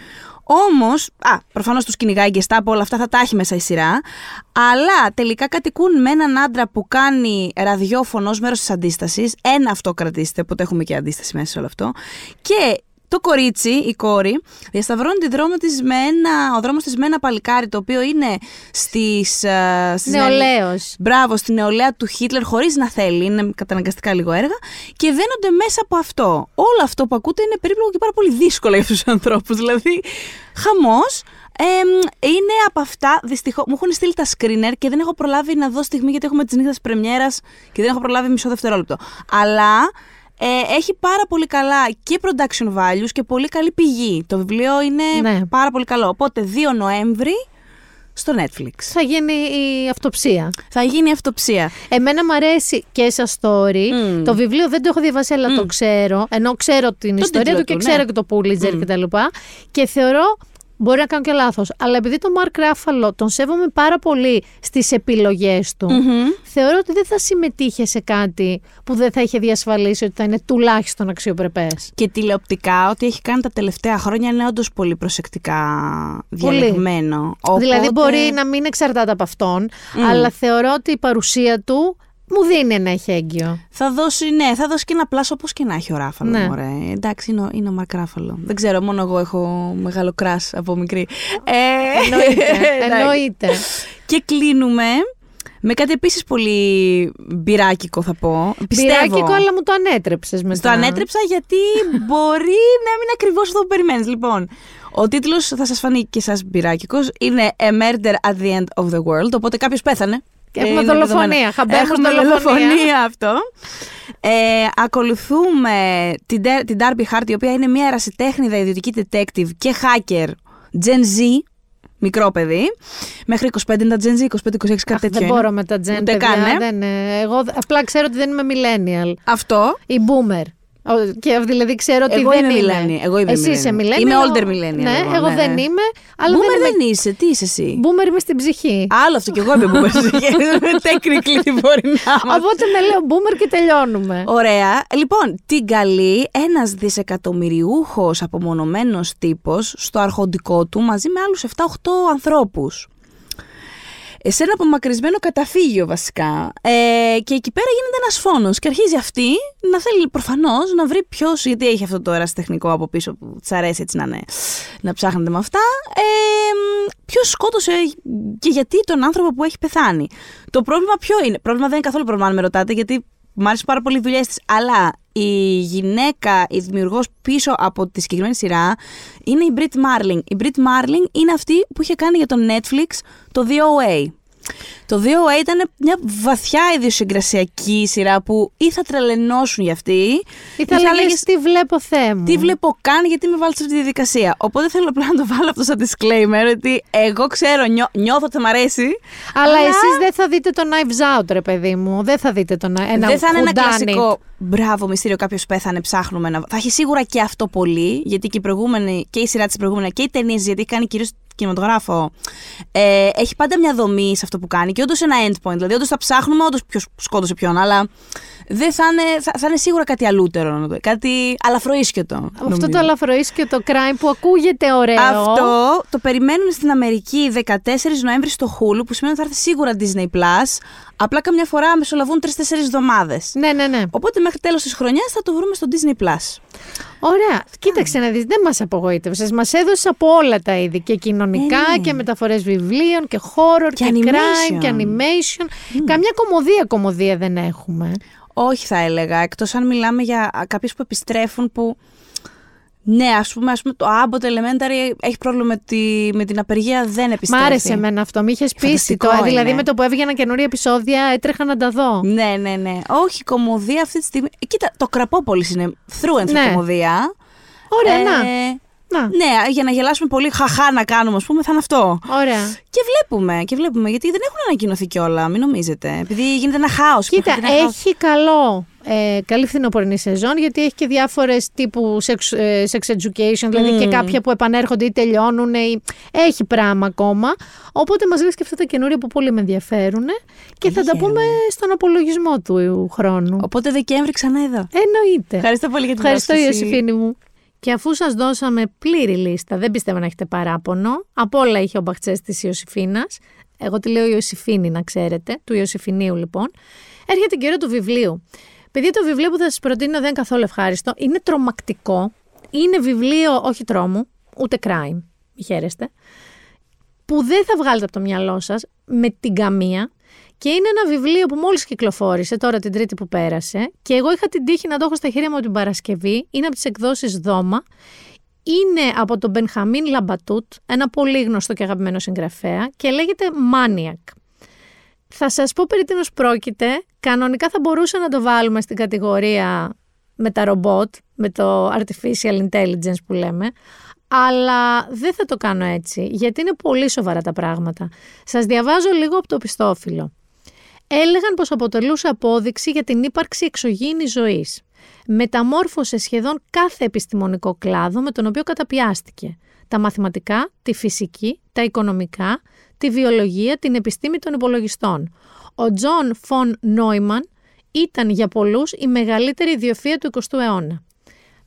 Όμως, α, προφανώς τους κυνηγάει και από όλα αυτά θα τα έχει μέσα η σειρά. Αλλά τελικά κατοικούν με έναν άντρα που κάνει ραδιόφωνο ως μέρος της αντίστασης. Ένα αυτό κρατήστε, οπότε έχουμε και αντίσταση μέσα σε όλο αυτό. Και το κορίτσι, η κόρη, διασταυρώνει τη δρόμο της με ένα, ο δρόμος της με ένα παλικάρι το οποίο είναι στις... ε, στις Νεολαίος. Μπράβο, στη νεολαία του Χίτλερ χωρίς να θέλει, είναι καταναγκαστικά λίγο έργα και δένονται μέσα από αυτό. Όλο αυτό που ακούτε είναι περίπλοκο και πάρα πολύ δύσκολο για αυτούς τους ανθρώπους. Δηλαδή, χαμός. Εμ, είναι από αυτά, δυστυχώς, μου έχουν στείλει τα screener και δεν έχω προλάβει να δω στιγμή γιατί έχουμε τις νύχτες πρεμιέρας και δεν έχω προλάβει μισό δευτερόλεπτο. Αλλά ε, έχει πάρα πολύ καλά και production values και πολύ καλή πηγή. Το βιβλίο είναι Ναι. πάρα πολύ καλό. Οπότε 2 Νοέμβρη στο Netflix. Θα γίνει η αυτοψία. Θα γίνει η αυτοψία. Εμένα μου αρέσει και σαν story. Το βιβλίο δεν το έχω διαβάσει, αλλά το ξέρω. Ενώ ξέρω την Το ιστορία τίτλο του και του, ξέρω ναι. και το Pulitzer Μμ. και τα λοιπά. Και θεωρώ, μπορεί να κάνω και λάθος, αλλά επειδή τον Μαρκ Ράφαλο τον σέβομαι πάρα πολύ στις επιλογές του, Μμμ. θεωρώ ότι δεν θα συμμετείχε σε κάτι που δεν θα είχε διασφαλίσει ότι θα είναι τουλάχιστον αξιοπρεπές. Και τηλεοπτικά, ό,τι έχει κάνει τα τελευταία χρόνια είναι όντως πολύ προσεκτικά διαλεγμένο. Δηλαδή Οπότε- μπορεί να μην εξαρτάται από αυτόν, Μμ. αλλά θεωρώ ότι η παρουσία του μου δίνει ένα εχέγγυο. Θα δώσει, ναι, θα δώσει και ένα πλάσο όπως και να έχει ο Ράφαλο. Ναι. Μωρέ. Εντάξει, είναι ο, είναι ο Μαρκ Ράφαλο. Δεν ξέρω, μόνο εγώ έχω μεγάλο κράς από μικρή. Ε, Εννοείται, εντάξει. εννοείται. Και κλείνουμε Με κάτι επίσης πολύ μπυράκικο θα πω. Πιστεύω. Μπυράκικο, αλλά μου το ανέτρεψες μετά. Στο ανέτρεψα γιατί μπορεί να μην ακριβώς αυτό που περιμένεις. Λοιπόν, ο τίτλος θα σας φανεί και εσά μπυράκικος. Είναι A Murder at the End of the World. Οπότε κάποιος πέθανε. Και έχουμε Είναι δολοφονία. δεδομένο. Χαμπέρ Έχουμε δολοφονία. δολοφονία αυτό. Ε, ακολουθούμε την, Τε- την Darby Hart, η οποία είναι μια ερασιτέχνηδα ιδιωτική detective και hacker Gen Z. Μικρό παιδί. Μέχρι 25 είναι τα Gen Z, 25-26 κάτι τέτοιο. Δεν είναι. μπορώ με τα gen, Ούτε παιδιά, καν, ε. δεν, ε, Εγώ απλά ξέρω ότι δεν είμαι millennial. Αυτό. Ή boomer. Ο- Και δηλαδή ξέρω ότι Εγώ δεν είμαι είμαι. millennial. Εγώ είμαι Εσύ είσαι millennial. millennial. Είμαι εγώ- older millennial Ναι, εγώ, εγώ ναι, δεν ναι. είμαι. Αλλά Boomer δεν, δεν είμαι... είσαι, τι είσαι εσύ; Boomer είμαι στην ψυχή. Άλλο αυτό κι εγώ είμαι boomer. Technically τι μπορεί να είμαστε. Οπότε με λέω boomer και τελειώνουμε. Ωραία. Λοιπόν, την καλεί ένας δισεκατομμυριούχος απομονωμένος τύπος στο αρχοντικό του μαζί με άλλους 7-8 ανθρώπους. Σε ένα απομακρυσμένο καταφύγιο βασικά. Ε, και εκεί πέρα γίνεται ένας φόνος. Και αρχίζει αυτή να θέλει προφανώς να βρει ποιος. Γιατί έχει αυτό το ερασιτεχνικό από πίσω που της αρέσει έτσι να, είναι, να ψάχνετε με αυτά. Ε, ποιος σκότωσε και γιατί τον άνθρωπο που έχει πεθάνει. Το πρόβλημα ποιο είναι; Πρόβλημα δεν είναι καθόλου πρόβλημα αν με ρωτάτε, γιατί μου άρεσε πάρα πολύ οι δουλειέ της. Αλλά η γυναίκα, η δημιουργός πίσω από τη συγκεκριμένη σειρά είναι η Brit Marling. Η Brit Marling είναι αυτή που είχε κάνει για το Netflix το DOA. Το DOA ήταν μια βαθιά ιδιοσυγκρασιακή σειρά που ή θα τρελαινώσουν για αυτή, Ή θα λέγες τι βλέπω Θεέ μου. τι βλέπω καν γιατί με βάλεις σε αυτή τη διαδικασία. Οπότε θέλω απλά να το βάλω αυτό σαν disclaimer ότι εγώ ξέρω, νιώ, νιώθω ότι θα μ' αρέσει. Αλλά εσείς δεν θα δείτε το Knives Out, ρε παιδί μου. Δεν θα δείτε το ένα δεν θα είναι ένα whodunit. κλασικό μπράβο μυστήριο, κάποιος πέθανε, ψάχνουμε να. Θα έχει σίγουρα και αυτό πολύ, γιατί και η προηγούμενη και η σειρά της προηγούμενη και οι ταινίες, γιατί έχει κάνει κυρίως κινηματογράφο. Ε, έχει πάντα μια δομή σε αυτό που κάνει και όντως ένα endpoint. Δηλαδή, όντως θα ψάχνουμε όντως ποιος σκότωσε ποιον, αλλά δεν θα είναι, θα, θα είναι σίγουρα κάτι αλούτερο. να το- Κάτι αλαφροίσκετο. Αυτό νομίζω. το αλαφροίσκιο το crime που ακούγεται ωραίο. Αυτό το περιμένουν στην Αμερική 14 Νοέμβρη στο Hulu, που σημαίνει ότι θα έρθει σίγουρα Disney Plus. Απλά καμιά φορά μεσολαβούν 3-4 εβδομάδες. Ναι, ναι, ναι. Οπότε μέχρι τέλος της χρονιάς θα το βρούμε στο Disney Plus. Ωραία. Κοίταξε να δεις, δεν μας απογοήτευσες. Μας έδωσες από όλα τα είδη. Και κοινωνικά Ε, ναι. και μεταφορές βιβλίων και horror και, Και crime animation. και animation. Καμιά κομμωδία κομμωδία δεν έχουμε. Όχι, θα έλεγα. Εκτός αν μιλάμε για κάποιε που επιστρέφουν που. Ναι, ας πούμε, ας πούμε, το Abbott Elementary έχει πρόβλημα με, τη, με την απεργία, δεν Μ' επιστρέφει. άρεσε εμένα αυτό. Μη είχες πείσει. Φανταστικό Το, δηλαδή είναι. με το που έβγαιναν καινούργια επεισόδια έτρεχα να τα δω. Ναι, ναι, ναι. Όχι, κομμωδία αυτή τη στιγμή. Ε, Κοίτα, το Κραπόπολης είναι through and through Ναι. κομμωδία. Ωραία, Ε, να. Να. Ναι, για να γελάσουμε πολύ, χαχά να κάνουμε, ας πούμε, θα είναι αυτό. Ωραία. Και βλέπουμε, και βλέπουμε, γιατί δεν έχουν ανακοινωθεί κιόλα, μην νομίζετε. Επειδή γίνεται ένα χάος. Κοίτα, έχει καλό, ε, καλή φθινοπορεινή σεζόν γιατί έχει και διάφορες τύπου sex, ε, sex education, δηλαδή Mm. και κάποια που επανέρχονται ή τελειώνουν. Ή... Έχει πράγμα ακόμα. Οπότε μας λες και αυτά τα καινούρια που πολύ με ενδιαφέρουν και θα τα πούμε στον απολογισμό του χρόνου. Οπότε Δεκέμβρη ξανά εδώ. Εννοείται. Ευχαριστώ πολύ για την Ευχαριστώ πρόσκληση. Ιωσήφινη μου. Και αφού σας δώσαμε πλήρη λίστα, δεν πιστεύω να έχετε παράπονο, από όλα είχε ο μπαχτσές της Ιωσήφινας, εγώ τη λέω Ιωσήφινη να ξέρετε, του Ιωσήφινίου λοιπόν, έρχεται καιρό του βιβλίου. Παιδιά, το βιβλίο που θα σας προτείνω δεν είναι καθόλου ευχάριστο, είναι τρομακτικό, είναι βιβλίο όχι τρόμου, ούτε crime, μη χαίρεστε, που δεν θα βγάλετε από το μυαλό σας με την καμία και είναι ένα βιβλίο που μόλις κυκλοφόρησε, τώρα την τρίτη που πέρασε και εγώ είχα την τύχη να το έχω στα χέρια μου την Παρασκευή, είναι από τις εκδόσεις Δώμα, είναι από τον Μπενχαμίν Λαμπατούτ, ένα πολύ γνωστό και αγαπημένο συγγραφέα και λέγεται Maniac. Θα σας πω περί τίνος πρόκειται, κανονικά θα μπορούσα να το βάλουμε στην κατηγορία με τα ρομπότ, με το artificial intelligence που λέμε, αλλά δεν θα το κάνω έτσι, γιατί είναι πολύ σοβαρά τα πράγματα. Σας διαβάζω λίγο από το πιστόφυλλο. Έλεγαν πως αποτελούσε απόδειξη για την ύπαρξη εξωγήινης ζωής. Μεταμόρφωσε σχεδόν κάθε επιστημονικό κλάδο με τον οποίο καταπιάστηκε. Τα μαθηματικά, τη φυσική, τα οικονομικά, τη βιολογία, την επιστήμη των υπολογιστών. Ο Τζον Φον Νόιμαν ήταν για πολλούς η μεγαλύτερη ιδιοφυΐα του 20ου αιώνα.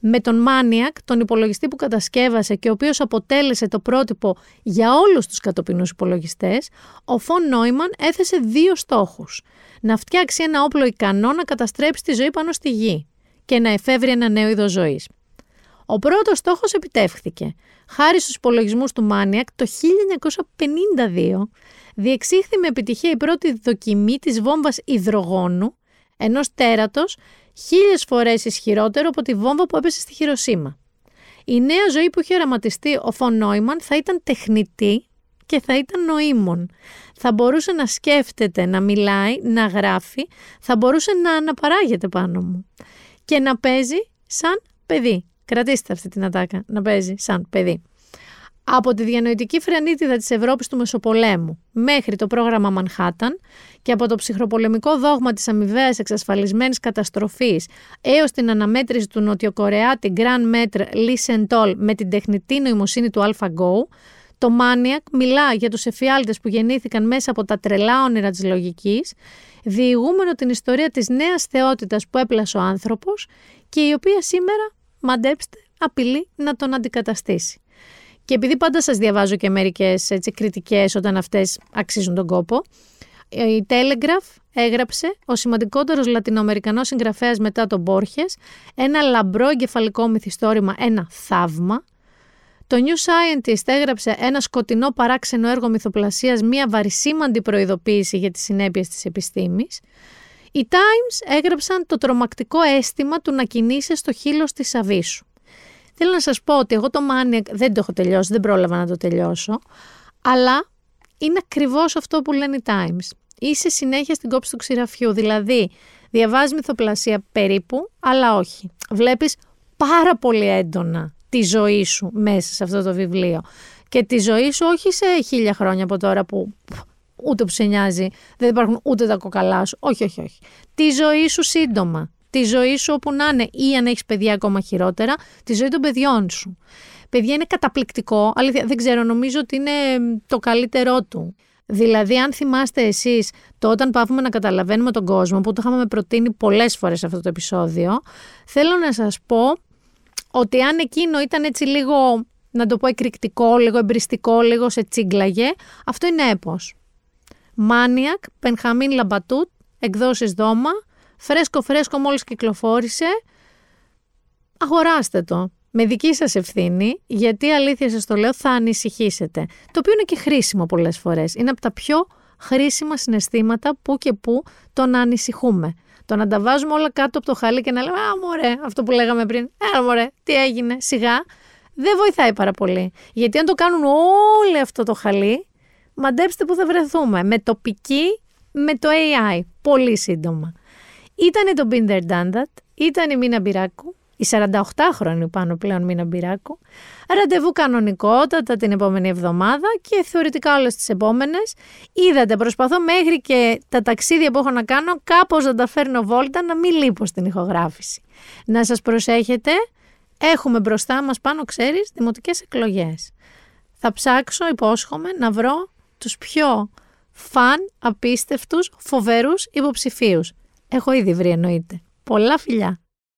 Με τον Μάνιακ, τον υπολογιστή που κατασκεύασε και ο οποίος αποτέλεσε το πρότυπο για όλους τους κατοπινούς υπολογιστές, ο Φον Νόιμαν έθεσε δύο στόχους. Να φτιάξει ένα όπλο ικανό να καταστρέψει τη ζωή πάνω στη γη και να εφεύρει ένα νέο είδος ζωής. Ο πρώτος στόχος επιτεύχθηκε. Χάρη στους υπολογισμούς του Μάνιακ, το 1952 διεξήχθη με επιτυχία η πρώτη δοκιμή της βόμβας υδρογόνου, ενός τέρατος χίλιες φορές ισχυρότερο από τη βόμβα που έπεσε στη Χειροσύμα. Η νέα ζωή που είχε οραματιστεί ο Φων Νόιμαν θα ήταν τεχνητή και θα ήταν νοήμων. Θα μπορούσε να σκέφτεται, να μιλάει, να γράφει, θα μπορούσε να αναπαράγεται πάνω μου και να παίζει σαν παιδί. Κρατήστε αυτή την ατάκα, να παίζει σαν παιδί. Από τη διανοητική φρενίτιδα της Ευρώπης του Μεσοπολέμου μέχρι το πρόγραμμα Μανχάταν και από το ψυχροπολεμικό δόγμα της αμοιβαίας εξασφαλισμένης καταστροφής έως την αναμέτρηση του Νοτιοκορεάτη Grand Maître Lee Sentol με την τεχνητή νοημοσύνη του AlphaGo, το Μάνιακ μιλά για τους εφιάλτες που γεννήθηκαν μέσα από τα τρελά όνειρα της λογικής, διηγούμενο την ιστορία της νέας θεότητας που έπλασε ο άνθρωπος και η οποία σήμερα, μαντέψτε, απειλεί να τον αντικαταστήσει. Και επειδή πάντα σας διαβάζω και μερικές έτσι, κριτικές όταν αυτές αξίζουν τον κόπο, η Telegraph έγραψε ο σημαντικότερος λατινοαμερικανός συγγραφέας μετά τον Μπόρχες ένα λαμπρό εγκεφαλικό μυθιστόρημα, ένα θαύμα. Το New Scientist έγραψε ένα σκοτεινό παράξενο έργο μυθοπλασίας, μια βαρισίμαντη προειδοποίηση για τις συνέπειες της επιστήμης. Οι Times έγραψαν το τρομακτικό αίσθημα του να κινείσαι στο χείλος της αβίσου. Θέλω να σας πω ότι εγώ το Maniac δεν το έχω τελειώσει, δεν πρόλαβα να το τελειώσω, αλλά είναι ακριβώς αυτό που λένε οι Times. Είσαι συνέχεια στην κόψη του ξηραφιού, δηλαδή διαβάζεις μυθοπλασία περίπου, αλλά όχι. Βλέπεις πάρα πολύ έντονα τη ζωή σου μέσα σε αυτό το βιβλίο. Και τη ζωή σου όχι σε χίλια χρόνια από τώρα που ούτε που σε νοιάζει, δεν υπάρχουν ούτε τα κοκαλά σου. Όχι, όχι, όχι. Τη ζωή σου σύντομα τη ζωή σου όπου να είναι ή αν έχεις παιδιά ακόμα χειρότερα, τη ζωή των παιδιών σου. Παιδιά είναι καταπληκτικό, αλήθεια, δεν ξέρω, νομίζω ότι είναι το καλύτερό του. Δηλαδή, αν θυμάστε εσείς το όταν πάβουμε να καταλαβαίνουμε τον κόσμο, που το είχαμε προτείνει πολλές φορές αυτό το επεισόδιο, θέλω να σας πω ότι αν εκείνο ήταν έτσι λίγο, να το πω εκρηκτικό, λίγο εμπριστικό, λίγο σε τσίγκλαγε, αυτό είναι έπος. Μάνιακ, Πενχαμίν Λαμπατούτ, εκδόσεις δώμα, φρέσκο φρέσκο μόλις κυκλοφόρησε, αγοράστε το. Με δική σας ευθύνη, γιατί αλήθεια σας το λέω θα ανησυχήσετε. Το οποίο είναι και χρήσιμο πολλές φορές. Είναι από τα πιο χρήσιμα συναισθήματα που και που το να ανησυχούμε. Το να τα βάζουμε όλα κάτω από το χαλί και να λέμε «Α, μωρέ, αυτό που λέγαμε πριν, «Α, μωρέ, τι έγινε, σιγά», δεν βοηθάει πάρα πολύ. Γιατί αν το κάνουν όλοι αυτό το χαλί, μαντέψτε που θα βρεθούμε. Με τοπική, με το AI. Πολύ σύντομα. Ήτανε το Binder Dandat, ήταν η Μίνα Μπυράκου, η 48χρονη πάνω πλέον Μίνα Μπυράκου. Ραντεβού κανονικότατα την επόμενη εβδομάδα και θεωρητικά όλες τις επόμενες. Είδατε, προσπαθώ μέχρι και τα ταξίδια που έχω να κάνω κάπως να τα φέρνω βόλτα να μην λείπω στην ηχογράφηση. Να σας προσέχετε, έχουμε μπροστά μας πάνω, ξέρεις, δημοτικές εκλογές. Θα ψάξω, υπόσχομαι, να βρω τους πιο φαν, απίστευτους, φοβερούς υποψηφίους. Έχω ήδη βρει εννοείται. Πολλά φιλιά.